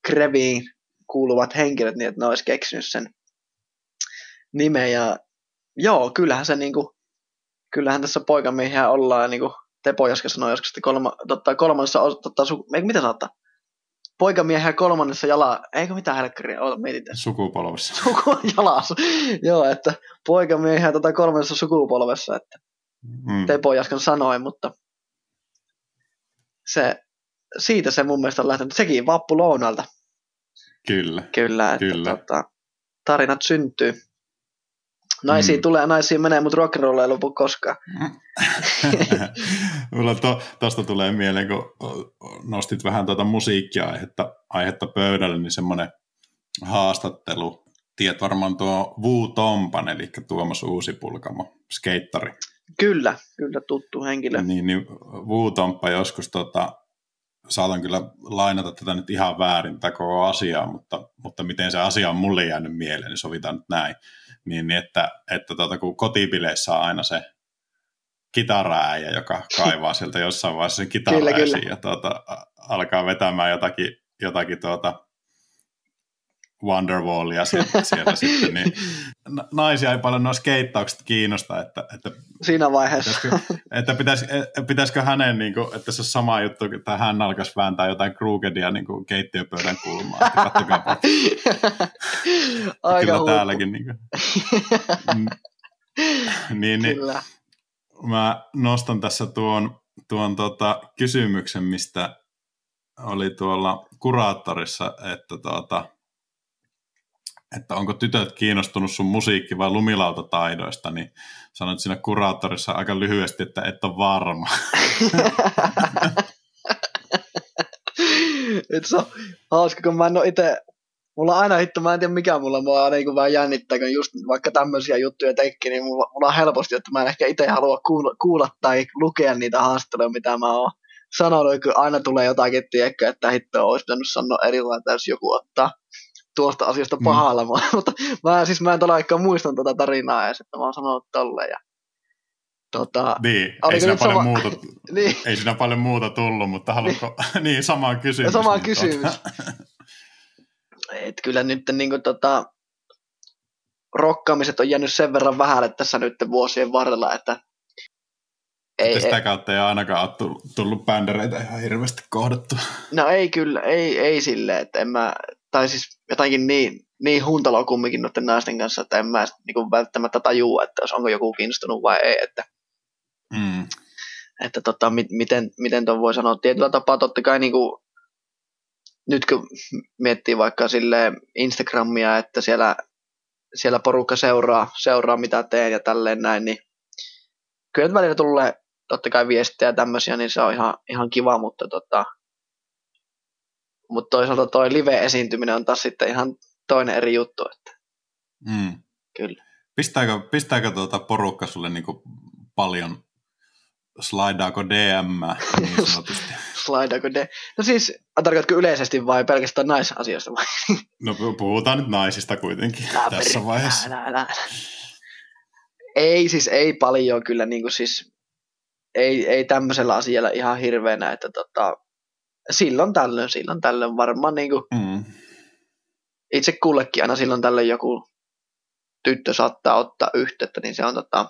kreviin kuuluvat henkilöt, niin että ne olisi keksinyt sen nimeä ja joo, kyllähän se niinku, kyllähän tässä poikamiehiä ollaan niinku Tepo Jaska sanoi joskus, että kolma, totta, kolmannessa, totta, su, mitä sanottaa? poikamiehiä kolmannessa jala, eikö mitään helkkaria, ole mietitään. Sukupolvessa. Suku jalas. Joo, että poikamiehiä tota kolmannessa sukupolvessa, että Mm. Tepo äsken sanoi, mutta se, siitä se mun mielestä on lähtenyt. Sekin vappu lounalta. Kyllä. Kyllä, että Kyllä. Tota, tarinat syntyy. Naisia Mm. tulee, naisia menee, mutta rock'n'roll ei lopu koskaan. Mulla to, tosta tulee mieleen, kun nostit vähän tuota musiikkia-aihetta aihetta pöydälle, niin semmoinen haastattelu. Tiedät varmaan tuo Wu Tompan, eli Tuomas Uusipulkamo, skeittari. Kyllä, kyllä tuttu henkilö. Niin, niin Wu Tomppa joskus, tota, saatan kyllä lainata tätä nyt ihan väärin, tätä koko asiaa, mutta, mutta miten se asia on mulle jäänyt mieleen, niin sovitaan nyt näin. Niin, niin että, että tota, kun kotipileissä on aina se kitaraäijä, joka kaivaa sieltä jossain vaiheessa sen esiin ja tuota, alkaa vetämään jotakin, jotakin tuota Wonderwallia sieltä, sieltä sitten, niin na- naisia ei paljon nuo skeittaukset kiinnosta, että, että Siinä vaiheessa. Pitäisikö, että pitäis, eh, pitäisikö hänen, niin kuin, että se on sama juttu, että hän alkaisi vääntää jotain Krugedia niin kuin keittiöpöydän kulmaa. Että kattokaa, Aika kyllä huippu. täälläkin. Niin, kuin, Mm. niin, niin Kyllä. mä nostan tässä tuon, tuon tota, kysymyksen, mistä oli tuolla kuraattorissa, että, tuota, että onko tytöt kiinnostunut sun musiikki- vai lumilautataidoista, niin sanoit siinä kuraattorissa aika lyhyesti, että et ole varma. Et se on hauska, kun mä en oo ite, mulla aina hitto, mä en tiedä mikä mulla, mua aina niin vähän jännittää, kun just vaikka tämmöisiä juttuja tekee, niin mulla, mulla on helposti, että mä en ehkä itse halua kuulla, kuulla tai lukea niitä haastatteluja, mitä mä oon sanonut, kun aina tulee jotakin, tiedätkö, että hitto olisi pitänyt sanoa erilainen, jos joku ottaa tuosta asiasta pahalla, mm. mutta mä, siis mä en todellakaan muistan tätä tarinaa edes, että mä oon sanonut tolleen ja tota, Niin, ei siinä, paljon sama- muuta, niin, ei siinä paljon muuta tullut, mutta haluatko, niin sama kysymys. sama niin, kysymys. Tuota, Et kyllä nyt niin kuin, tota, rokkaamiset on jäänyt sen verran vähälle tässä nyt vuosien varrella, että ei, että sitä kautta ei ainakaan ole tullut, tullut bändereitä ihan hirveästi kohdattu. no ei kyllä, ei, ei silleen, että en mä, tai siis jotenkin niin, niin huntalo kumminkin noiden naisten kanssa, että en mä niin kuin välttämättä tajua, että jos onko joku kiinnostunut vai ei, että, Mm. että tota, mi, miten, miten ton voi sanoa, tietyllä tapaa totta kai niin kuin, nyt kun miettii vaikka sille Instagramia, että siellä, siellä porukka seuraa, seuraa, mitä teen ja tälleen näin, niin kyllä välillä tulee totta kai viestejä ja tämmöisiä, niin se on ihan, ihan kiva, mutta tota, mutta toisaalta toi live-esiintyminen on taas sitten ihan toinen eri juttu, että Mm. kyllä. Pistääkö, pistääkö tuota porukka sulle niinku paljon, slaidaako DM niin sanotusti? Slidaako de... No siis, tarkoitatko yleisesti vai pelkästään naisasioista vai? No pu- puhutaan nyt naisista kuitenkin Älä tässä peri- vaiheessa. Älä, älä, älä. Ei siis, ei paljon kyllä, niin kuin siis, ei, ei tämmöisellä asialla ihan hirveänä, että tota, silloin tällöin, silloin tällöin varmaan niin kuin Mm. itse kullekin aina silloin tällöin joku tyttö saattaa ottaa yhteyttä, niin se on tota,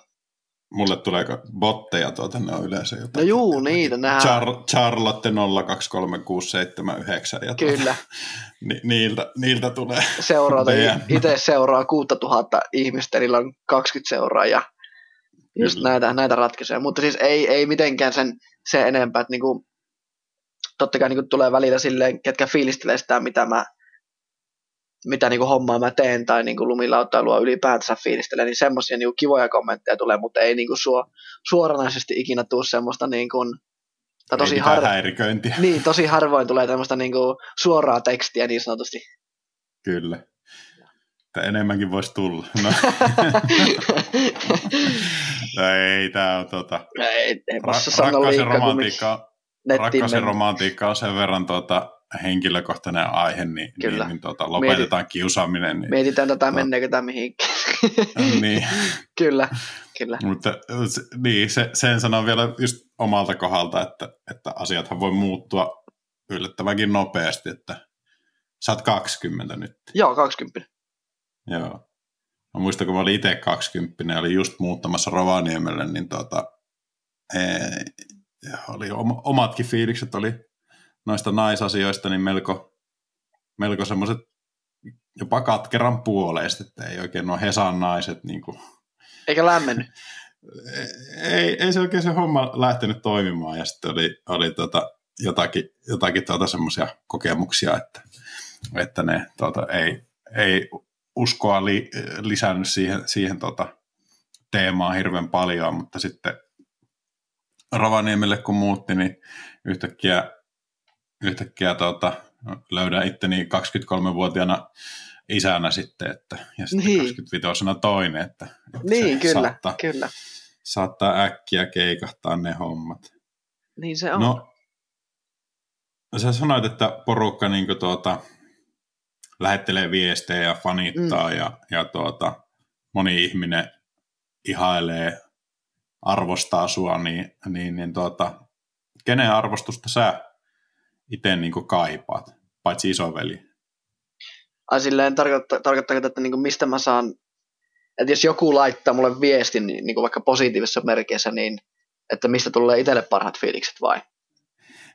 Mulle tulee botteja tuota, ne on yleensä jotain. no juu, niitä nähdään, Char- Charlotte 023679 ja tuota, kyllä, ni- niiltä, niiltä tulee. seurata, DM. itse seuraa 6000 ihmistä, niillä on 20 seuraajaa, just Kyllä. näitä, näitä ratkaisuja, mutta siis ei, ei mitenkään sen, se enempää, että niinku, totta kai niinku tulee välillä silleen, ketkä fiilistelee sitä, mitä mä mitä niinku hommaa mä teen tai niinku lumilautailua ylipäätänsä fiilistelee, niin semmoisia niinku kivoja kommentteja tulee, mutta ei niinku suo, suoranaisesti ikinä tuu semmoista niinku, tai tosi, har, niin, tosi harvoin tulee tämmöistä niinku suoraa tekstiä niin sanotusti. Kyllä. Että enemmänkin voisi tulla. No, no ei, tämä on tota, ei, ei ra- rakkaus ja romantiikka, rakkaus ja romantiikka on sen verran tota, henkilökohtainen aihe, niin, Kyllä. niin, niin tota, lopetetaan kiusaaminen. Niin, Mietitään tätä, No. menneekö tämä mihinkään. niin, kyllä, kyllä. mutta niin, se, sen sanon vielä just omalta kohdalta, että, että asiathan voi muuttua yllättävänkin nopeasti, että sä oot 20 nyt. Joo, 20. Joo. Mä muistan, kun mä olin itse 20 ja olin just muuttamassa Rovaniemelle, niin tota, ee, oli oma, omatkin fiilikset oli noista naisasioista niin melko, melko semmoiset jopa katkeran puoleista, että ei oikein ole Hesan naiset niin kuin, Eikä lämmennyt. ei, ei se oikein se homma lähtenyt toimimaan ja sitten oli, oli tota, jotakin, jotakin tuota semmoisia kokemuksia, että, että ne tuota, ei, ei uskoa li, lisännyt siihen, siihen tota, teemaan hirveän paljon, mutta sitten Ravaniemelle kun muutti, niin yhtäkkiä, yhtäkkiä tuota, löydän itteni 23-vuotiaana isänä sitten, että, ja sitten niin. 25 toinen, että, että niin, kyllä, saattaa, kyllä. saattaa äkkiä keikahtaa ne hommat. Niin se on. No, sä sanoit, että porukka niin tuota, lähettelee viestejä ja fanittaa mm. ja, ja tuota, moni ihminen ihailee, arvostaa sua, niin, niin, niin tuota, kenen arvostusta sä itse niin kaipaat, paitsi isoveli? Ai silleen tarkoittaa, että niin mistä mä saan, että jos joku laittaa mulle viestin niin, niin vaikka positiivisessa merkeissä, niin että mistä tulee itselle parhaat fiilikset vai?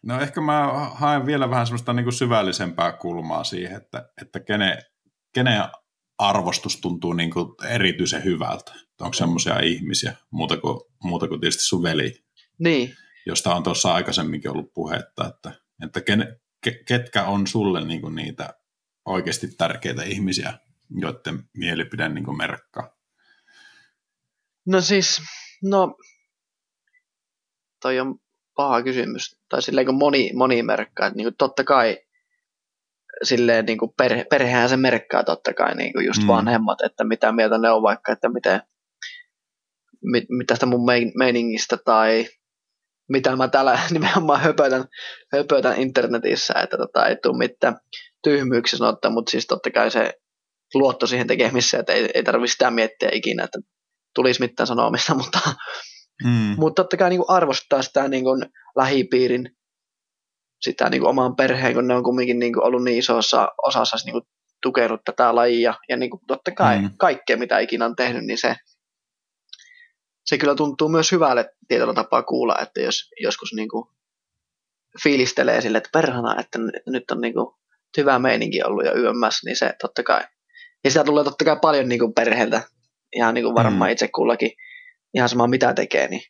No ehkä mä haen vielä vähän semmoista niin syvällisempää kulmaa siihen, että, että kenen, kenen arvostus tuntuu niin kuin erityisen hyvältä. Onko semmoisia ihmisiä, muuta kuin, muuta kuin tietysti sun veli, niin. josta on tuossa aikaisemminkin ollut puhetta, että, että ken, ke, ketkä on sulle niin kuin niitä oikeasti tärkeitä ihmisiä, joiden mielipide niin kuin merkkaa? No siis, no toi on paha kysymys. Tai silleen kun moni, moni merkkaa, että niin kuin totta kai silleen niin kuin perhe, perhehän se merkkaa totta kai niin kuin just mm. vanhemmat, että mitä mieltä ne on vaikka, että miten, mit, tästä mun meiningistä tai mitä mä täällä nimenomaan höpötän, höpötän internetissä, että tota, ei tule mitään tyhmyyksiä sanottaa, mutta siis totta kai se luotto siihen tekemiseen, että ei, ei tarvitse sitä miettiä ikinä, että tulisi mitään sanomista, mutta, mm. mutta totta kai niin kuin arvostaa sitä niin kuin lähipiirin sitä niin kuin oman perheen, kun ne on kumminkin niin kuin ollut niin isossa osassa niin kuin tukenut tätä lajia. Ja niin kuin totta kai mm. kaikkea, mitä ikinä on tehnyt, niin se, se kyllä tuntuu myös hyvälle tietyllä tapaa kuulla, että jos joskus niin kuin fiilistelee sille, että perhana, että nyt on niin kuin hyvä meininki ollut jo YMS, niin se totta kai. Ja sitä tulee totta kai paljon niin kuin perheeltä, ihan niin kuin varmaan mm. itse kullakin, ihan sama mitä tekee, niin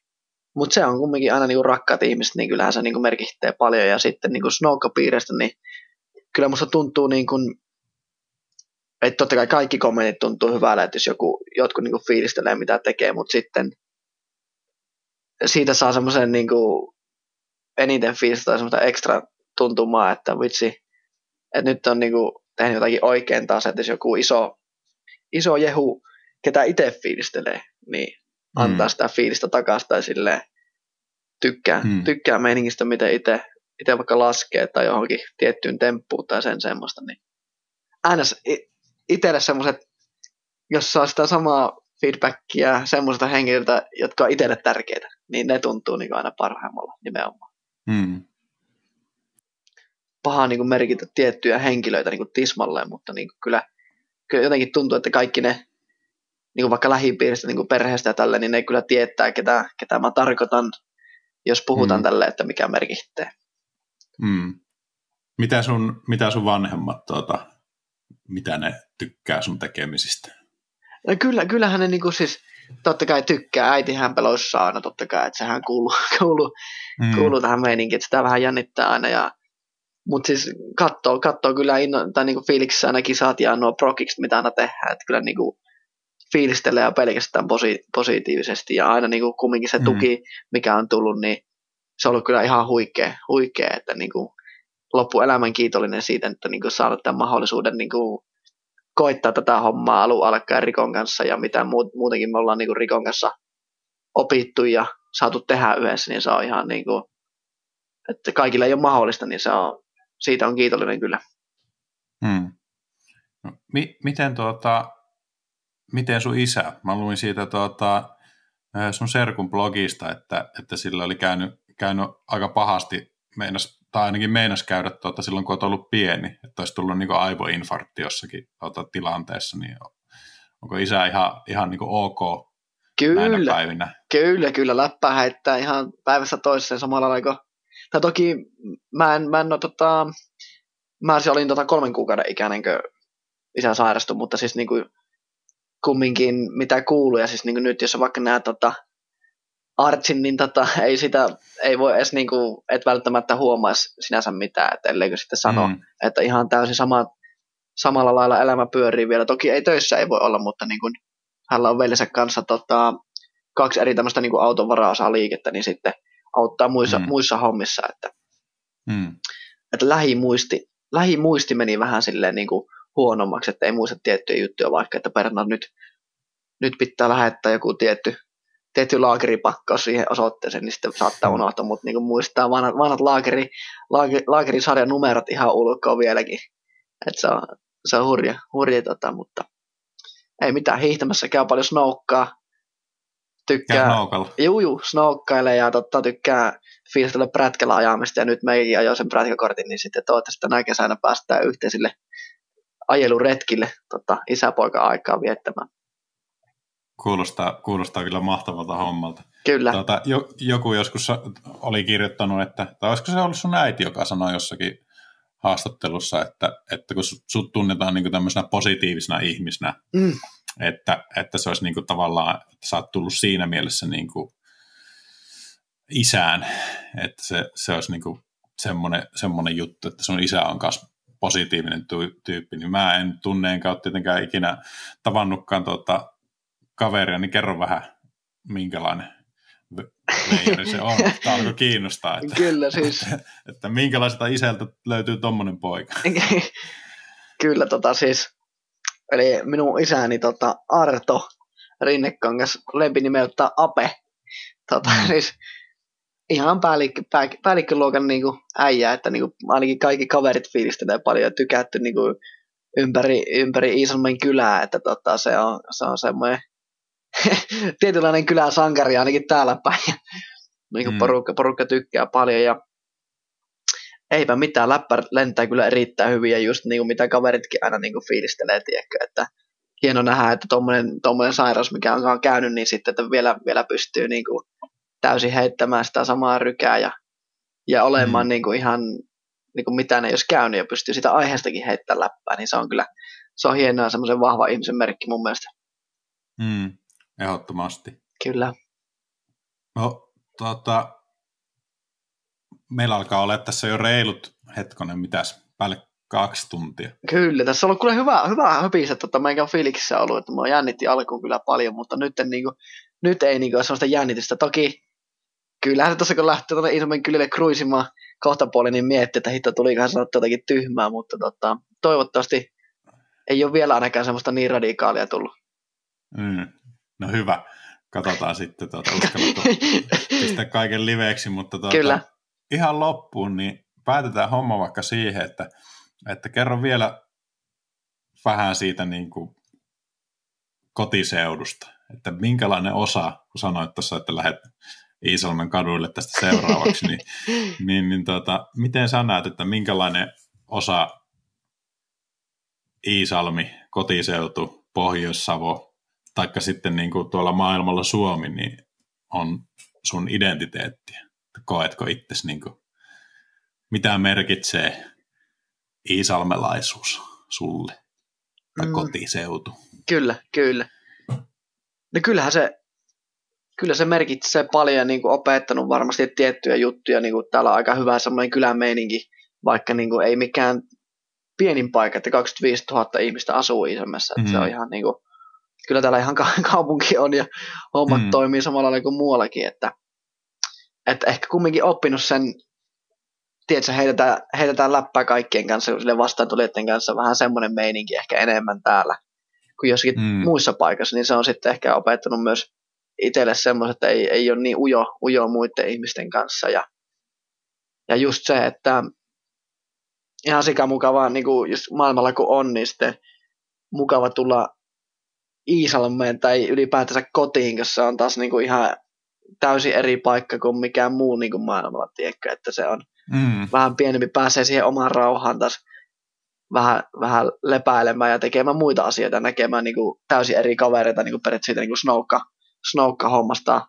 mutta se on kumminkin aina niinku rakkaat ihmiset, niin kyllähän se niinku merkittää paljon. Ja sitten niinku snowkapiireistä, niin kyllä musta tuntuu niin kuin, että totta kai kaikki kommentit tuntuu hyvällä, että jos joku, jotkut niinku fiilistelee mitä tekee, mutta sitten siitä saa semmoisen niinku eniten fiilistä tai semmoista ekstra tuntumaa, että vitsi, että nyt on niinku tehnyt jotakin oikein taas, että jos joku iso, iso jehu, ketä itse fiilistelee, niin antaa mm. sitä fiilistä takaisin tai silleen tykkää, mm. tykkää meiningistä, miten itse itse vaikka laskee tai johonkin tiettyyn temppuun tai sen semmoista, niin aina itselle semmoiset, jos saa sitä samaa feedbackia semmoisilta henkilöiltä, jotka on itselle tärkeitä, niin ne tuntuu niin aina parhaimmalla nimenomaan. Mm. Paha niin kuin merkitä tiettyjä henkilöitä niin kuin tismalleen, mutta niin kuin kyllä, kyllä jotenkin tuntuu, että kaikki ne niin kuin vaikka lähipiiristä, niin kuin perheestä ja tälle, niin ne kyllä tietää, ketä, ketä mä tarkoitan, jos puhutaan mm. tälle, että mikä merkittää. Mm. Mitä, sun, mitä sun vanhemmat, tuota, mitä ne tykkää sun tekemisistä? No kyllä, kyllähän ne niin kuin siis, totta kai tykkää. Äitihän peloissa aina totta kai, että sehän kuuluu, kuuluu, mm. kuuluu tähän meininkiin, että sitä vähän jännittää aina. Ja, mutta siis katsoo, katsoo kyllä inno, tai niinku fiiliksissä aina kisat ja nuo prokikset, mitä aina tehdään. Että kyllä niinku fiilistelee ja pelkästään posi- positiivisesti ja aina niin kuin kumminkin se mm. tuki, mm. mikä on tullut, niin se on ollut kyllä ihan huikea, huikea että niin kuin loppuelämän kiitollinen siitä, että niin kuin saanut tämän mahdollisuuden niin kuin koittaa tätä hommaa alun alkaen Rikon kanssa ja mitä muutenkin me ollaan niin kuin Rikon kanssa opittu ja saatu tehdä yhdessä, niin se on ihan niin kuin, että kaikilla ei ole mahdollista, niin se on, siitä on kiitollinen kyllä. Hmm. No, mi- miten tuota, miten sun isä, mä luin siitä tuota, sun serkun blogista, että, että sillä oli käynyt, käynyt aika pahasti, meinas, tai ainakin meinas käydä tuota, silloin, kun olet ollut pieni, että olisi tullut niin aivoinfarkti jossakin tuota, tilanteessa, niin onko isä ihan, ihan niin ok kyllä, päivinä? Kyllä, kyllä, läppää heittää ihan päivässä toiseen samalla lailla tai toki mä en, mä en ole tota, mä olin tota kolmen kuukauden ikäinen, kun isä sairastui, mutta siis niin kuin, kumminkin mitä kuuluu, ja siis niin kuin nyt jos vaikka nämä tota, Artsin, niin tota, ei sitä, ei voi edes niinku, et välttämättä huomaisi sinänsä mitään, että elleikö sitten sano, mm. että ihan täysin sama, samalla lailla elämä pyörii vielä. Toki ei töissä ei voi olla, mutta niin kuin, hänellä on veljensä kanssa tota, kaksi eri tämmöistä niin auton varaosaa liikettä, niin sitten auttaa muissa, mm. muissa hommissa, että, mm. että lähimuisti, lähimuisti meni vähän silleen niin kuin huonommaksi, että ei muista tiettyjä juttuja, vaikka että perna nyt, nyt pitää lähettää joku tietty tietty laakeripakkaus siihen osoitteeseen, niin sitten saattaa unohtaa, mutta niin muistaa vanhat, vanhat laakeri, laakeri, laakerisarjan numerot ihan ulkoa vieläkin. Et se on, se on hurja, hurja tota, mutta ei mitään, hiihtämässä käy paljon snoukkaa. Tykkää, juu, juu, snoukkailee ja totta, tykkää fiilistellä prätkällä ajamista ja nyt meikin ajoi sen prätkäkortin, niin sitten toivottavasti tänä kesänä päästään yhteisille ajeluretkille tota, isäpoika aikaa viettämään. Kuulostaa, kuulostaa kyllä mahtavalta hommalta. Kyllä. Tuota, jo, joku joskus oli kirjoittanut, että, tai olisiko se ollut sun äiti, joka sanoi jossakin haastattelussa, että, että kun sut tunnetaan niin tämmöisenä positiivisena ihmisenä, mm. että, että se olisi niin kuin tavallaan, että sä oot tullut siinä mielessä niin kuin isään, että se, se olisi niin kuin semmoinen, semmoinen juttu, että sun isä on myös positiivinen tyyppi, niin mä en tunne enkä ole tietenkään ikinä tavannutkaan tuota, kaveria, niin kerro vähän, minkälainen veijari se on. Tämä alkoi kiinnostaa, että, Kyllä siis. Että, että minkälaiselta isältä löytyy tommonen poika. Kyllä tota siis, eli minun isäni tota Arto Rinnekangas lempinimeltä Ape. Tota, mm. siis ihan päällikkö, pää, päällikköluokan niin kuin äijä, että niin kuin, ainakin kaikki kaverit fiilistelee paljon ja tykätty niin kuin, ympäri, ympäri Iisalmen kylää, että tota, se on, se on semmoinen tietynlainen kylän sankari ainakin täällä päin. niin kuin mm. porukka, porukka tykkää paljon ja eipä mitään, läppä lentää kyllä erittäin hyvin ja just niin kuin mitä kaveritkin aina niin kuin fiilistelee, tiedätkö, että hieno nähdä, että tuommoinen, tuommoinen sairaus, mikä on käynyt, niin sitten että vielä, vielä pystyy niin kuin täysin heittämään sitä samaa rykää ja, ja olemaan mm. niin kuin ihan niin kuin mitään ei olisi käynyt ja pystyy sitä aiheestakin heittämään läppää, niin se on kyllä se on hienoa semmoisen vahva ihmisen merkki mun mielestä. Mm. Ehdottomasti. Kyllä. No, tota, meillä alkaa olla tässä jo reilut hetkonen, mitäs, päälle kaksi tuntia. Kyllä, tässä on ollut kyllä hyvä, hyvä höpisä, että meikä on fiiliksissä ollut, että mä jännitti alkuun kyllä paljon, mutta nyt, en, niin kuin, nyt ei niin kuin, sellaista jännitystä. Toki kyllähän tuossa kun lähtee tuonne Isomen kylille kruisimaan kohta puoli, niin miettii, että hitto tulikohan sanottu jotakin tyhmää, mutta tota, toivottavasti ei ole vielä ainakaan semmoista niin radikaalia tullut. Mm, No hyvä. Katsotaan sitten, tuota, uskallatko pistää kaiken liveeksi, mutta tuota, Kyllä. ihan loppuun, niin päätetään homma vaikka siihen, että, että kerro vielä vähän siitä niin kuin kotiseudusta, että minkälainen osa, kun sanoit tuossa, että lähdet Iisalmen kaduille tästä seuraavaksi, niin, niin, niin tuota, miten sä näet, että minkälainen osa Iisalmi, kotiseutu, Pohjois-Savo, taikka sitten niin kuin tuolla maailmalla Suomi, niin on sun identiteettiä. Koetko itsesi, niin kuin, mitä merkitsee iisalmelaisuus sulle tai mm. kotiseutu? Kyllä, kyllä. No kyllähän se, kyllä se merkitsee paljon ja niin kuin opettanut varmasti tiettyjä juttuja. Niin kuin täällä on aika hyvä semmoinen kylämeininki, vaikka niin kuin ei mikään pienin paikka, että 25 000 ihmistä asuu Iisalmessa. Mm. Se on ihan niin kuin, kyllä täällä ihan kaupunki on ja hommat mm. toimii samalla lailla kuin muuallakin, että, että ehkä kumminkin oppinut sen, tiedätkö, heitetään, heitetään läppää kaikkien kanssa, sille vastaantulijoiden kanssa vähän semmoinen meininki ehkä enemmän täällä kuin jossakin mm. muissa paikassa, niin se on sitten ehkä opettanut myös itselle semmoista, että ei, ei ole niin ujo, ujo muiden ihmisten kanssa ja, ja just se, että ihan mukavaa niin kuin just maailmalla kun on, niin sitten mukava tulla Iisalmeen tai ylipäätänsä kotiin, koska se on taas niin kuin ihan täysin eri paikka kuin mikään muu niin kuin maailmalla, tiedätkö, että se on mm. vähän pienempi, pääsee siihen omaan rauhaan taas vähän, vähän lepäilemään ja tekemään muita asioita, näkemään niin kuin täysin eri kavereita niin kuin periaatteessa niin kuin snoukka, snoukka-hommasta,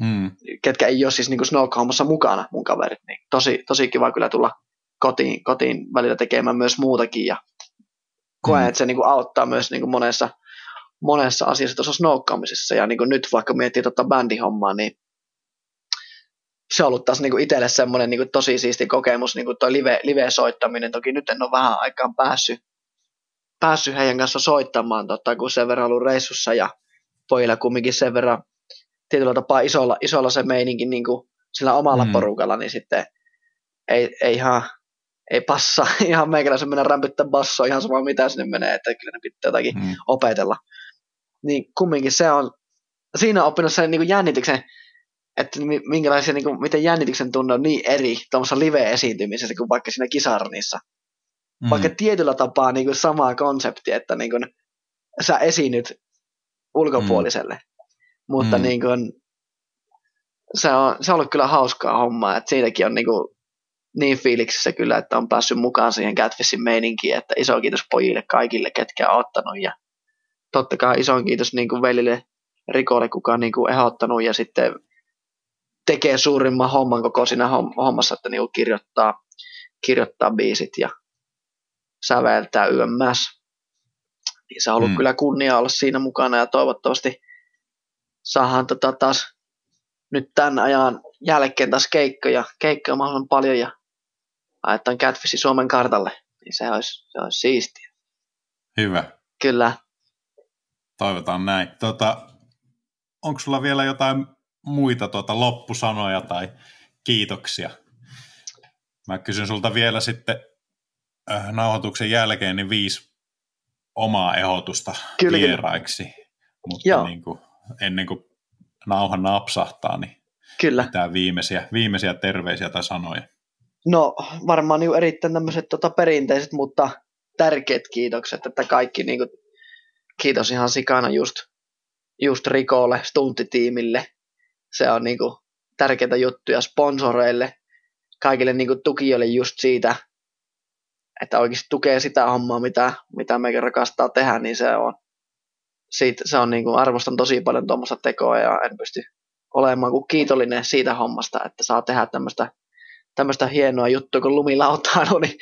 mm. ketkä ei ole siis niin kuin snoukka-hommassa mukana mun kaverit, niin tosi, tosi kiva kyllä tulla kotiin, kotiin välillä tekemään myös muutakin ja koen, mm. että se niin kuin auttaa myös niin kuin monessa, monessa asiassa tuossa snoukkaamisessa ja niin kuin nyt vaikka miettii tuota bändihommaa, niin se on ollut taas niin kuin itselle semmoinen niin kuin tosi siisti kokemus, niin kuin toi live, live-soittaminen. Toki nyt en ole vähän aikaan päässyt, päässyt heidän kanssa soittamaan, totta, kun sen verran ollut reissussa ja pojilla kumminkin sen verran tietyllä tapaa isolla, isolla se meininki niin kuin sillä omalla mm. porukalla, niin sitten ei, ei ihan ei passa ihan meikäläisen mennä rämpyttää bassoa ihan sama mitä sinne menee, että kyllä ne pitää jotakin mm. opetella. Niin kumminkin se on, siinä on oppinut sen niin kuin jännityksen, että minkälaisia, niin kuin, miten jännityksen tunne on niin eri tuommoisessa live-esiintymisessä kuin vaikka siinä kisarnissa. Mm. Vaikka tietyllä tapaa niin kuin sama konsepti, että niin kuin, sä esiinnyt ulkopuoliselle. Mm. Mutta mm. niin kuin, se, on, se on ollut kyllä hauskaa hommaa, että siitäkin on niin, kuin, niin fiiliksissä kyllä, että on päässyt mukaan siihen Catfishin meininkiin, että iso kiitos pojille kaikille, ketkä on ottanut ja totta kai iso kiitos niin kuin velille Rikolle, kuka on niin kuin ehdottanut ja sitten tekee suurimman homman koko siinä hommassa, että niin kirjoittaa, kirjoittaa biisit ja säveltää YMS. Niin se on ollut mm. kyllä kunnia olla siinä mukana ja toivottavasti saadaan tota taas nyt tämän ajan jälkeen taas keikkoja, keikkoja mahdollisimman paljon ja ajetaan Catfishi Suomen kartalle, niin se olisi, se olisi siistiä. Hyvä. Kyllä. Toivotaan näin. Tota, onko sulla vielä jotain muita tuota loppusanoja tai kiitoksia? Mä kysyn sulta vielä sitten äh, nauhoituksen jälkeen niin viisi omaa ehdotusta Kyllä, vieraiksi. Mutta Joo. Niin kuin, ennen kuin nauha napsahtaa, niin Kyllä. mitään viimeisiä, viimeisiä terveisiä tai sanoja. No varmaan niin erittäin tämmöiset tota, perinteiset, mutta tärkeät kiitokset, että kaikki niin kuin, kiitos ihan sikana just, just Rikolle, stunttitiimille. Se on niin kuin, tärkeitä juttuja sponsoreille, kaikille niin kuin, tukijoille just siitä, että oikeasti tukee sitä hommaa, mitä, mitä meikä rakastaa tehdä, niin se on, siitä, se on niin kuin, arvostan tosi paljon tuommoista tekoa ja en pysty olemaan kuin kiitollinen siitä hommasta, että saa tehdä tämmöistä, tämmöistä hienoa juttua kuin lumilautailu. Niin,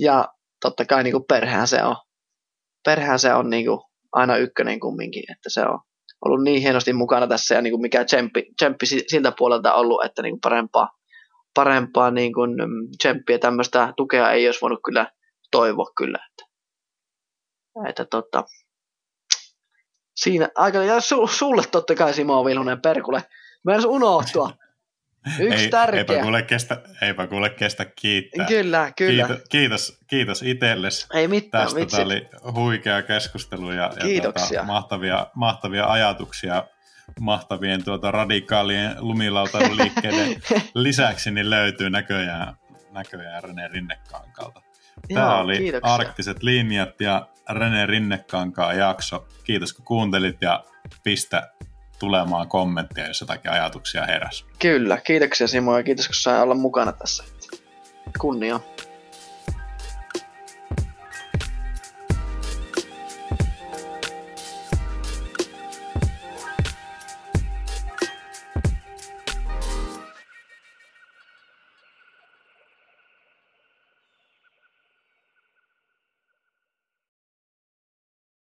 ja totta kai niin kuin perhehän se on. Perhehän se on niin kuin aina ykkönen kumminkin, että se on ollut niin hienosti mukana tässä ja niin kuin mikä tsemppi, tsemppi siltä puolelta ollut, että niin kuin parempaa, parempaa niin kuin tsemppiä tämmöistä tukea ei olisi voinut kyllä toivoa kyllä. Että, että tota, siinä aika, ja su, sulle totta kai Simo Vilhunen Perkule, mä en unohtua. Yksi Ei, tärkeä. Eipä kuule kestä, eipä kuule kestä kiittää. Kyllä, kyllä. Kiitos, kiitos, kiitos itsellesi. Ei mitään, Tästä vitsi. Oli huikea keskustelu ja, ja tuota, mahtavia, mahtavia ajatuksia mahtavien tuota, radikaalien lumilautailuliikkeiden lisäksi niin löytyy näköjään, näköjään Rene Rinnekankaalta. Tämä Joo, oli kiitoksia. Arktiset linjat ja Rene Rinnekankaan jakso. Kiitos kun kuuntelit ja pistä tulemaan kommentteja, jos jotakin ajatuksia heräs. Kyllä, kiitoksia Simo ja kiitos kun sai olla mukana tässä. Kunnia.